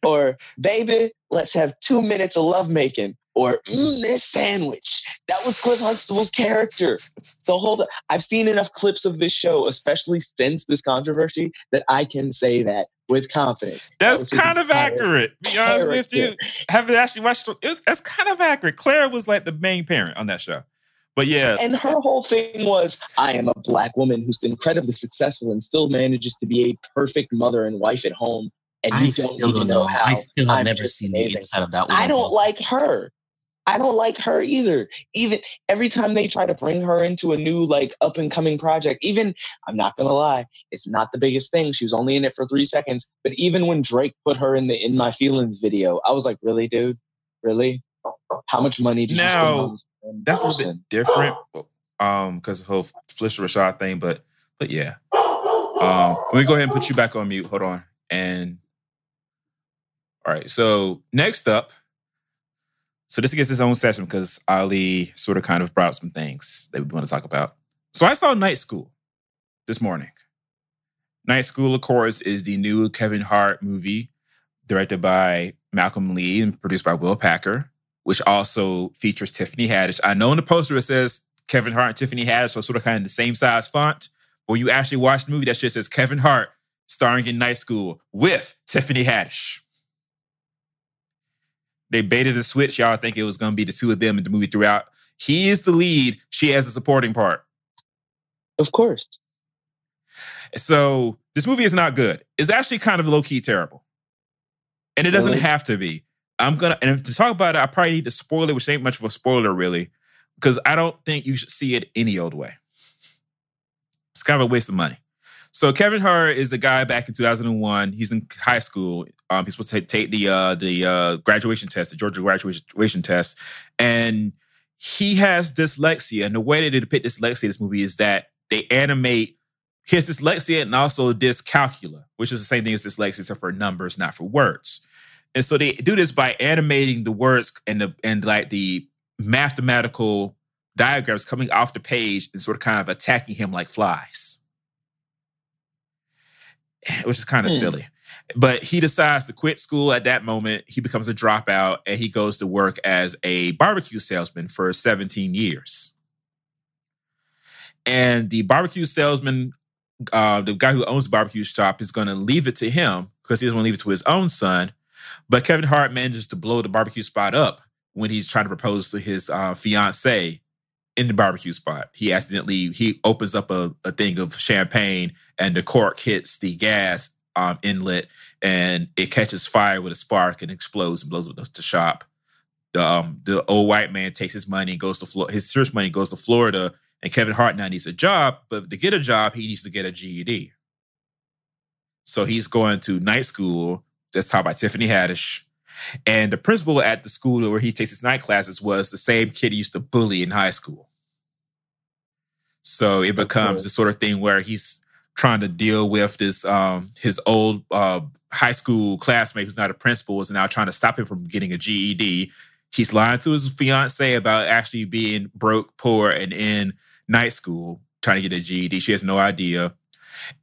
E: or baby, let's have two minutes of lovemaking, or mm, this sandwich. That was Cliff Huxtable's character the whole time. I've seen enough clips of this show, especially since this controversy, that I can say that with confidence.
B: That's
E: was his
B: kind of accurate. Be honest with you, have you actually watched? It was, that's kind of accurate. Claire was like the main parent on that show, but yeah,
E: And her whole thing was, I am a black woman who's incredibly successful and still manages to be a perfect mother and wife at home. And
D: I
E: you
D: still
E: don't
D: don't
E: even
D: know.
E: know how.
D: I still have
E: I'm
D: never
E: just
D: seen the
E: amazing.
D: inside of that.
E: One.
D: I
E: don't
D: office.
E: like her. I don't like her either. Even every time they try to bring her into a new, like, up and coming project, even, I'm not going to lie, it's not the biggest thing. She was only in it for three seconds. But even when Drake put her in the In My Feelings video, I was like, really, dude? Really? How much money did you spend
B: Now, that's a little bit different, um, because the whole Phylicia Rashad thing. But but yeah, um, let me go ahead and put you back on mute. Hold on, and all right. So next up, so this gets its own session because Ali sort of kind of brought up some things that we want to talk about. So I saw Night School this morning. Night School, of course, is the new Kevin Hart movie directed by Malcolm Lee and produced by Will Packer, which also features Tiffany Haddish. I know in the poster it says Kevin Hart and Tiffany Haddish are sort of kind of the same size font. But when you actually watch the movie, that shit says Kevin Hart starring in Night School with Tiffany Haddish. They baited the switch. Y'all think it was going to be the two of them in the movie throughout. He is the lead. She has a supporting part.
E: Of course.
B: So this movie is not good. It's actually kind of low key terrible, and it doesn't
E: Really?
B: have to be. I'm gonna and to talk about it, I probably need to spoil it, which ain't much of a spoiler really, because I don't think you should see it any old way. It's kind of a waste of money. So Kevin Hart is a guy back in 2001. He's in high school. Um, he's supposed to take the uh, the uh, graduation test, the Georgia graduation test, and he has dyslexia. And the way that they depict dyslexia in this movie is that they animate his dyslexia and also dyscalculia, which is the same thing as dyslexia, except for numbers, not for words. And so they do this by animating the words and the and like the mathematical diagrams coming off the page and sort of kind of attacking him like flies. [LAUGHS] Which is kind of
E: Hmm.
B: silly. But he decides to quit school at that moment. He becomes a dropout and he goes to work as a barbecue salesman for 17 years. And the barbecue salesman uh, the guy who owns the barbecue shop is going to leave it to him because he doesn't want to leave it to his own son. But Kevin Hart manages to blow the barbecue spot up when he's trying to propose to his uh, fiance in the barbecue spot. He accidentally he opens up a, a thing of champagne and the cork hits the gas um, inlet and it catches fire with a spark and explodes and blows up the shop. The um, the old white man takes his money and goes to Flo- his search money goes to Florida and Kevin Hart now needs a job, but to get a job, he needs to get a GED. So he's going to night school that's taught by Tiffany Haddish. And the principal at the school where he takes his night classes was the same kid he used to bully in high school. So it becomes the sort of thing where he's trying to deal with this um his old uh high school classmate who's not a principal is now trying to stop him from getting a GED. He's lying to his fiance about actually being broke, poor, and in night school trying to get a GED. She has no idea.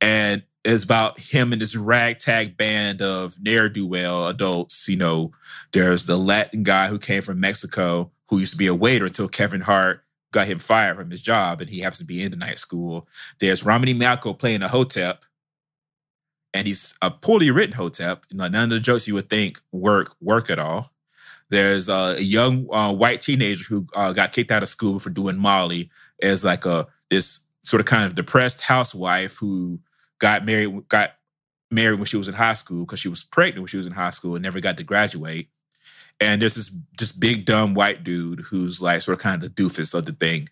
B: And it's about him and this ragtag band of ne'er do well adults. You know, there's the Latin guy who came from Mexico who used to be a waiter until Kevin Hart got him fired from his job and he happens to be in the night school. There's Romany Malco playing a hotep. And he's a poorly written hotep. None of the jokes you would think work work at all. There's a young uh, white teenager who uh, got kicked out of school for doing Molly as like a this sort of kind of depressed housewife who got married got married when she was in high school because she was pregnant when she was in high school and never got to graduate. And there's this just big dumb white dude who's like sort of kind of the doofus of the thing.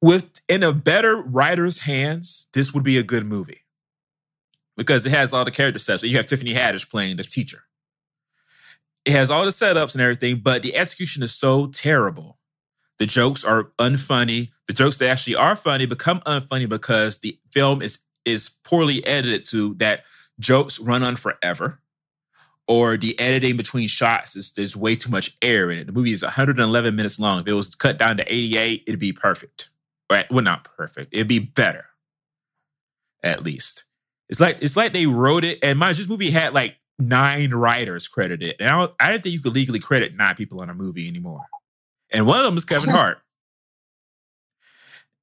B: With in a better writer's hands, this would be a good movie because it has all the character sets. You have Tiffany Haddish playing the teacher. It has all the setups and everything, but the execution is so terrible. The jokes are unfunny. The jokes that actually are funny become unfunny because the film is is poorly edited to that jokes run on forever, or the editing between shots is there's way too much air in it. The movie is 111 minutes long. If it was cut down to 88, it'd be perfect. Right? Well, not perfect. It'd be better, at least. It's like it's like they wrote it, and mind this movie had like nine writers credited, and I, don't, I didn't think you could legally credit nine people on a movie anymore. And one of them is Kevin [LAUGHS] Hart.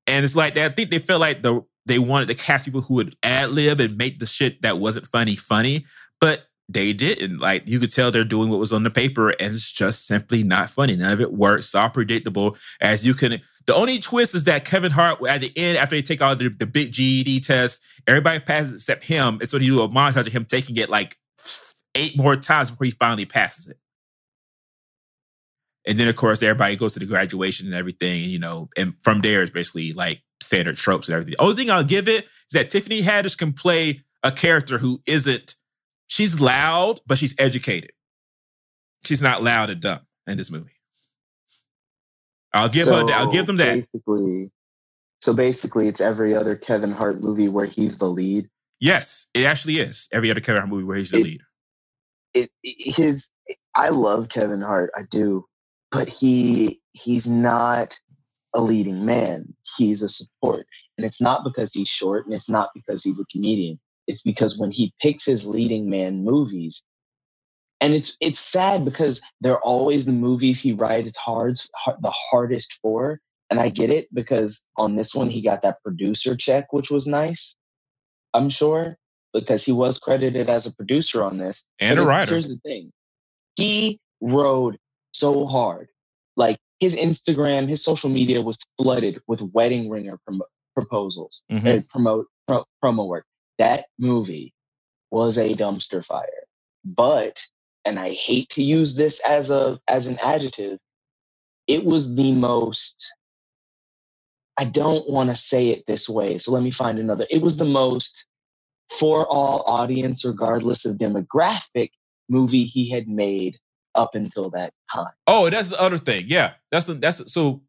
B: And it's like that. I think they felt like the they wanted to cast people who would ad lib and make the shit that wasn't funny funny, but they didn't. Like you could tell they're doing what was on the paper, and it's just simply not funny. None of it works. It's all predictable. As you can, the only twist is that Kevin Hart at the end, after they take all the, the big GED test, everybody passes except him, and so they do a montage of him taking it like eight more times before he finally passes it. And then, of course, everybody goes to the graduation and everything, you know, and from there is basically like standard tropes and everything. The only thing I'll give it is that Tiffany Haddish can play a character who isn't, she's loud, but she's educated. She's not loud and dumb in this movie. I'll give her, I'll give them that.
E: Basically, so basically, it's every other Kevin Hart movie where he's the lead.
B: Yes, it actually is. Every other Kevin Hart movie where he's the
E: It-
B: lead.
E: It his I love Kevin Hart, I do, but he he's not a leading man. He's a support, and it's not because he's short, and it's not because he's a comedian. It's because when he picks his leading man movies, and it's it's sad because they're always the movies he writes hard, the hardest for. And i get it because on this one he got that producer check which was nice i'm sure because he was credited as a producer on this.
B: And
E: but
B: a writer.
E: here's the thing. He rode so hard. Like his instagram his social media was flooded with wedding ringer prom- proposals
B: Mhm.
E: uh, promote pro- promo work. That movie was a dumpster fire. But and i hate to use this as a as an adjective it was the most i don't want to say it this way so let me find another. It was the most for all audience regardless of demographic movie he had made up until that time
B: Oh, that's the other thing. Yeah, that's the, that's so.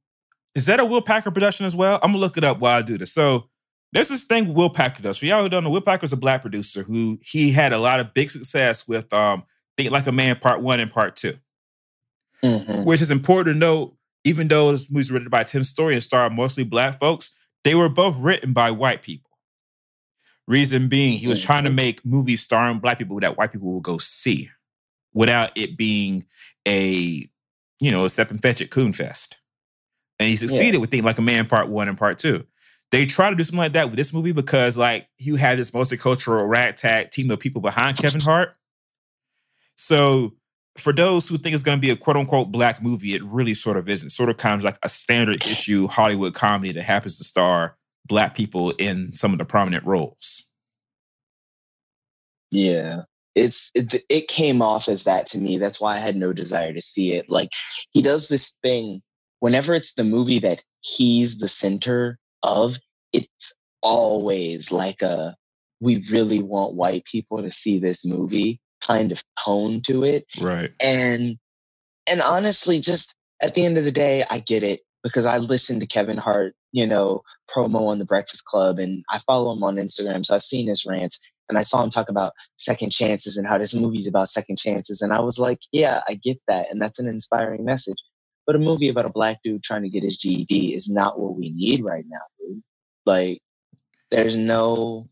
B: Is that a Will Packer production as well? I'm gonna look it up while I do this. So there's this thing Will Packer does. For y'all who don't know, Will Packer's a black producer who he had a lot of big success with. Um, Think Like a Man Part One and Part 2
E: Mhm.
B: which is important to note. Even though this movie's written by Tim Story and starred mostly black folks, they were both written by white people. Reason being, he was trying to make movies starring black people that white people would go see, without it being a, you know, a step and fetch at Coon Fest. And he succeeded with Think Like a Man Part One and Part Two. They try to do something like that with this movie because, like, you had this multicultural ragtag team of people behind Kevin Hart. So, for those who think it's going to be a quote unquote black movie, it really sort of isn't. Sort of kind of like a standard issue Hollywood comedy that happens to star black people in some of the prominent roles.
E: Yeah. It's it, it came off as that to me. That's why I had no desire to see it. Like he does this thing whenever it's the movie that he's the center of, it's always like a we really want white people to see this movie kind of tone to it.
B: Right.
E: And and honestly, just at the end of the day, I get it because I listened to Kevin Hart, you know, promo on the Breakfast Club, and I follow him on Instagram, so I've seen his rants, and I saw him talk about second chances and how this movie's about second chances, and I was like, yeah, I get that, and that's an inspiring message. But a movie about a black dude trying to get his GED is not what we need right now, dude. Like, there's no.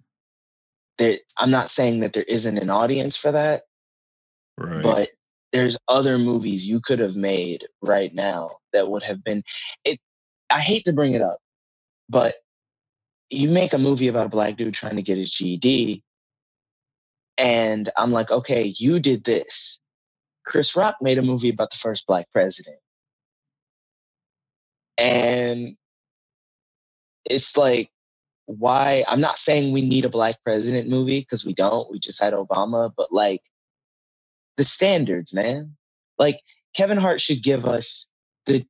E: There, I'm not saying that there isn't an audience for that,
B: Right.
E: but there's other movies you could have made right now that would have been it i hate to bring it up but you make a movie about a black dude trying to get his ged and i'm like okay you did this chris rock made a movie about the first black president and it's like why i'm not saying we need a black president movie because we don't we just had obama but like the standards, man. Like Kevin Hart should give us the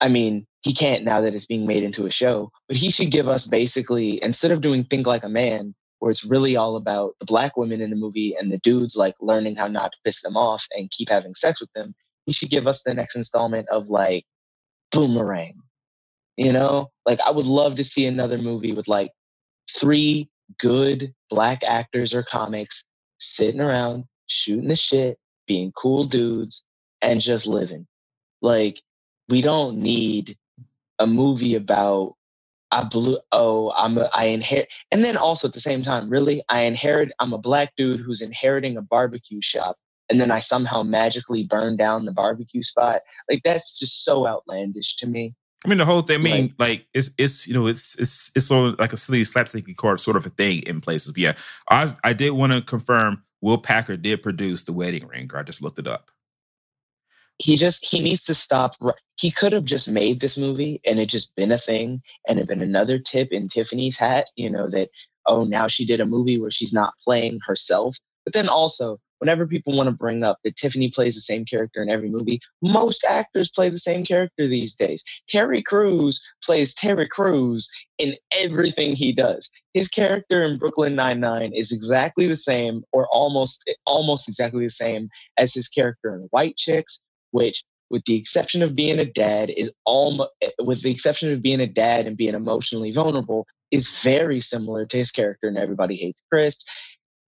E: I mean, he can't now that it's being made into a show, but he should give us basically instead of doing Think Like a Man, where it's really all about the black women in the movie and the dudes like learning how not to piss them off and keep having sex with them, he should give us the next installment of like Boomerang. You know? Like I would love to see another movie with like three good black actors or comics sitting around shooting the shit being cool dudes and just living. Like we don't need a movie about I blew oh I'm a, I inherit and then also at the same time really I inherit I'm a black dude who's inheriting a barbecue shop and then I somehow magically burn down the barbecue spot. Like that's just so outlandish to me.
B: I mean, the whole thing. I mean, like, it's it's you know, it's it's it's sort of like a silly slapsticky card sort of a thing in places. But yeah, I I did want to confirm Will Packer did produce The Wedding Ring. I just looked it up.
E: He just he needs to stop he could have just made this movie and it just been a thing and it been another tip in tiffany's hat you know that oh now she did a movie where she's not playing herself. But then also whenever people want to bring up that tiffany plays the same character in every movie most actors play the same character these days. Terry Crews plays terry Crews in everything he does. His character in brooklyn 99 is exactly the same or almost almost exactly the same as his character in white chicks which with the exception of being a dad is almost with the exception of being a dad and being emotionally vulnerable is very similar to his character in everybody hates chris.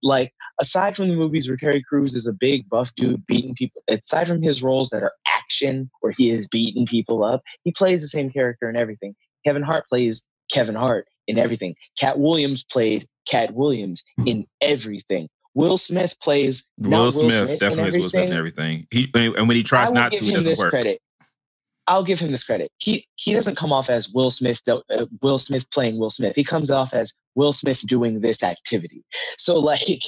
E: Like aside from the movies where terry Crews is a big buff dude beating people aside from his roles that are action where he is beating people up he plays the same character in everything. Kevin hart plays kevin hart in everything. Katt Williams played Katt Williams in everything Will Smith plays
B: Will Smith
E: Smith
B: definitely is Will Smith and
E: everything.
B: He and when he tries
E: will
B: not to, doesn't
E: this
B: work.
E: credit. I'll give him this credit. He he doesn't come off as Will Smith. Uh, Will Smith playing Will Smith. He comes off as Will Smith doing this activity. [LAUGHS] So like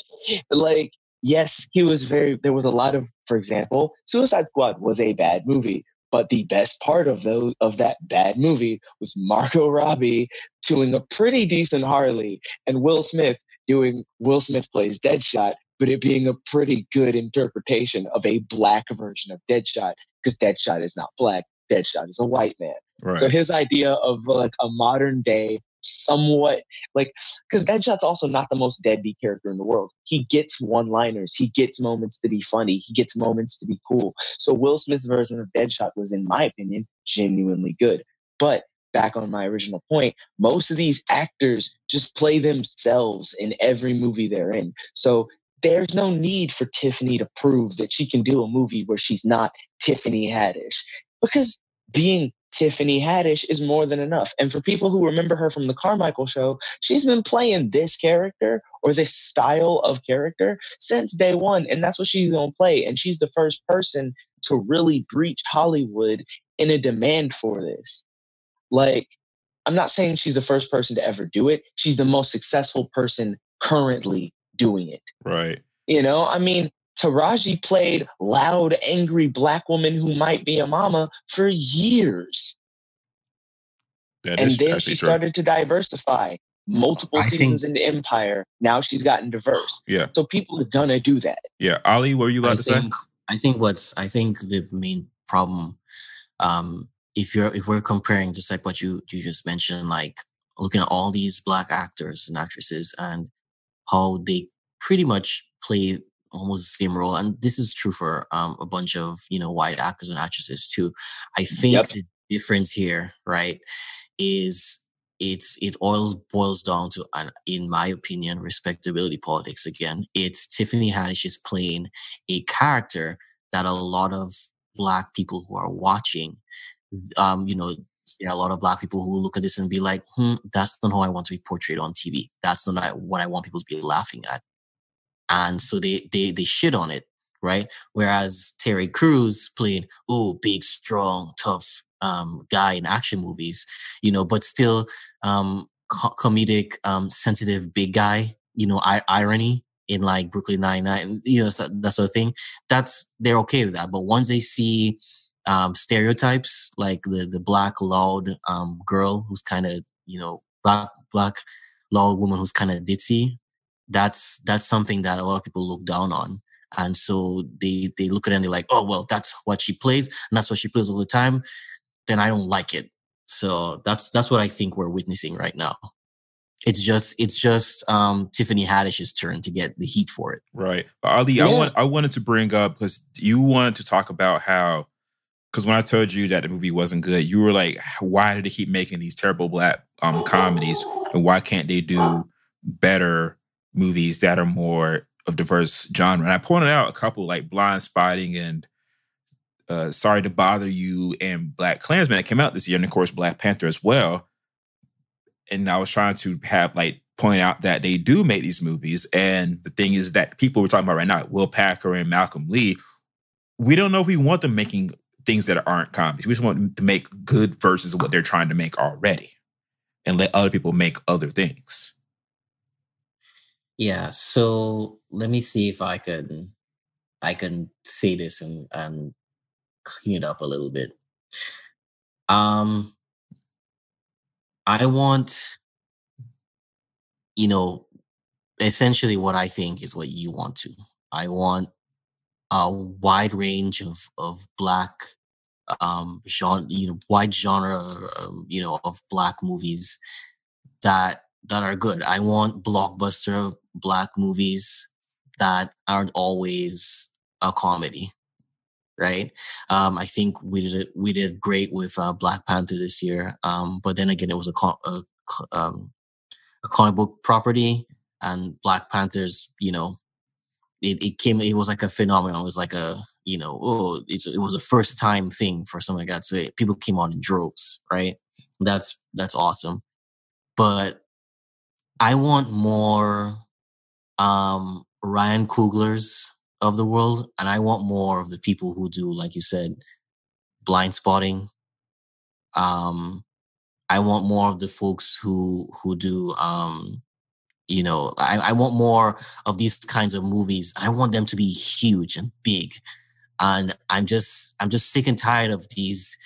E: like yes, he was very. There was a lot of, for example, Suicide Squad was a bad movie. But the best part of those of that bad movie was Margot [LAUGHS] Robbie doing a pretty decent Harley and Will Smith doing Will Smith plays Deadshot, but it being a pretty good interpretation of a black version of Deadshot because Deadshot is not black. Deadshot is a white man.
B: Right.
E: So his idea of like a modern day, somewhat like, because Deadshot's also not the most deadbeat character in the world. He gets one liners, he gets moments to be funny, he gets moments to be cool. So Will Smith's version of Deadshot was, in my opinion, genuinely good. But back on my original point, most of these actors just play themselves in every movie they're in. So there's no need for Tiffany to prove that she can do a movie where she's not Tiffany Haddish because being Tiffany Haddish is more than enough. And for people who remember her from the Carmichael show, she's been playing this character or this style of character since day one. And that's what she's going to play. And she's the first person to really breach Hollywood in a demand for this. Like, I'm not saying she's the first person to ever do it. She's the most successful person currently doing it.
B: right.
E: You know, I mean, Taraji played loud, angry black woman who might be a mama for years.
B: That
E: and
B: is
E: then she
B: true.
E: started to diversify multiple
C: I think-
E: seasons into Empire. Now she's gotten diverse.
B: Yeah.
E: So people are gonna do that.
B: Yeah. Ali, what were you about
D: I
B: to say?
D: I think what's I think the main problem, um, if you're if we're comparing just like what you you just mentioned, like looking at all these black actors and actresses and how they pretty much play almost the same role, and this is true for um, a bunch of you know white actors and actresses too. I think
E: Yep.
D: the difference here, right, is it's it oils boils down to, an, in my opinion, respectability politics. Again, it's Tiffany Haddish is playing a character that a lot of black people who are watching, um, you know, there are a lot of black people who look at this and be like, hmm, that's not how I want to be portrayed on TV. That's not what I want people to be laughing at. And so they they they shit on it, right? Whereas Terry Crews playing oh, big, strong, tough um, guy in action movies, you know, but still um, co- comedic, um, sensitive, big guy, you know, I- irony in like Brooklyn Nine Nine, you know, that, that sort of thing. That's they're okay with that. But once they see um, stereotypes like the the black loud um, girl who's kind of you know black black loud woman who's kind of ditzy, that's that's something that a lot of people look down on. And so they they look at it and they're like, oh well, that's what she plays, and that's what she plays all the time. Then I don't like it. So that's that's what I think we're witnessing right now. It's just it's just um, Tiffany Haddish's turn to get the heat for it.
B: Right. But Ali, I want I wanted to bring up because you wanted to talk about how because when I told you that the movie wasn't good, you were like, why did they keep making these terrible black um comedies? And why can't they do better movies that are more of diverse genre? And I pointed out a couple like Blind Spotting and uh, Sorry to Bother You and Black Klansman that came out this year, and of course Black Panther as well. And I was trying to have like point out that they do make these movies. And the thing is that people we're talking about right now, Will Packer and Malcolm Lee, we don't know if we want them making things that aren't comedies. We just want them to make good versions of what they're trying to make already and let other people make other things.
D: Yeah, so let me see if I can I can say this and and clean it up a little bit. Um I want you know essentially what I think is what you want to. I want a wide range of of black um genre you know wide genre um, you know of black movies that that are good. I want blockbuster black movies that aren't always a comedy, right? Um, I think we did we did great with uh, Black Panther this year, um, but then again, it was a, co- a, um, a comic book property, and Black Panthers, you know, it, it came, it was like a phenomenon. It was like a, you know, oh, it was a first time thing for something like that. So it, people came on in droves, right? That's that's awesome, but I want more um Ryan Coogler's of the world, and I want more of the people who do, like you said, blind spotting. Um, I want more of the folks who who do um, you know, I, I want more of these kinds of movies. I want them to be huge and big. And I'm just I'm just sick and tired of these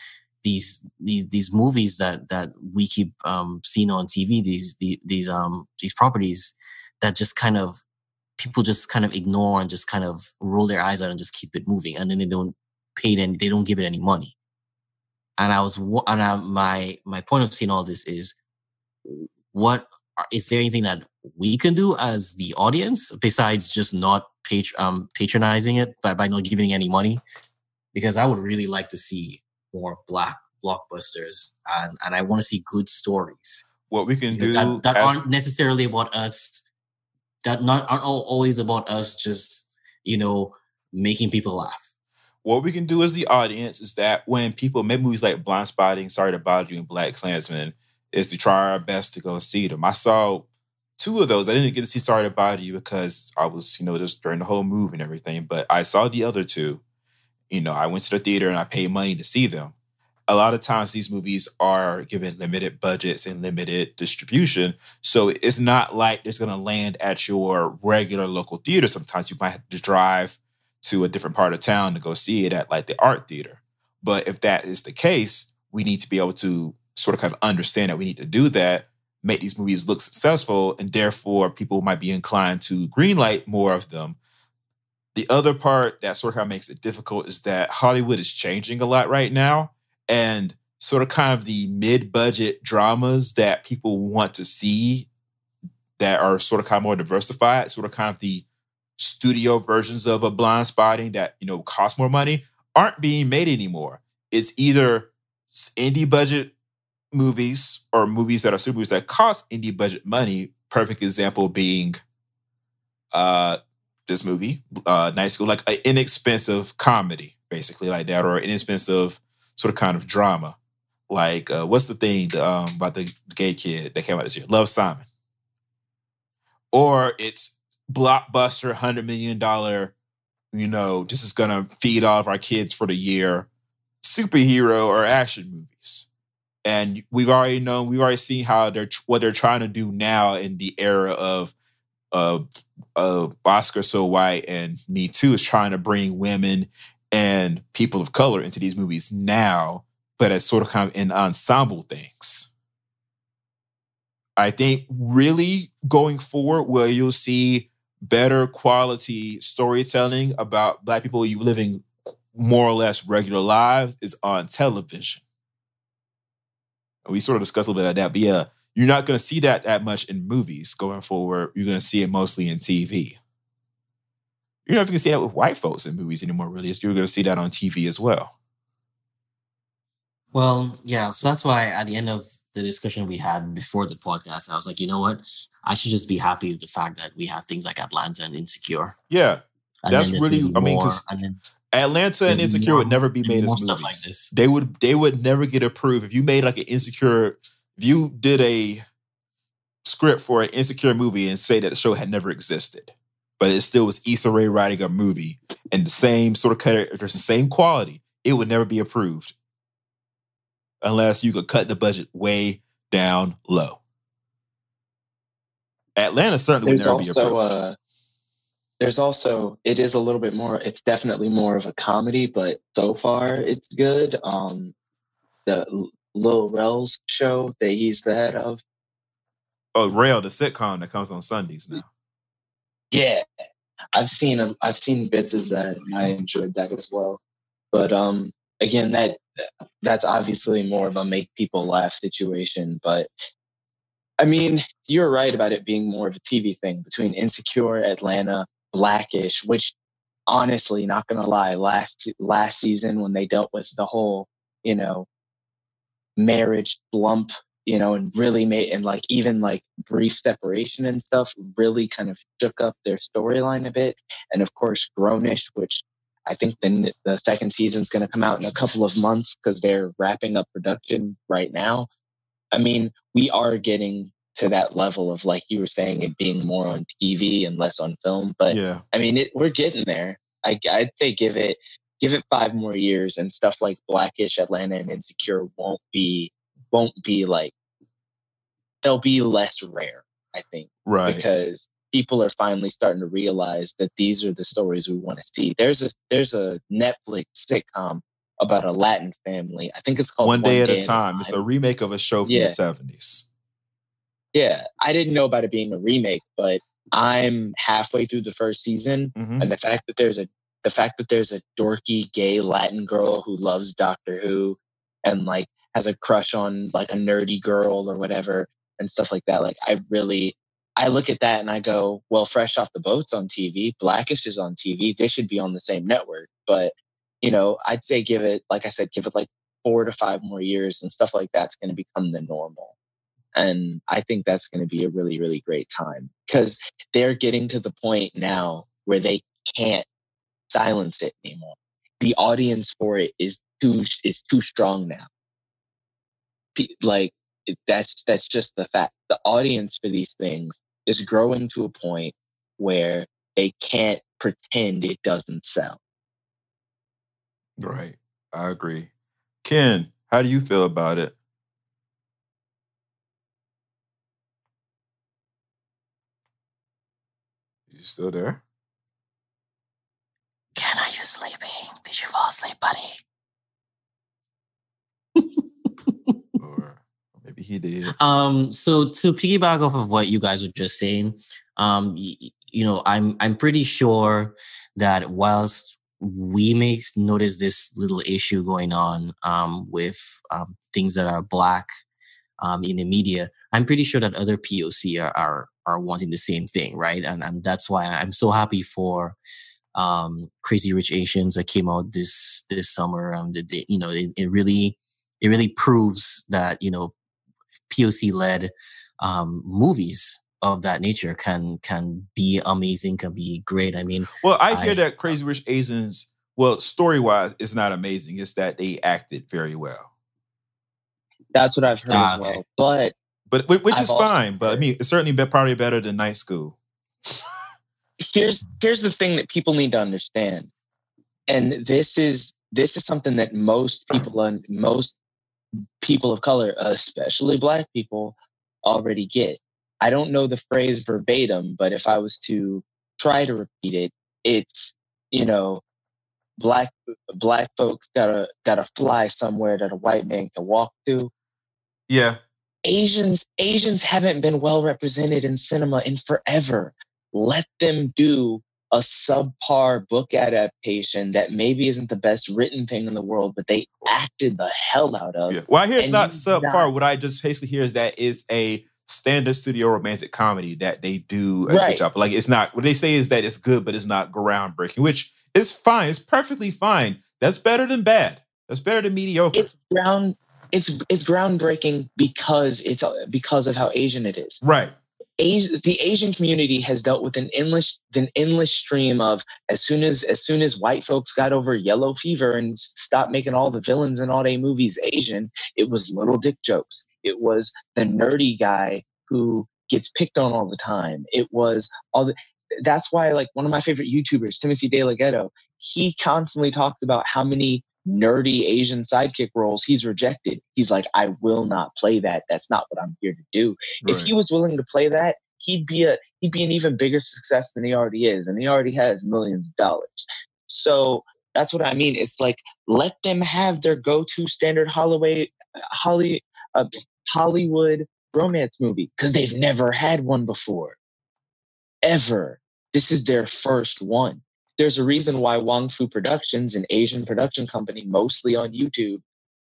D: these these these movies that that we keep um, seeing on TV. These these these um these properties that just kind of people just kind of ignore and just kind of roll their eyes out and just keep it moving, and then they don't pay it any, they don't give it any money. And I was and I, my my point of seeing all this is, what is there anything that we can do as the audience besides just not patr- um, patronizing it by, by not giving any money? Because I would really like to see more black blockbusters and, and I want to see good stories.
B: What we can
D: You
B: do
D: know, that, that
B: as-
D: aren't necessarily about us, that not aren't al- always about us just, you know, making people laugh.
B: what we can do as the audience is that when people make movies like Blind Spotting, Sorry to Bother You, and Black Klansman, is to try our best to go see them. I saw two of those. I didn't get to see Sorry to Bother You because I was, you know, just during the whole move and everything. But I saw the other two. You know, I went to the theater and I paid money to see them. A lot of times these movies are given limited budgets and limited distribution. So it's not like it's gonna land at your regular local theater. Sometimes you might have to drive to a different part of town to go see it at like the art theater. But if that is the case, we need to be able to sort of kind of understand that we need to do that, make these movies look successful, and therefore people might be inclined to greenlight more of them. The other part that sort of makes it difficult is that Hollywood is changing a lot right now. And sort of kind of the mid-budget dramas that people want to see that are sort of kind of more diversified, sort of kind of the studio versions of a blind spotting that you know cost more money aren't being made anymore. It's either indie budget movies or movies that are super movies that cost indie budget money. Perfect example being uh this movie, uh Night School, like an inexpensive comedy, basically like that, or inexpensive sort of kind of drama. Like uh what's the thing um about the gay kid that came out this year? Love Simon. Or it's blockbuster hundred million dollar, you know, this is gonna feed all of our kids for the year, superhero or action movies. And we've already known, we've already seen how they're what they're trying to do now in the era of of of Oscar So White and Me Too is trying to bring women and people of color into these movies now, but as sort of kind of in ensemble things. I think really going forward, where you'll see better quality storytelling about Black people you living more or less regular lives is on television. We sort of discussed a little bit of that, but yeah, you're not going to see that that much in movies going forward. You're going to see it mostly in TV. You're not going to see that with white folks in movies anymore, really. You're going to see that on TV as well.
D: Well, yeah, so that's why at the end of the discussion we had before the podcast, I was like, you know what? I should just be happy with the fact that we have things like Atlanta and Insecure.
B: Yeah,
D: And
B: That's really-
D: gonna
B: I mean,
D: more,
B: 'cause-
D: and then
B: Atlanta and Insecure
D: more-
B: would never be made as movies.
D: like.
B: They would they would never get approved if you made like an Insecure. If you did a script for an Insecure movie and say that the show had never existed, but it still was Issa Rae writing a movie and the same sort of characters, the same quality, it would never be approved unless you could cut the budget way down low. Atlanta certainly would
E: There's
B: never be approved.
E: uh there's also it is a little bit more it's definitely more of a comedy, but so far it's good. Um the Lil Rel's show that he's the head of.
B: oh, Rel, the sitcom that comes on Sundays now.
E: Yeah. I've seen a, I've seen bits of that and I enjoyed that as well. But um again that that's obviously more of a make people laugh situation, but I mean, you're right about it being more of a TV thing between Insecure, Atlanta, Blackish, which honestly, not gonna lie, last last season when they dealt with the whole, you know, marriage slump, you know, and really made and like even like brief separation and stuff really kind of shook up their storyline a bit. And of course, Grownish, which I think the the second season's gonna come out in a couple of months because they're wrapping up production right now. I mean, we are getting to that level of like you were saying it being more on TV and less on film. But
B: yeah,
E: I mean, it, we're getting there. I, I'd say give it give it five more years, and stuff like Blackish, Atlanta, and Insecure won't be won't be like they'll be less rare. I think
B: right.
E: because people are finally starting to realize that these are the stories we want to see. There's a there's a Netflix sitcom about a Latin family. I think it's called
B: One Day, at a Time. It's a remake of a show from
E: Yeah.
B: the seventies.
E: Yeah, I didn't know about it being a remake, but I'm halfway through the first season,
B: Mm-hmm.
E: and the fact that there's a the fact that there's a dorky gay Latin girl who loves Doctor Who and like has a crush on like a nerdy girl or whatever and stuff like that. Like I really I look at that and I go, well, Fresh Off the Boat's on TV, Blackish is on TV. They should be on the same network. But, you know, I'd say give it, like I said, give it like four to five more years and stuff like that's going to become the normal. And I think that's going to be a really, really great time because they're getting to the point now where they can't silence it anymore. The audience for it is too is too strong now. Pe- Like that's that's just the fact. The audience for these things is growing to a point where they can't pretend it doesn't sell.
B: Right. I agree. Ken, how do you feel about it? You still there?
D: Ken, are you sleeping? Did you fall asleep, buddy? [LAUGHS]
B: He did.
D: Um, so to piggyback off of what you guys were just saying, um, y- you know, I'm I'm pretty sure that whilst we may notice this little issue going on um, with um, things that are black um, in the media, I'm pretty sure that other POC are are, are wanting the same thing, right? And, and that's why I'm so happy for um, Crazy Rich Asians that came out this this summer. Um, that they, you know, it, it really it really proves that you know POC led um, movies of that nature can can be amazing, can be great. I mean,
B: Well, I hear
D: I-
B: that Crazy Rich Asians, well, story wise, it's not amazing. It's that they acted very well.
E: That's what I've heard
D: Ah,
E: as
D: okay.
E: well. But
B: But which
E: I've
B: is
E: also
B: fine. But I mean, it's certainly be, probably better than Night School.
E: here's here's the thing that people need to understand and this is this is something that most people and most people of color especially black people already get i don't know the phrase verbatim but if i was to try to repeat it it's you know black black folks gotta gotta fly somewhere that a white man can walk to
B: Yeah.
E: Asians Asians haven't been well represented in cinema in forever. Let them do a subpar book adaptation that maybe isn't the best written thing in the world, but they acted the hell out of.
B: Yeah. Well, I hear it's not subpar.
E: not-
B: What I just basically hear is that it's a standard studio romantic comedy that they do a good job. Like it's not what they say is that it's good, but it's not groundbreaking, which is fine. It's perfectly fine. That's better than bad. That's better than mediocre.
E: It's ground it's it's groundbreaking because it's because of how Asian it is.
B: right.
E: Asi- the Asian community has dealt with an endless an endless stream of as soon as as soon as white folks got over yellow fever and stopped making all the villains in all their movies Asian, it was little dick jokes. It was the nerdy guy who gets picked on all the time. It was all the that's why like one of my favorite YouTubers, Timothy De La Ghetto, he constantly talks about how many nerdy Asian sidekick roles he's rejected. He's like, I will not play that. That's not what I'm here to do if he was willing to play that, he'd be a he'd be an even bigger success than he already is, and he already has millions of dollars. So that's what I mean. It's like let them have their go-to standard Holloway, Holly, uh, Hollywood romance movie because they've never had one before, ever. This is their first one. There's a reason why Wong Fu Productions, an Asian production company, mostly on YouTube,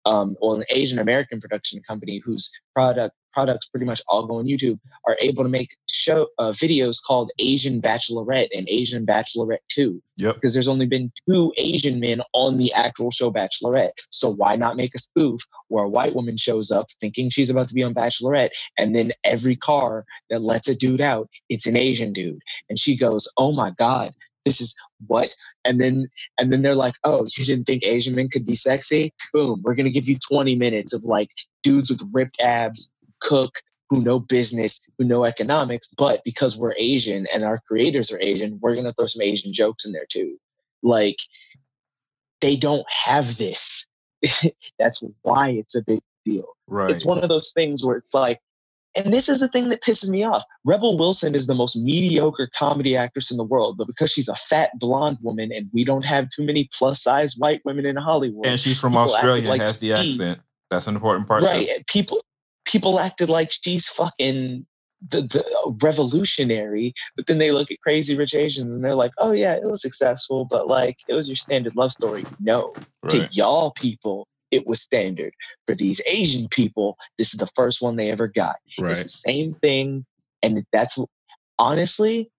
E: um, or an Asian American production company whose product products pretty much all go on YouTube, are able to make show uh, videos called Asian Bachelorette and Asian Bachelorette Two
B: Yep.
E: because there's only been two Asian men on the actual show Bachelorette. So why not make a spoof where a white woman shows up thinking she's about to be on Bachelorette, and then every car that lets a dude out, it's an Asian dude, and she goes, "Oh my god." This is what, and then and then they're like, "Oh, you didn't think Asian men could be sexy? Boom, we're gonna give you 20 minutes of like dudes with ripped abs, cook, who know business, who know economics, but because we're Asian and our creators are Asian, we're gonna throw some Asian jokes in there too. Like they don't have this. [LAUGHS] That's why it's a big deal.
B: Right.
E: It's one of those things where it's like, and this is the thing that pisses me off. Rebel Wilson is the most mediocre comedy actress in the world, but because she's a fat blonde woman and we don't have too many plus size white women in Hollywood,
B: and she's from Australia
E: like
B: has the accent. That's an important part.
E: right?
B: too.
E: People people acted like she's fucking the, the uh, revolutionary, but then they look at Crazy Rich Asians and they're like, "Oh yeah, it was successful, but like it was your standard love story." No, to y'all people, it was standard. For these Asian people, this is the first one they ever got. It's the same thing, and that's honestly,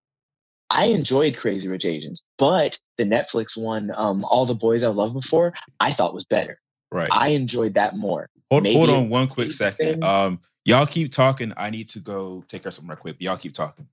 E: I enjoyed Crazy Rich Asians, but the Netflix one, um, All the Boys I Loved Before, I thought was better.
B: Right.
E: I enjoyed that more.
B: Hold,
E: maybe
B: hold on one quick second. Um, y'all keep talking. I need to go take care of something right quick. But y'all keep talking.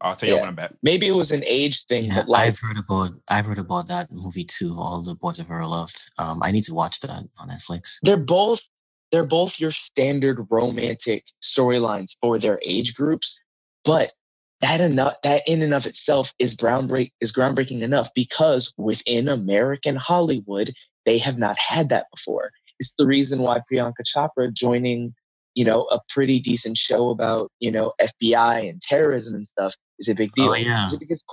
B: I'll tell you
E: Yeah.
B: when I'm back.
E: Maybe it was an age thing,
D: Yeah,
E: but like,
D: I've heard about I've heard about that movie too. All the boys I've ever loved. Um, I need to watch that on Netflix.
E: they're both they're both your standard romantic storylines for their age groups but that enough that in and of itself is groundbreak is groundbreaking enough because within american hollywood they have not had that before it's the reason why priyanka chopra joining you know a pretty decent show about you know fbi and terrorism and stuff is a big oh, deal
D: Oh yeah,
E: is it because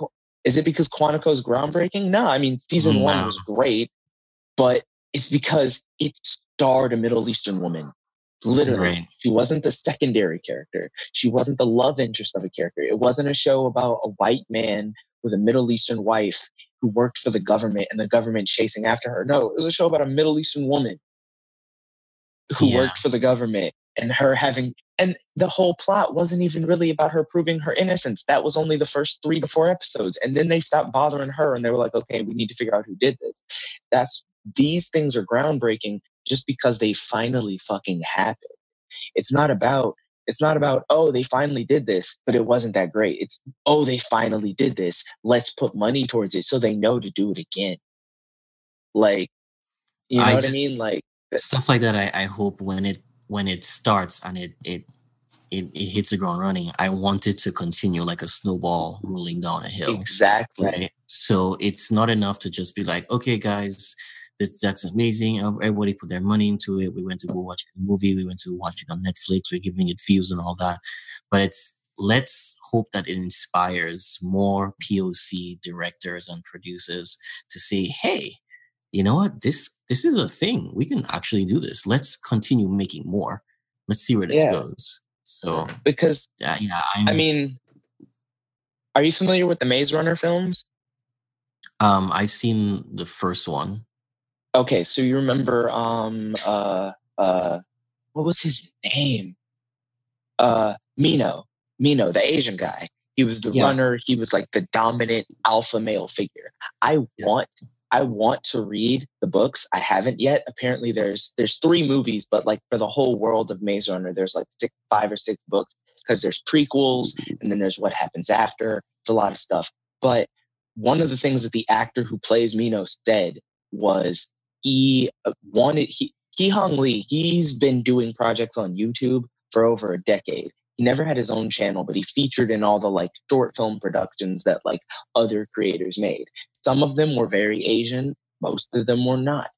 E: is it because Quantico's groundbreaking? No, I mean season mm,
D: one
E: was great, but it's because it starred a Middle Eastern woman. Literally,
D: right.
E: she wasn't the secondary character. She wasn't the love interest of a character. It wasn't a show about a white man with a Middle Eastern wife who worked for the government and the government chasing after her. No, it was a show about a Middle Eastern woman who
D: Yeah.
E: worked for the government and her having and the whole plot wasn't even really about her proving her innocence. That was only the first three to four episodes. And then they stopped bothering her and they were like, okay, we need to figure out who did this. That's these things are groundbreaking just because they finally fucking happened. It's not about it's not about oh they finally did this but it wasn't that great it's oh they finally did this let's put money towards it so they know to do it again like you know
D: I
E: what i mean like
D: Stuff like that. I, I hope when it when it starts and it it it, it hits the ground running. I want it to continue like a snowball rolling down a hill.
E: exactly
D: right? So it's not enough to just be like, okay, guys, this that's amazing. Uh, everybody put their money into it. We went to go watch the movie. We went to watch it on Netflix. We're giving it views and all that. But it's let's hope that it inspires more POC directors and producers to say, hey, you know what? This this is a thing. We can actually do this. Let's continue making more. Let's see where this
E: Yeah.
D: goes. So
E: because
D: uh, yeah, I'm,
E: i mean are you familiar with the maze runner films
D: um, I've seen the first one.
E: okay so you remember um uh uh what was his name uh Minho Minho the asian guy he was the
D: Yeah.
E: runner he was like the dominant alpha male figure i
D: Yeah.
E: want i want to read the books. I haven't yet. Apparently there's there's three movies but like for the whole world of maze runner there's like six five or six books because there's prequels and then there's what happens after. It's a lot of stuff. But one of the things that the actor who plays Minho said was he uh, wanted he Ki Hong Lee he's been doing projects on youtube for over a decade he never had his own channel but he featured in all the like short film productions that like other creators made. Some of them were very asian most of them were not.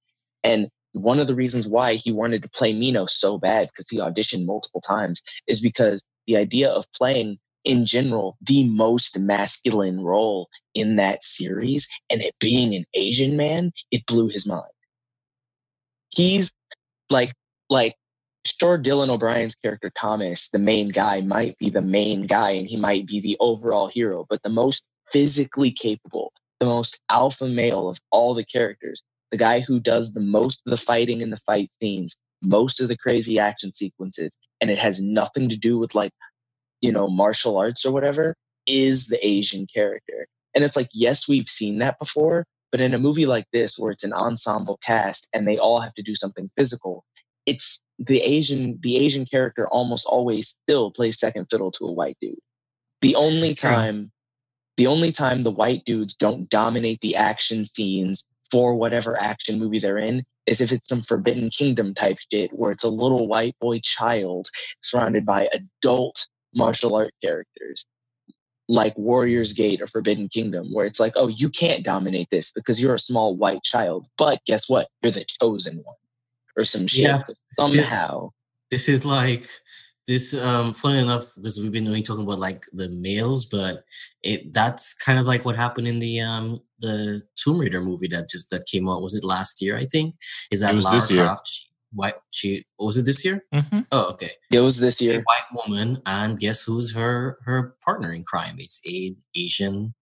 E: And one of the reasons why he wanted to play Minho so bad because he auditioned multiple times is because the idea of playing in general the most masculine role in that series and it being an asian man it blew his mind. He's like like sure dylan o'brien's character thomas the main guy might be the main guy and he might be the overall hero but the most physically capable the most alpha male of all the characters the guy who does the most of the fighting in the fight scenes most of the crazy action sequences and it has nothing to do with like you know martial arts or whatever is the asian character. And it's like yes we've seen that before but in a movie like this, where it's an ensemble cast and they all have to do something physical, it's the Asian the Asian character almost always still plays second fiddle to a white dude. The only time the only time the white dudes don't dominate the action scenes for whatever action movie they're in is if it's some Forbidden Kingdom type shit where it's a little white boy child surrounded by adult martial art characters like Warriors Gate or Forbidden Kingdom, where it's like, oh, you can't dominate this because you're a small white child. But guess what? You're the chosen one or some shit.
D: Yeah.
E: Somehow.
D: This is like this um funny enough because we've been doing talking about like the males, but it that's kind of like what happened in the um the Tomb Raider movie that just that came out. Was it last year? I think is that
B: It was
D: Lara
B: this year.
D: Croft. She, white she was it this year?
B: Mhm.
D: Oh, okay.
E: It was this
D: A
E: year.
D: white woman, and guess who's her her partner in crime? It's a Asian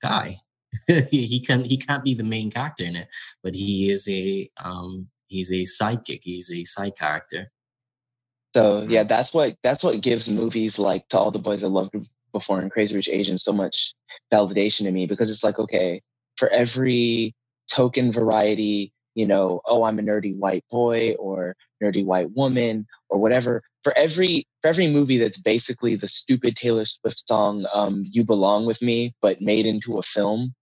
D: guy. [LAUGHS] he he can he can't be the main character in it, but he is a um he's a sidekick. He's a side character.
E: So yeah, that's what that's what gives movies like to all the boys I loved before and Crazy Rich Asians so much validation to me because it's like okay, for every token variety, you know, oh I'm a nerdy white boy or nerdy white woman or whatever. For every for every movie that's basically the stupid Taylor Swift song um, "You Belong with Me" but made into a film,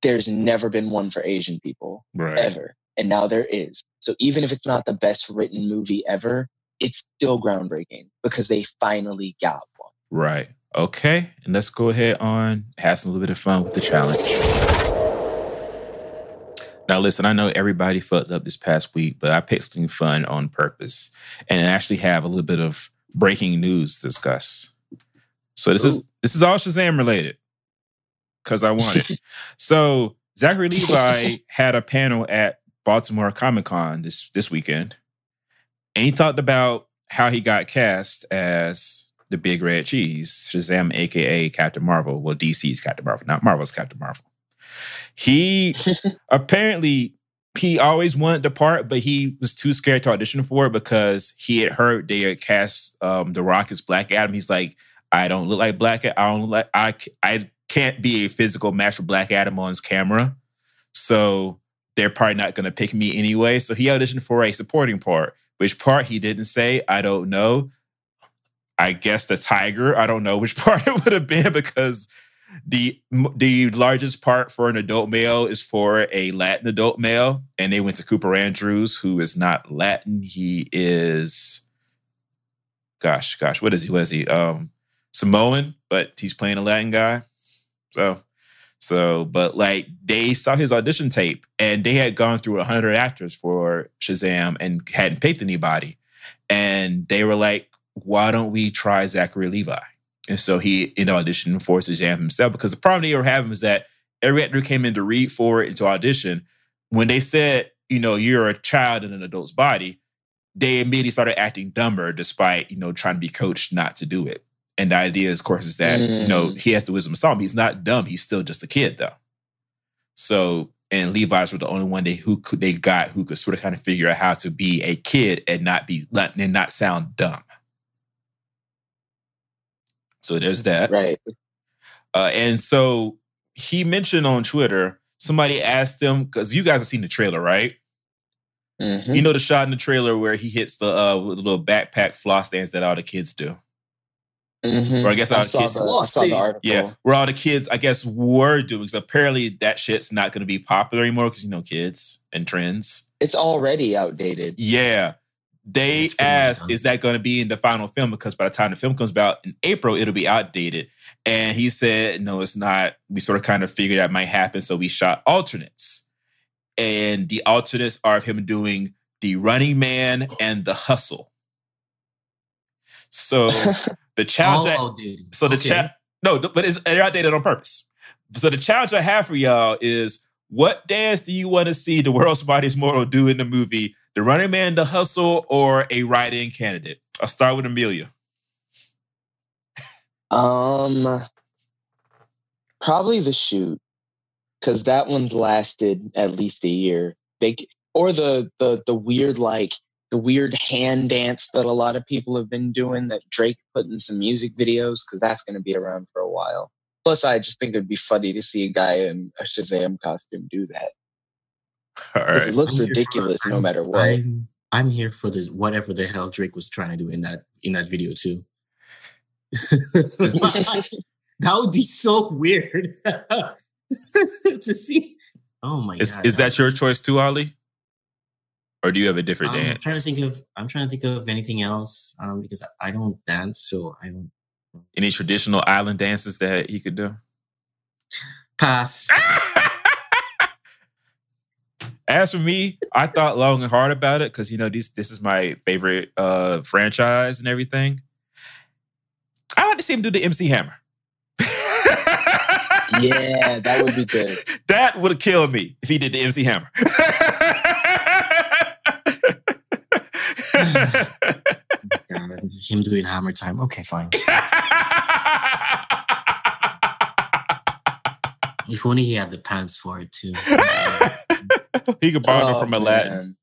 E: there's never been one for Asian people
B: Right.
E: ever. And now there is. So even if it's not the best written movie ever, it's still groundbreaking because they finally got one.
B: Right. Okay. And let's go ahead on have some little bit of fun with the challenge. Now, listen, I know everybody fucked up this past week, but I picked something fun on purpose and I actually have a little bit of breaking news to discuss. So this is this is all Shazam related because I want it. [LAUGHS] so Zachary Levi had a panel at Baltimore Comic Con this this weekend, and he talked about how he got cast as the Big Red Cheese, Shazam, aka Captain Marvel. Well, DC's Captain Marvel, not Marvel's Captain Marvel. He [LAUGHS] apparently he always wanted the part, but he was too scared to audition for it because he had heard they had cast um, The Rock as Black Adam. He's like, I don't look like Black. I don't look like I. I can't be a physical match for Black Adam on his camera, so they're probably not going to pick me anyway. So he auditioned for a supporting part. Which part he didn't say, I don't know. I guess the tiger. I don't know which [LAUGHS] part it would have been because the the largest part for an adult male is for a Latin adult male, and they went to Cooper Andrews, who is not Latin. He is, gosh, gosh, what is he? What is he? Um, Samoan, but he's playing a Latin guy. So, so, but like they saw his audition tape, and they had gone through a hundred actors for Shazam and hadn't picked anybody, and they were like, "Why don't we try Zachary Levi?" And so he in audition for Shazam himself because the problem they were having is that every actor came in to read for it into audition. When they said, you know, you're a child in an adult's body, they immediately started acting dumber despite, you know, trying to be coached not to do it. And the idea, of course, is that, you know, he has the wisdom of Solomon. He's not dumb. He's still just a kid, though. So, and Levi's were the only one they who could they got who could sort of kind of figure out how to be a kid and not be and not sound dumb. So there's that.
E: Right.
B: Uh, and so he mentioned on Twitter, somebody asked him, because you guys have seen the trailer, right?
E: Mhm.
B: You know the shot in the trailer where he hits the uh the little backpack floss dance that all the kids do.
E: Mhm.
B: Or I guess all
E: I
B: the
E: saw,
B: kids
E: the, I saw the article.
B: Yeah, where all the kids, I guess, were doing. So apparently that shit's not gonna be popular anymore because you know kids and trends.
E: It's already outdated.
B: Yeah. They
D: It's much
B: asked, is that going to be in the final film? Because by the time the film comes out in April, it'll be outdated. And he said, no, it's not. We sort of kind of figured that might happen. So we shot alternates. And the alternates are of him doing the running man and the hustle. So [LAUGHS] the challenge. I-
D: All outdated.
B: so the
D: Okay.
B: chat, no, but it's, they're outdated on purpose. So the challenge I have for y'all is: what dance do you want to see the world's smartest mortal do in the movie? The Running Man, the Hustle, or a write-in candidate? I'll start with Amelia.
E: Um, probably the shoot because that one's lasted at least a year. They or the the the weird like the weird hand dance that a lot of people have been doing that Drake put in some music videos because that's going to be around for a while. Plus, I just think it'd be funny to see a guy in a Shazam costume do that.
B: All
E: 'Cause
B: right.
E: It looks
D: I'm here for-
E: ridiculous no matter what.
D: I'm, I'm here for the whatever the hell Drake was trying to do in that in that video too. [LAUGHS] that would be so weird [LAUGHS] to see. Oh my
B: Is
D: god!
B: is that your choice too, Ali? Or do you have a different
D: I'm
B: dance?
D: trying to think of. I'm trying to think of anything else um, because I don't dance, so I don't
B: Any traditional island dances that he could do?
D: pass. [LAUGHS]
B: As for me, I thought long and hard about it because you know this this is my favorite uh franchise and everything. I like to see him do the MC Hammer.
E: Yeah, that would be good. [LAUGHS]
B: That would have killed me if he did the MC Hammer. [LAUGHS]
D: God, [LAUGHS] him doing hammer time. Okay, fine. [LAUGHS] If only he had the pants for it too. [LAUGHS]
B: he could borrow
E: Oh,
B: from Aladdin.
E: man.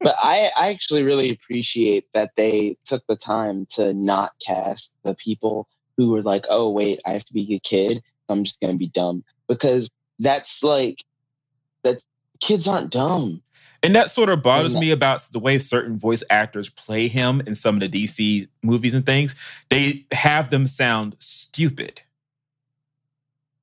E: But I, I actually really appreciate that they took the time to not cast the people who were like, oh, wait, I have to be a kid. I'm just going to be dumb. Because that's like, that kids aren't dumb.
B: And that sort of bothers me about the way certain voice actors play him in some of the DC movies and things. They have them sound stupid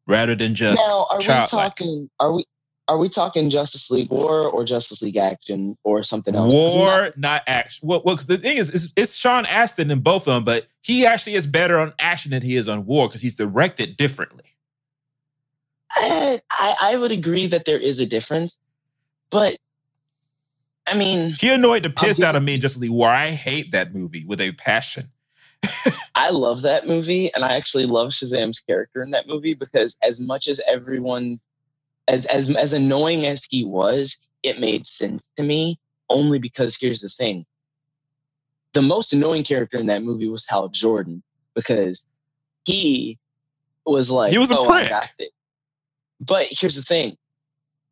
B: rather than just
E: now, are we talking, are we, are we talking Justice League War or Justice League Action or something else?
B: War,
E: not-
B: not, action. Well, well the thing is, it's, it's Sean Astin in both of them, but he actually is better on action than he is on war because he's directed differently.
E: I, I I would agree that there is a difference, but I mean,
B: He annoyed the piss out of me in Justice League War. I hate that movie with a passion. [LAUGHS]
E: I love that movie, and I actually love Shazam's character in that movie because as much as everyone, as as as annoying as he was, it made sense to me. Only because here's the thing: the most annoying character in that movie was Hal Jordan because he was like,
B: He was a
E: "Oh,
B: prick."
E: got it." But here's the thing: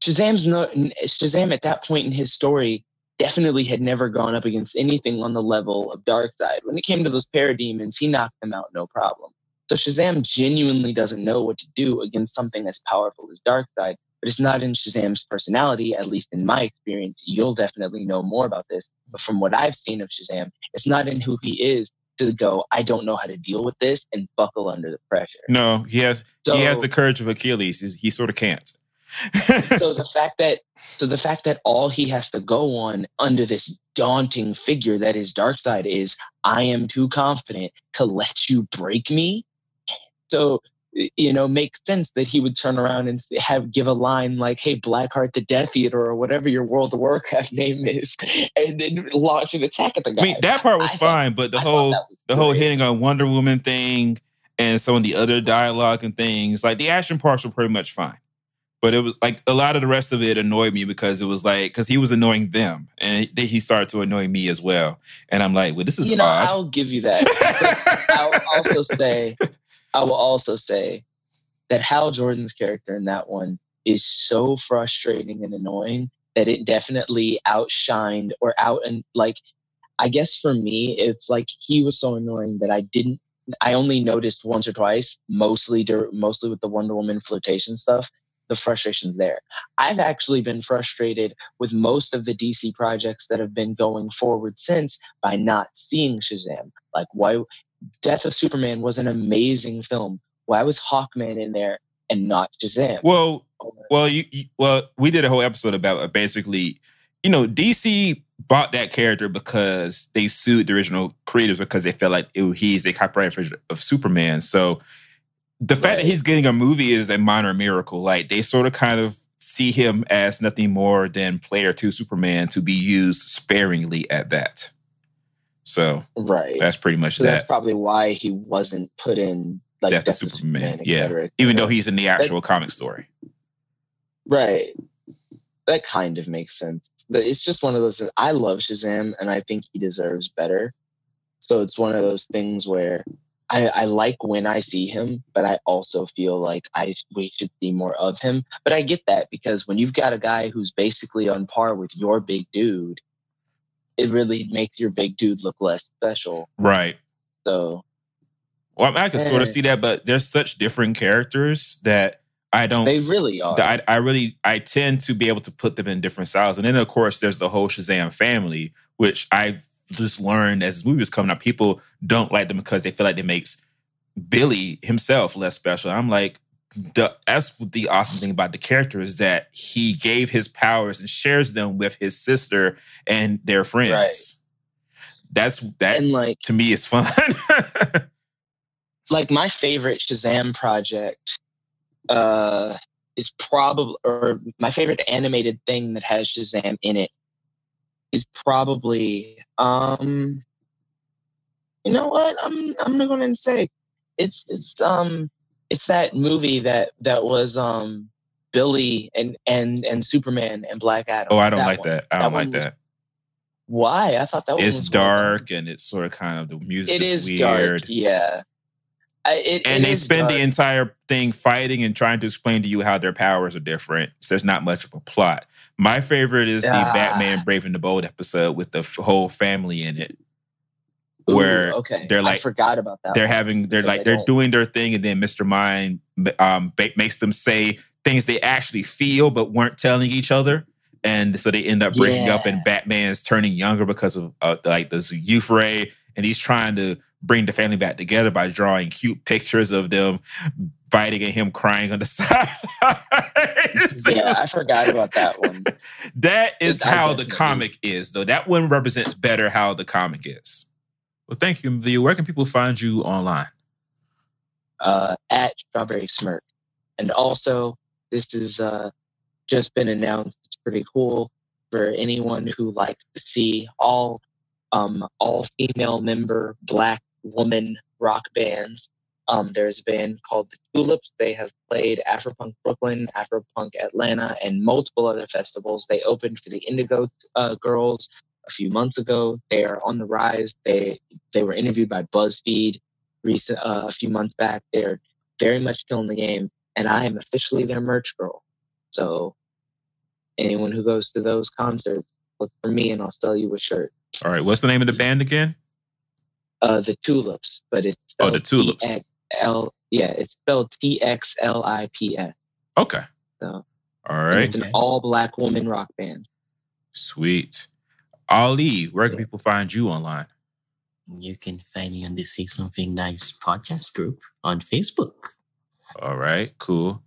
E: Shazam's no Shazam at that point in his story definitely had never gone up against anything on the level of Darkseid. When it came to those parademons, he knocked them out no problem. So Shazam genuinely doesn't know what to do against something as powerful as Darkseid. But it's not in Shazam's personality, at least in my experience. You'll definitely know more about this. But from what I've seen of Shazam, it's not in who he is to go, I don't know how to deal with this and buckle under the pressure.
B: No, he has he has the courage of Achilles. He sort of can't.
E: So the fact that so the fact that all he has to go on under this daunting figure that is Darkseid is I am too confident to let you break me. So you know, makes sense that he would turn around and have give a line like, "Hey, Blackheart the Death Eater" or whatever your World of Warcraft [LAUGHS] name is, and then launch an attack at the guy.
B: I mean, that part was
E: I thought-
B: fine, but the
E: I
B: whole the whole hitting on Wonder Woman thing and some of the other dialogue and things, like the action parts were pretty much fine. But it was like a lot of the rest of it annoyed me because it was like because he was annoying them and then he started to annoy me as well. And I'm like, well, this is
E: you know,
B: odd.
E: I'll give you that. [LAUGHS] I'll also say, I will also say that Hal Jordan's character in that one is so frustrating and annoying that it definitely outshined or out and like, I guess for me, it's like he was so annoying that I didn't. I only noticed once or twice, mostly mostly with the Wonder Woman flirtation stuff. The frustrations there. I've actually been frustrated with most of the DC projects that have been going forward since by not seeing Shazam. Like, why Death of Superman was an amazing film. Why was Hawkman in there and not Shazam?
B: well, well, you, you well, we did a whole episode about uh, basically, you know, DC bought that character because they sued the original creators because they felt like it, he's a copyright infringer of Superman. So the fact that he's getting a movie is a minor miracle. Like they sort of kind of see him as nothing more than player two Superman to be used sparingly at that. So
E: right.
B: that's pretty much
E: So that's probably why he wasn't put in like
B: Death
E: Death
B: Superman,
E: Superman,
B: yeah.
E: cetera, et
B: Even though he's in the actual comic story.
E: right. That kind of makes sense. But it's just one of those things. I love Shazam and I think he deserves better. So it's one of those things where I, I like when I see him, but I also feel like I we should see more of him. But I get that because when you've got a guy who's basically on par with your big dude, it really makes your big dude look less special.
B: Right.
E: So
B: Well, I, I can sort of see that, but there's such different characters that I don't.
E: they really are.
B: I, I really I tend to be able to put them in different styles, and then of course there's the whole Shazam family, which I've just learned as this movie was coming out. People don't like them because they feel like it makes Billy himself less special. I'm like, the that's the awesome thing about the character is that he gave his powers and shares them with his sister and their friends.
E: Right.
B: That's that
E: and like
B: to me is fun. [LAUGHS]
E: like my favorite Shazam project uh is probably or my favorite animated thing that has Shazam in it is probably um you know what I'm I'm not gonna say it's it's um it's that movie that that was um Billy and and and Superman and Black Adam.
B: oh, I don't
E: That
B: like
E: one.
B: that. I don't
E: one
B: like
E: was-
B: that.
E: Why? I thought that
B: It's
E: was
B: dark and it's sort of kind of the music
E: It
B: is
E: is
B: weird.
E: dark. Yeah. It,
B: and
E: it
B: they spend the entire thing fighting and trying to explain to you how their powers are different. So there's not much of a plot. My favorite is the. Batman Brave and the Bold episode with the f- whole family in it.
E: Ooh,
B: where
E: okay.
B: they're like I
E: forgot about that.
B: They're
E: one.
B: having, they're like, they're doing their thing, and then Mr. Mind um, ba- makes them say things they actually feel but weren't telling each other. And so they end up breaking up, and Batman's turning younger because of uh, like this youth ray, and he's trying to bring the family back together by drawing cute pictures of them fighting and him crying on the [LAUGHS] side.
E: Yeah, I forgot about that one. [LAUGHS]
B: That is
E: I
B: how the comic is, though. That one represents better how the comic is. Well, thank you, Mvia. Where can people find you online?
E: uh, at Strawberry Smirk. And also, this has uh, just been announced. It's pretty cool for anyone who likes to see all um, all female member black woman rock bands. Um, there's a band called the Txlips. They have played Afropunk Brooklyn, Afropunk Atlanta, and multiple other festivals. They opened for the Indigo uh, Girls a few months ago. They are on the rise. They they were interviewed by BuzzFeed recent uh, a few months back. They're very much killing the game, and I am officially their merch girl. So anyone who goes to those concerts, look for me, and I'll sell you a shirt.
B: All right. What's the name of the band again?
E: Uh, the Txlips, but it's
B: Oh, the Txlips.
E: T-X-L yeah, it's spelled T X L I P S.
B: Okay.
E: So
B: all right.
E: it's an all black woman rock band.
B: Sweet. Ali, where can people find you online?
D: You can find me on the Say Something Nice podcast group on Facebook.
B: All right, cool.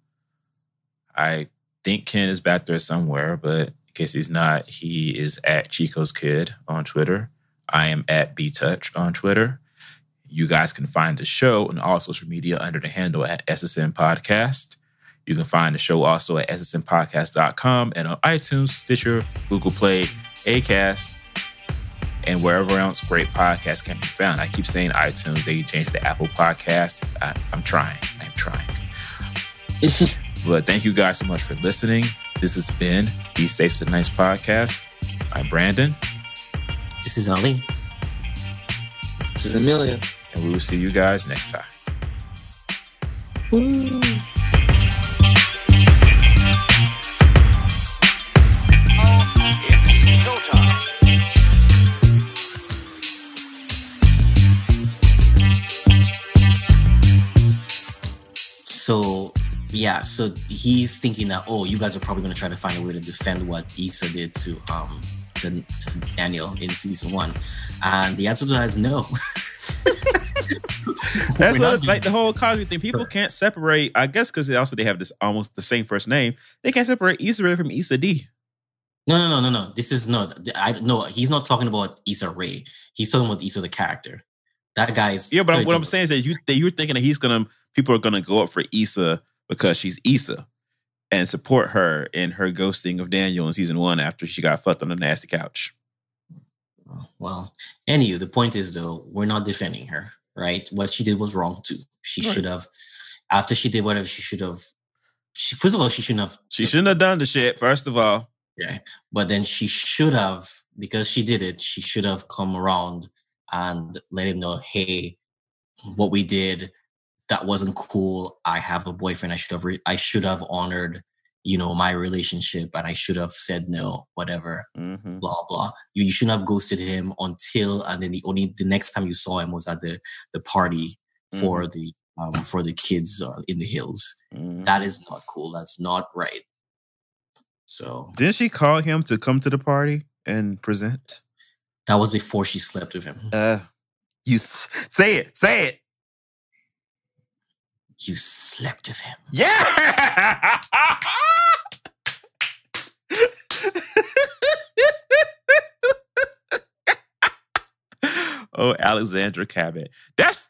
B: I think Ken is back there somewhere, but in case he's not, he is at Chico's Kid on Twitter. I am at BTouch on Twitter. You guys can find the show on all social media under the handle at SSN Podcast. You can find the show also at ssnpodcast.com and on iTunes, Stitcher, Google Play, Acast, and wherever else great podcasts can be found. I keep saying iTunes, they changed to Apple Podcast. I, I'm trying. I'm trying. [LAUGHS] But thank you guys so much for listening. This has been the Safe but Nice podcast. I'm Brandon,
D: This is Ali.
E: This is Amelia.
B: and we will see you guys next time.
D: So yeah, so he's thinking that oh, you guys are probably gonna try to find a way to defend what Issa did to um to, to Daniel in season one, and the answer to that is no. [LAUGHS]
B: That's
D: not
B: what, like the whole Cosby thing. People can't separate. I guess because they also they have this almost the same first name. They can't separate Issa Rae from Issa Dee.
D: No, no, no, no, no. This is not. I no. He's not talking about Issa Rae. He's talking about Issa the character. That guy's
B: Yeah, but what I'm saying is that you that you're thinking that he's gonna people are gonna go up for Issa because she's Issa and support her in her ghosting of Daniel in season one after she got fucked on the nasty couch.
D: Well, anyway, the point is though, we're not defending her, right? What she did was wrong too. She
B: Right.
D: should have, after she did whatever she should have. She first of all, she shouldn't have.
B: She shouldn't have done the shit. First of all,
D: Yeah, but then she should have because she did it. She should have come around and let him know, hey, what we did that wasn't cool. I have a boyfriend. I should have. Re- I should have honored, you know, my relationship, and I should have said no. Whatever
B: Mhm.
D: blah blah. You, you shouldn't have ghosted him until and then the only the next time you saw him was at the the party for the um for the kids uh, in the hills.
B: Mhm.
D: That is not cool. That's not right. So
B: Didn't she call him to come to the party and present?
D: that was before she slept with him.
B: Uh, you s- say it. Say it.
D: You slept with him.
B: Yeah. [LAUGHS] oh, Alexandra Cabot. That's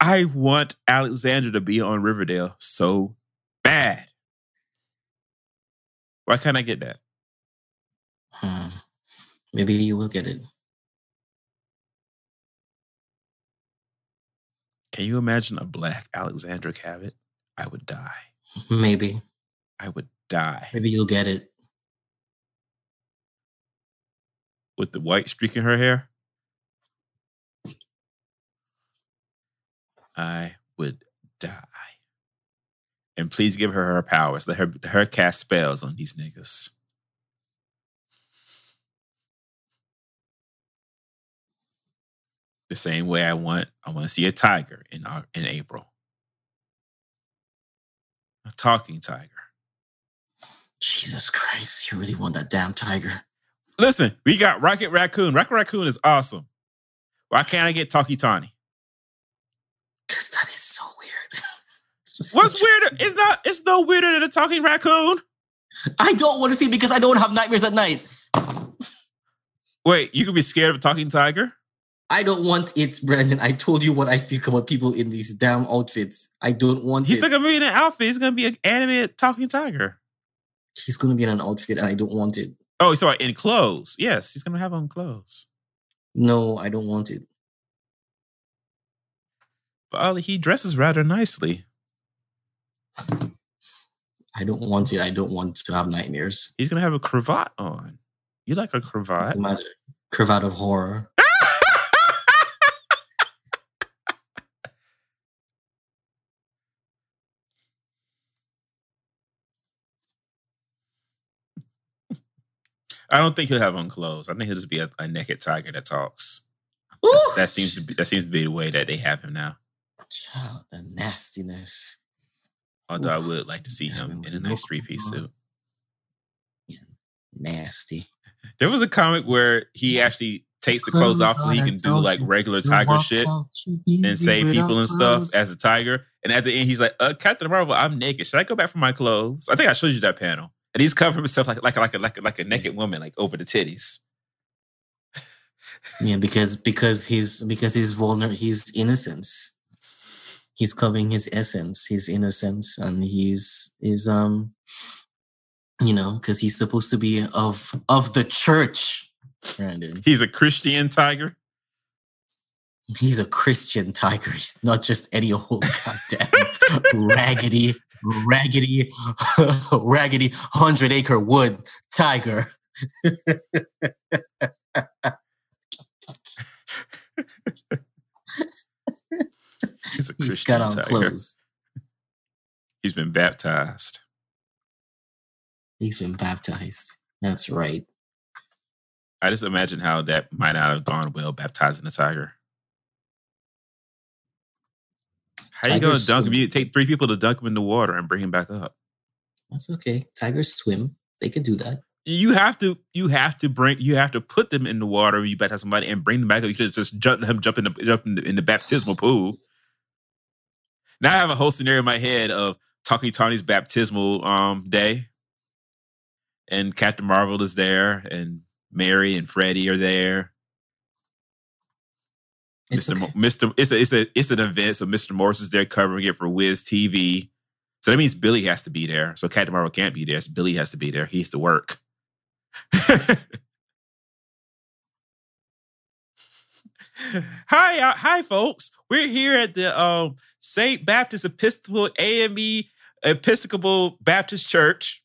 B: I want Alexandra to be on Riverdale so bad. Why can't I get that?
D: Hmm. Maybe you will get it.
B: Can you imagine a black Alexandra Cabot? I would die.
D: Maybe.
B: I would die.
D: Maybe you'll get it.
B: With the white streak in her hair? I would die. And please give her her powers. Let her her cast spells on these niggas. The same way I want I want to see a tiger in in April. A talking tiger.
D: Jesus Christ. You really want that damn tiger.
B: Listen, we got Rocket Raccoon. Rocket Raccoon is awesome. Why can't I get Tawky Tawny?
D: Because that is so weird. [LAUGHS]
B: What's weirder? It's not. It's no weirder than a talking raccoon.
D: I don't want to see because I don't have nightmares at night.
B: Wait, you could be scared of a talking tiger?
D: I don't want it, Brandon. I told you what I think about people in these damn outfits. I don't want
B: He's
D: it.
B: not gonna be in an outfit. He's gonna be an animated talking tiger.
D: He's going to be in an outfit and I don't want it.
B: Oh, sorry, in clothes. Yes, he's gonna have on clothes.
D: No, I don't want it.
B: But uh, he dresses rather nicely.
D: I don't want it. I don't want to have nightmares.
B: He's gonna have a cravat on. You like a cravat?
D: What's the matter? Cravat of horror.
B: I don't think he'll have on clothes. I think he'll just be a, a naked tiger that talks. That seems to be that seems to be the way that they have him now.
D: Child, the nastiness.
B: Although I would like to see him in a nice three piece suit.
D: Nasty.
B: There was a comic where he actually takes the clothes off so he can do like regular tiger shit and save people and stuff as a tiger. And at the end, he's like, uh, Captain Marvel, I'm naked. Should I go back for my clothes? I think I showed you that panel. And he's covering himself like like like a, like a, like a naked woman, like over the titties. [LAUGHS]
D: Yeah, because because he's because he's vulnerable. He's innocence. He's covering his essence, his innocence, and he's is um, you know, because he's supposed to be of of the church. Brandon,
B: He's a Christian tiger.
D: He's a Christian tiger. He's not just any old goddamn [LAUGHS] raggedy, raggedy, [LAUGHS] raggedy hundred acre wood tiger.
B: He's a
D: He's got on
B: tiger.
D: clothes.
B: He's been baptized.
D: He's been baptized. That's right.
B: I just imagine how that might not have gone well baptizing a tiger. How you gonna dunk him? You take three people to dunk him in the water and bring him back up.
D: That's okay. Tigers swim. They can do that.
B: You have to, you have to bring, you have to put them in the water when you baptize somebody and bring them back up. You just just jump him, jump in the jump in the, in the baptismal pool. Now I have a whole scenario in my head of Tawky Tawny's baptismal um day, and Captain Marvel is there, and Mary and Freddie are there.
D: It's
B: Mr.
D: okay.
B: Mo- Mr. It's a it's a it's an event, so Mr. Morris is there covering it for Wiz TV. So that means Billy has to be there. So Captain Marvel can't be there. So Billy has to be there. He has to work. [LAUGHS] hi, uh, hi, folks. We're here at the um, Saint Baptist Episcopal AME Episcopal Baptist Church,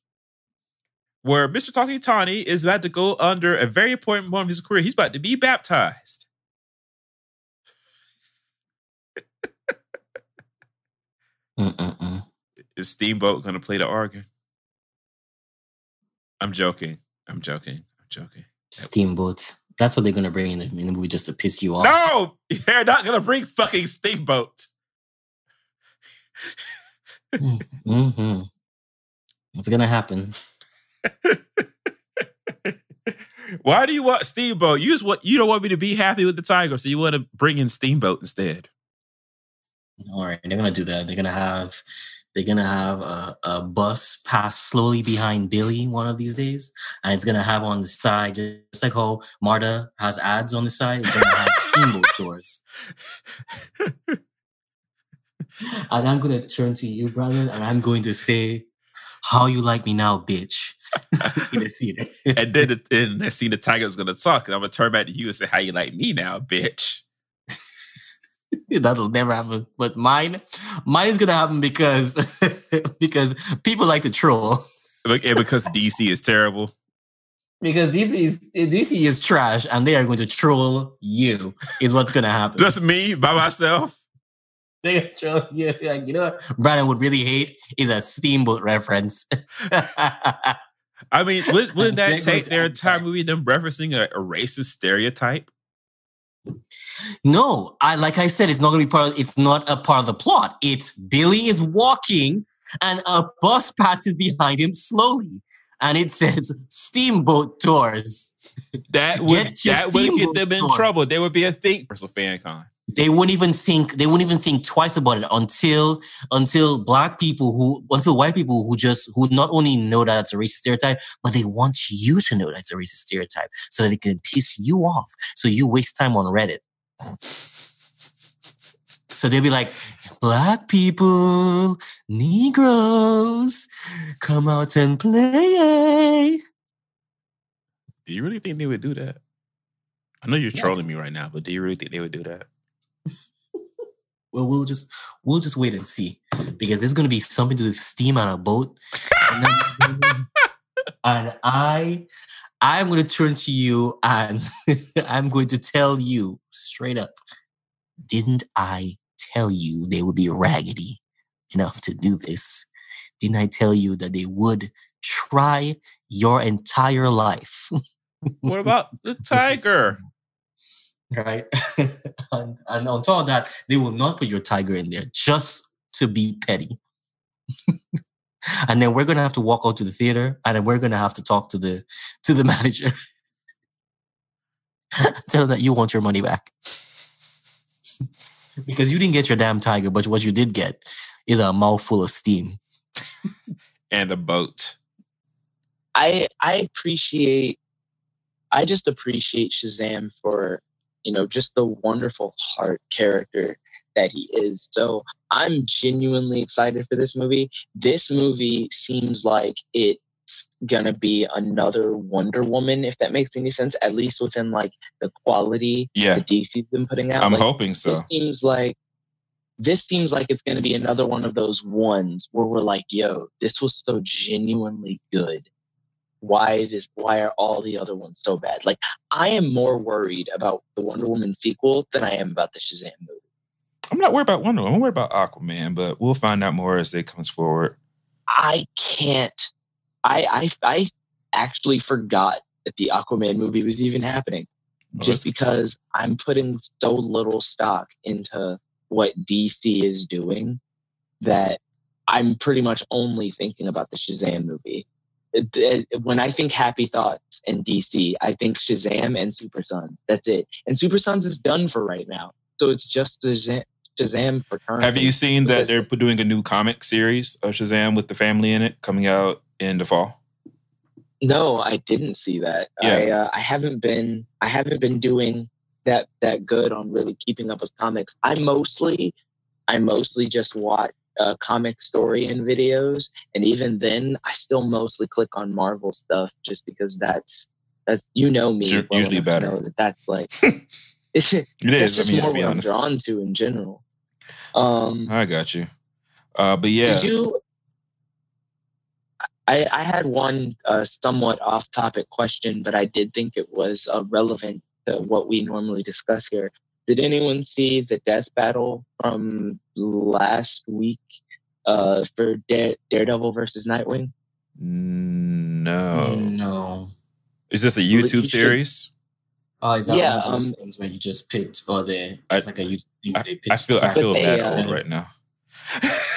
B: where Mr. Tawky Tawny is about to go under a very important moment of his career. He's about to be baptized.
D: Mm-mm-mm.
B: Is Steamboat going to play the organ? I'm joking. I'm joking. I'm joking.
D: Steamboat. That's what they're gonna bring in the, movie just to piss you off.
B: No, [LAUGHS] they're not going to bring fucking Steamboat.
D: Mm-hmm. It's gonna happen. [LAUGHS]
B: Why do you want Steamboat? You just want you don't want me to be happy with the Tiger, so you want to bring in Steamboat instead.
D: All right, they're gonna do that. They're gonna have they're gonna have a, a bus pass slowly behind Billy one of these days, and it's gonna have on the side just like how MARTA has ads on the side. It's gonna have steamboat [LAUGHS] tours. and I'm gonna turn to you, brother, and I'm going to say, "How you like me now, bitch?" in the theater.
B: and then the, in the scene, the tiger's gonna talk, and I'm gonna turn back to you and say, "How you like me now, bitch?" [LAUGHS]
D: That'll never happen. But mine, mine is gonna happen because [LAUGHS] because people like to troll.
B: And because DC is terrible.
D: Because DC is DC is trash, and they are going to troll you. Is what's gonna happen.
B: Just me by myself.
D: They troll you. [LAUGHS] Like, you know what Brandon would really hate is a steamboat reference.
B: I mean, wouldn't, wouldn't that take their entire movie them referencing a, a racist stereotype?
D: No, I like I said, it's not gonna be part. Of, it's not a part of the plot. It's Billy is walking, and a bus [LAUGHS] passes behind him slowly, and it says "Steamboat Tours."
B: That would
D: Get
B: that would get them in
D: doors.
B: trouble. There would be a thing for FanCon.
D: They wouldn't even think. They wouldn't even think twice about it until until black people who until white people who just who not only know that it's a racist stereotype, but they want you to know that it's a racist stereotype so that it can piss you off. So you waste time on Reddit. So they'll be like, Black people, Negroes, come out and play.
B: Do you really think they would do that? I know you're
D: Yeah.
B: trolling me right now, but do you really think they would do that?
D: Well, we'll just we'll just wait and see because there's gonna be something to steam on a boat, and, then- [LAUGHS] and I I'm gonna turn to you and [LAUGHS] I'm going to tell you straight up. Didn't I tell you they would be raggedy enough to do this? Didn't I tell you that they would try your entire life?
B: What about the tiger? [LAUGHS]
D: right? [LAUGHS] and, and on top of that, they will not put your tiger in there just to be petty. [LAUGHS] and then we're gonna have to walk out to the theater, and then we're gonna have to talk to the to the [LAUGHS] manager. Tell them that you want your money back because you didn't get your damn tiger, but what you did get is a mouthful of steam.
B: And a boat.
E: I I appreciate I just appreciate Shazam for you know just the wonderful heart character that he is. So I'm genuinely excited for this movie. This movie seems like it's gonna be another Wonder Woman, if that makes any sense, at least within like the quality
B: Yeah,
E: that DC's been putting out.
B: I'm
E: Like,
B: hoping so.
E: this seems like this seems like it's going to be another one of those ones where we're like, "Yo, this was so genuinely good. Why is why are all the other ones so bad?" Like, I am more worried about the Wonder Woman sequel than I am about the Shazam movie.
B: I'm not worried about Wonder Woman. I'm worried about Aquaman, but we'll find out more as it comes forward.
E: I can't. I I I actually forgot that the Aquaman movie was even happening.
B: Well,
E: just because I'm putting so little stock into what DC is doing that I'm pretty much only thinking about the Shazam movie. It- it- when I think Happy Thoughts and DC, I think Shazam and Super Sons. That's it. And Super Sons is done for right now, so it's just Shazam, Shazam for current.
B: Have you seen that they're doing a new comic series of Shazam with the family in it coming out in the fall?
E: No, I didn't see that.
B: Yeah.
E: I uh, I haven't been I haven't been doing that that good on really keeping up with comics. I mostly I mostly just watch uh, comic story and videos, and even then, I still mostly click on Marvel stuff just because that's that's you know me well
B: usually better.
E: know that that's like [LAUGHS] [LAUGHS]
B: it is.
E: that's just
B: I mean,
E: more
B: let's be
E: what I'm drawn to in general. Um,
B: I got you. Uh, but yeah,
E: did you? I, I had one uh, somewhat off topic question, but I did think it was uh, relevant to what we normally discuss here. Did anyone see the death battle from last week uh, for Dare, Daredevil versus Nightwing?
B: no.
D: No.
B: Is this a YouTube
E: should-
B: series?
D: Oh, is that
E: Yeah,
D: one of those
E: um,
D: things where you just picked, or the
B: I-
D: it's like a YouTube thing
B: I,
D: they pick
B: I feel I
E: But
B: feel
E: they,
B: mad
E: uh,
B: old right now.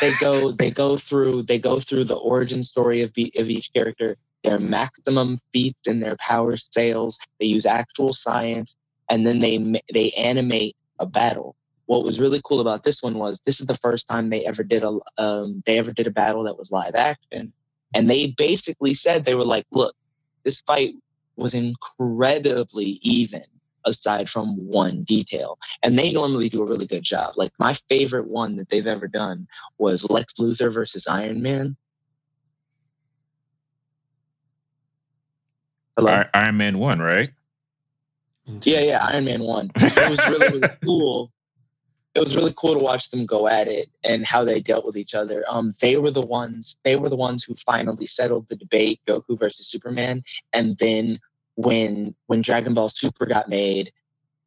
E: They go [LAUGHS] they go through they go through the origin story of, be, of each character, their maximum feats and their power sales. They use actual science, and then they they animate a battle. what was really cool about this one was this is the first time they ever did a um, they ever did a battle that was live action, and they basically said they were like, look, this fight was incredibly even aside from one detail. And they normally do a really good job. Like my favorite one that they've ever done was Lex Luthor versus Iron Man.
B: Hello? Iron Man 1, right?
E: Yeah, yeah, Iron Man 1. [LAUGHS] It was really, really cool. It was really cool to watch them go at it and how they dealt with each other. Um, they were the ones. They were the ones who finally settled the debate: Goku versus Superman. And then when when Dragon Ball Super got made,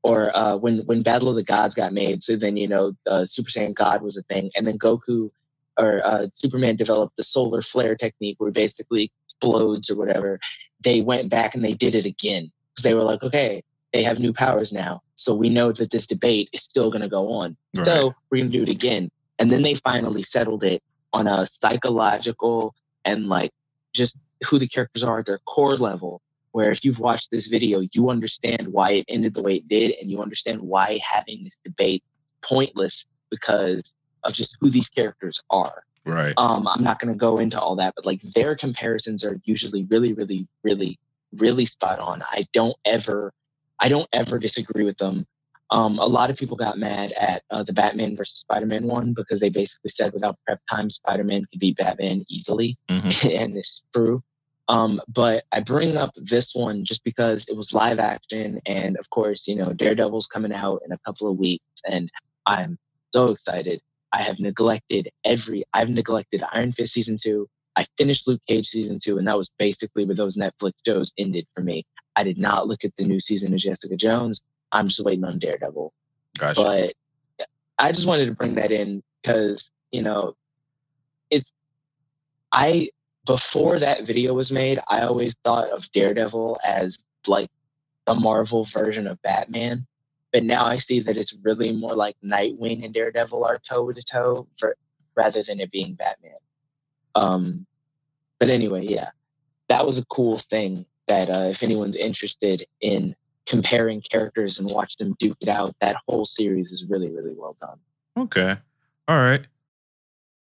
E: or uh, when when Battle of the Gods got made. So then you know uh, Super Saiyan God was a thing, and then Goku or uh, Superman developed the solar flare technique, where basically explodes or whatever. They went back and they did it again because they were like, okay, they have new powers now, so we know that this debate is still going to go on. Right. So we're going to do it again, and then they finally settled it on a psychological and like just who the characters are at their core level where if you've watched this video, you understand why it ended the way it did, and you understand why having this debate pointless because of just who these characters are.
B: Right.
E: Um, I'm not going to go into all that, but like their comparisons are usually really, really, really, really spot on. I don't ever, I don't ever disagree with them. Um, a lot of people got mad at uh, the Batman versus Spider Man one because they basically said without prep time, Spider Man could beat Batman easily, mm-hmm. [LAUGHS] and this is true. Um, but I bring up this one just because it was live action, and of course, you know, Daredevil's coming out in a couple of weeks, and I'm so excited. I have neglected every. I've neglected Iron Fist season two. I finished Luke Cage season two, and that was basically where those Netflix shows ended for me. I did not look at the new season of Jessica Jones. I'm just waiting on Daredevil.
B: Gotcha.
E: But I just wanted to bring that in because you know, it's I before that video was made, I always thought of Daredevil as like the Marvel version of Batman. But now I see that it's really more like Nightwing and Daredevil are toe to toe rather than it being Batman. Um, but anyway, yeah, that was a cool thing that uh, if anyone's interested in comparing characters and watch them duke it out, that whole series is really, really well done.
B: Okay. All right.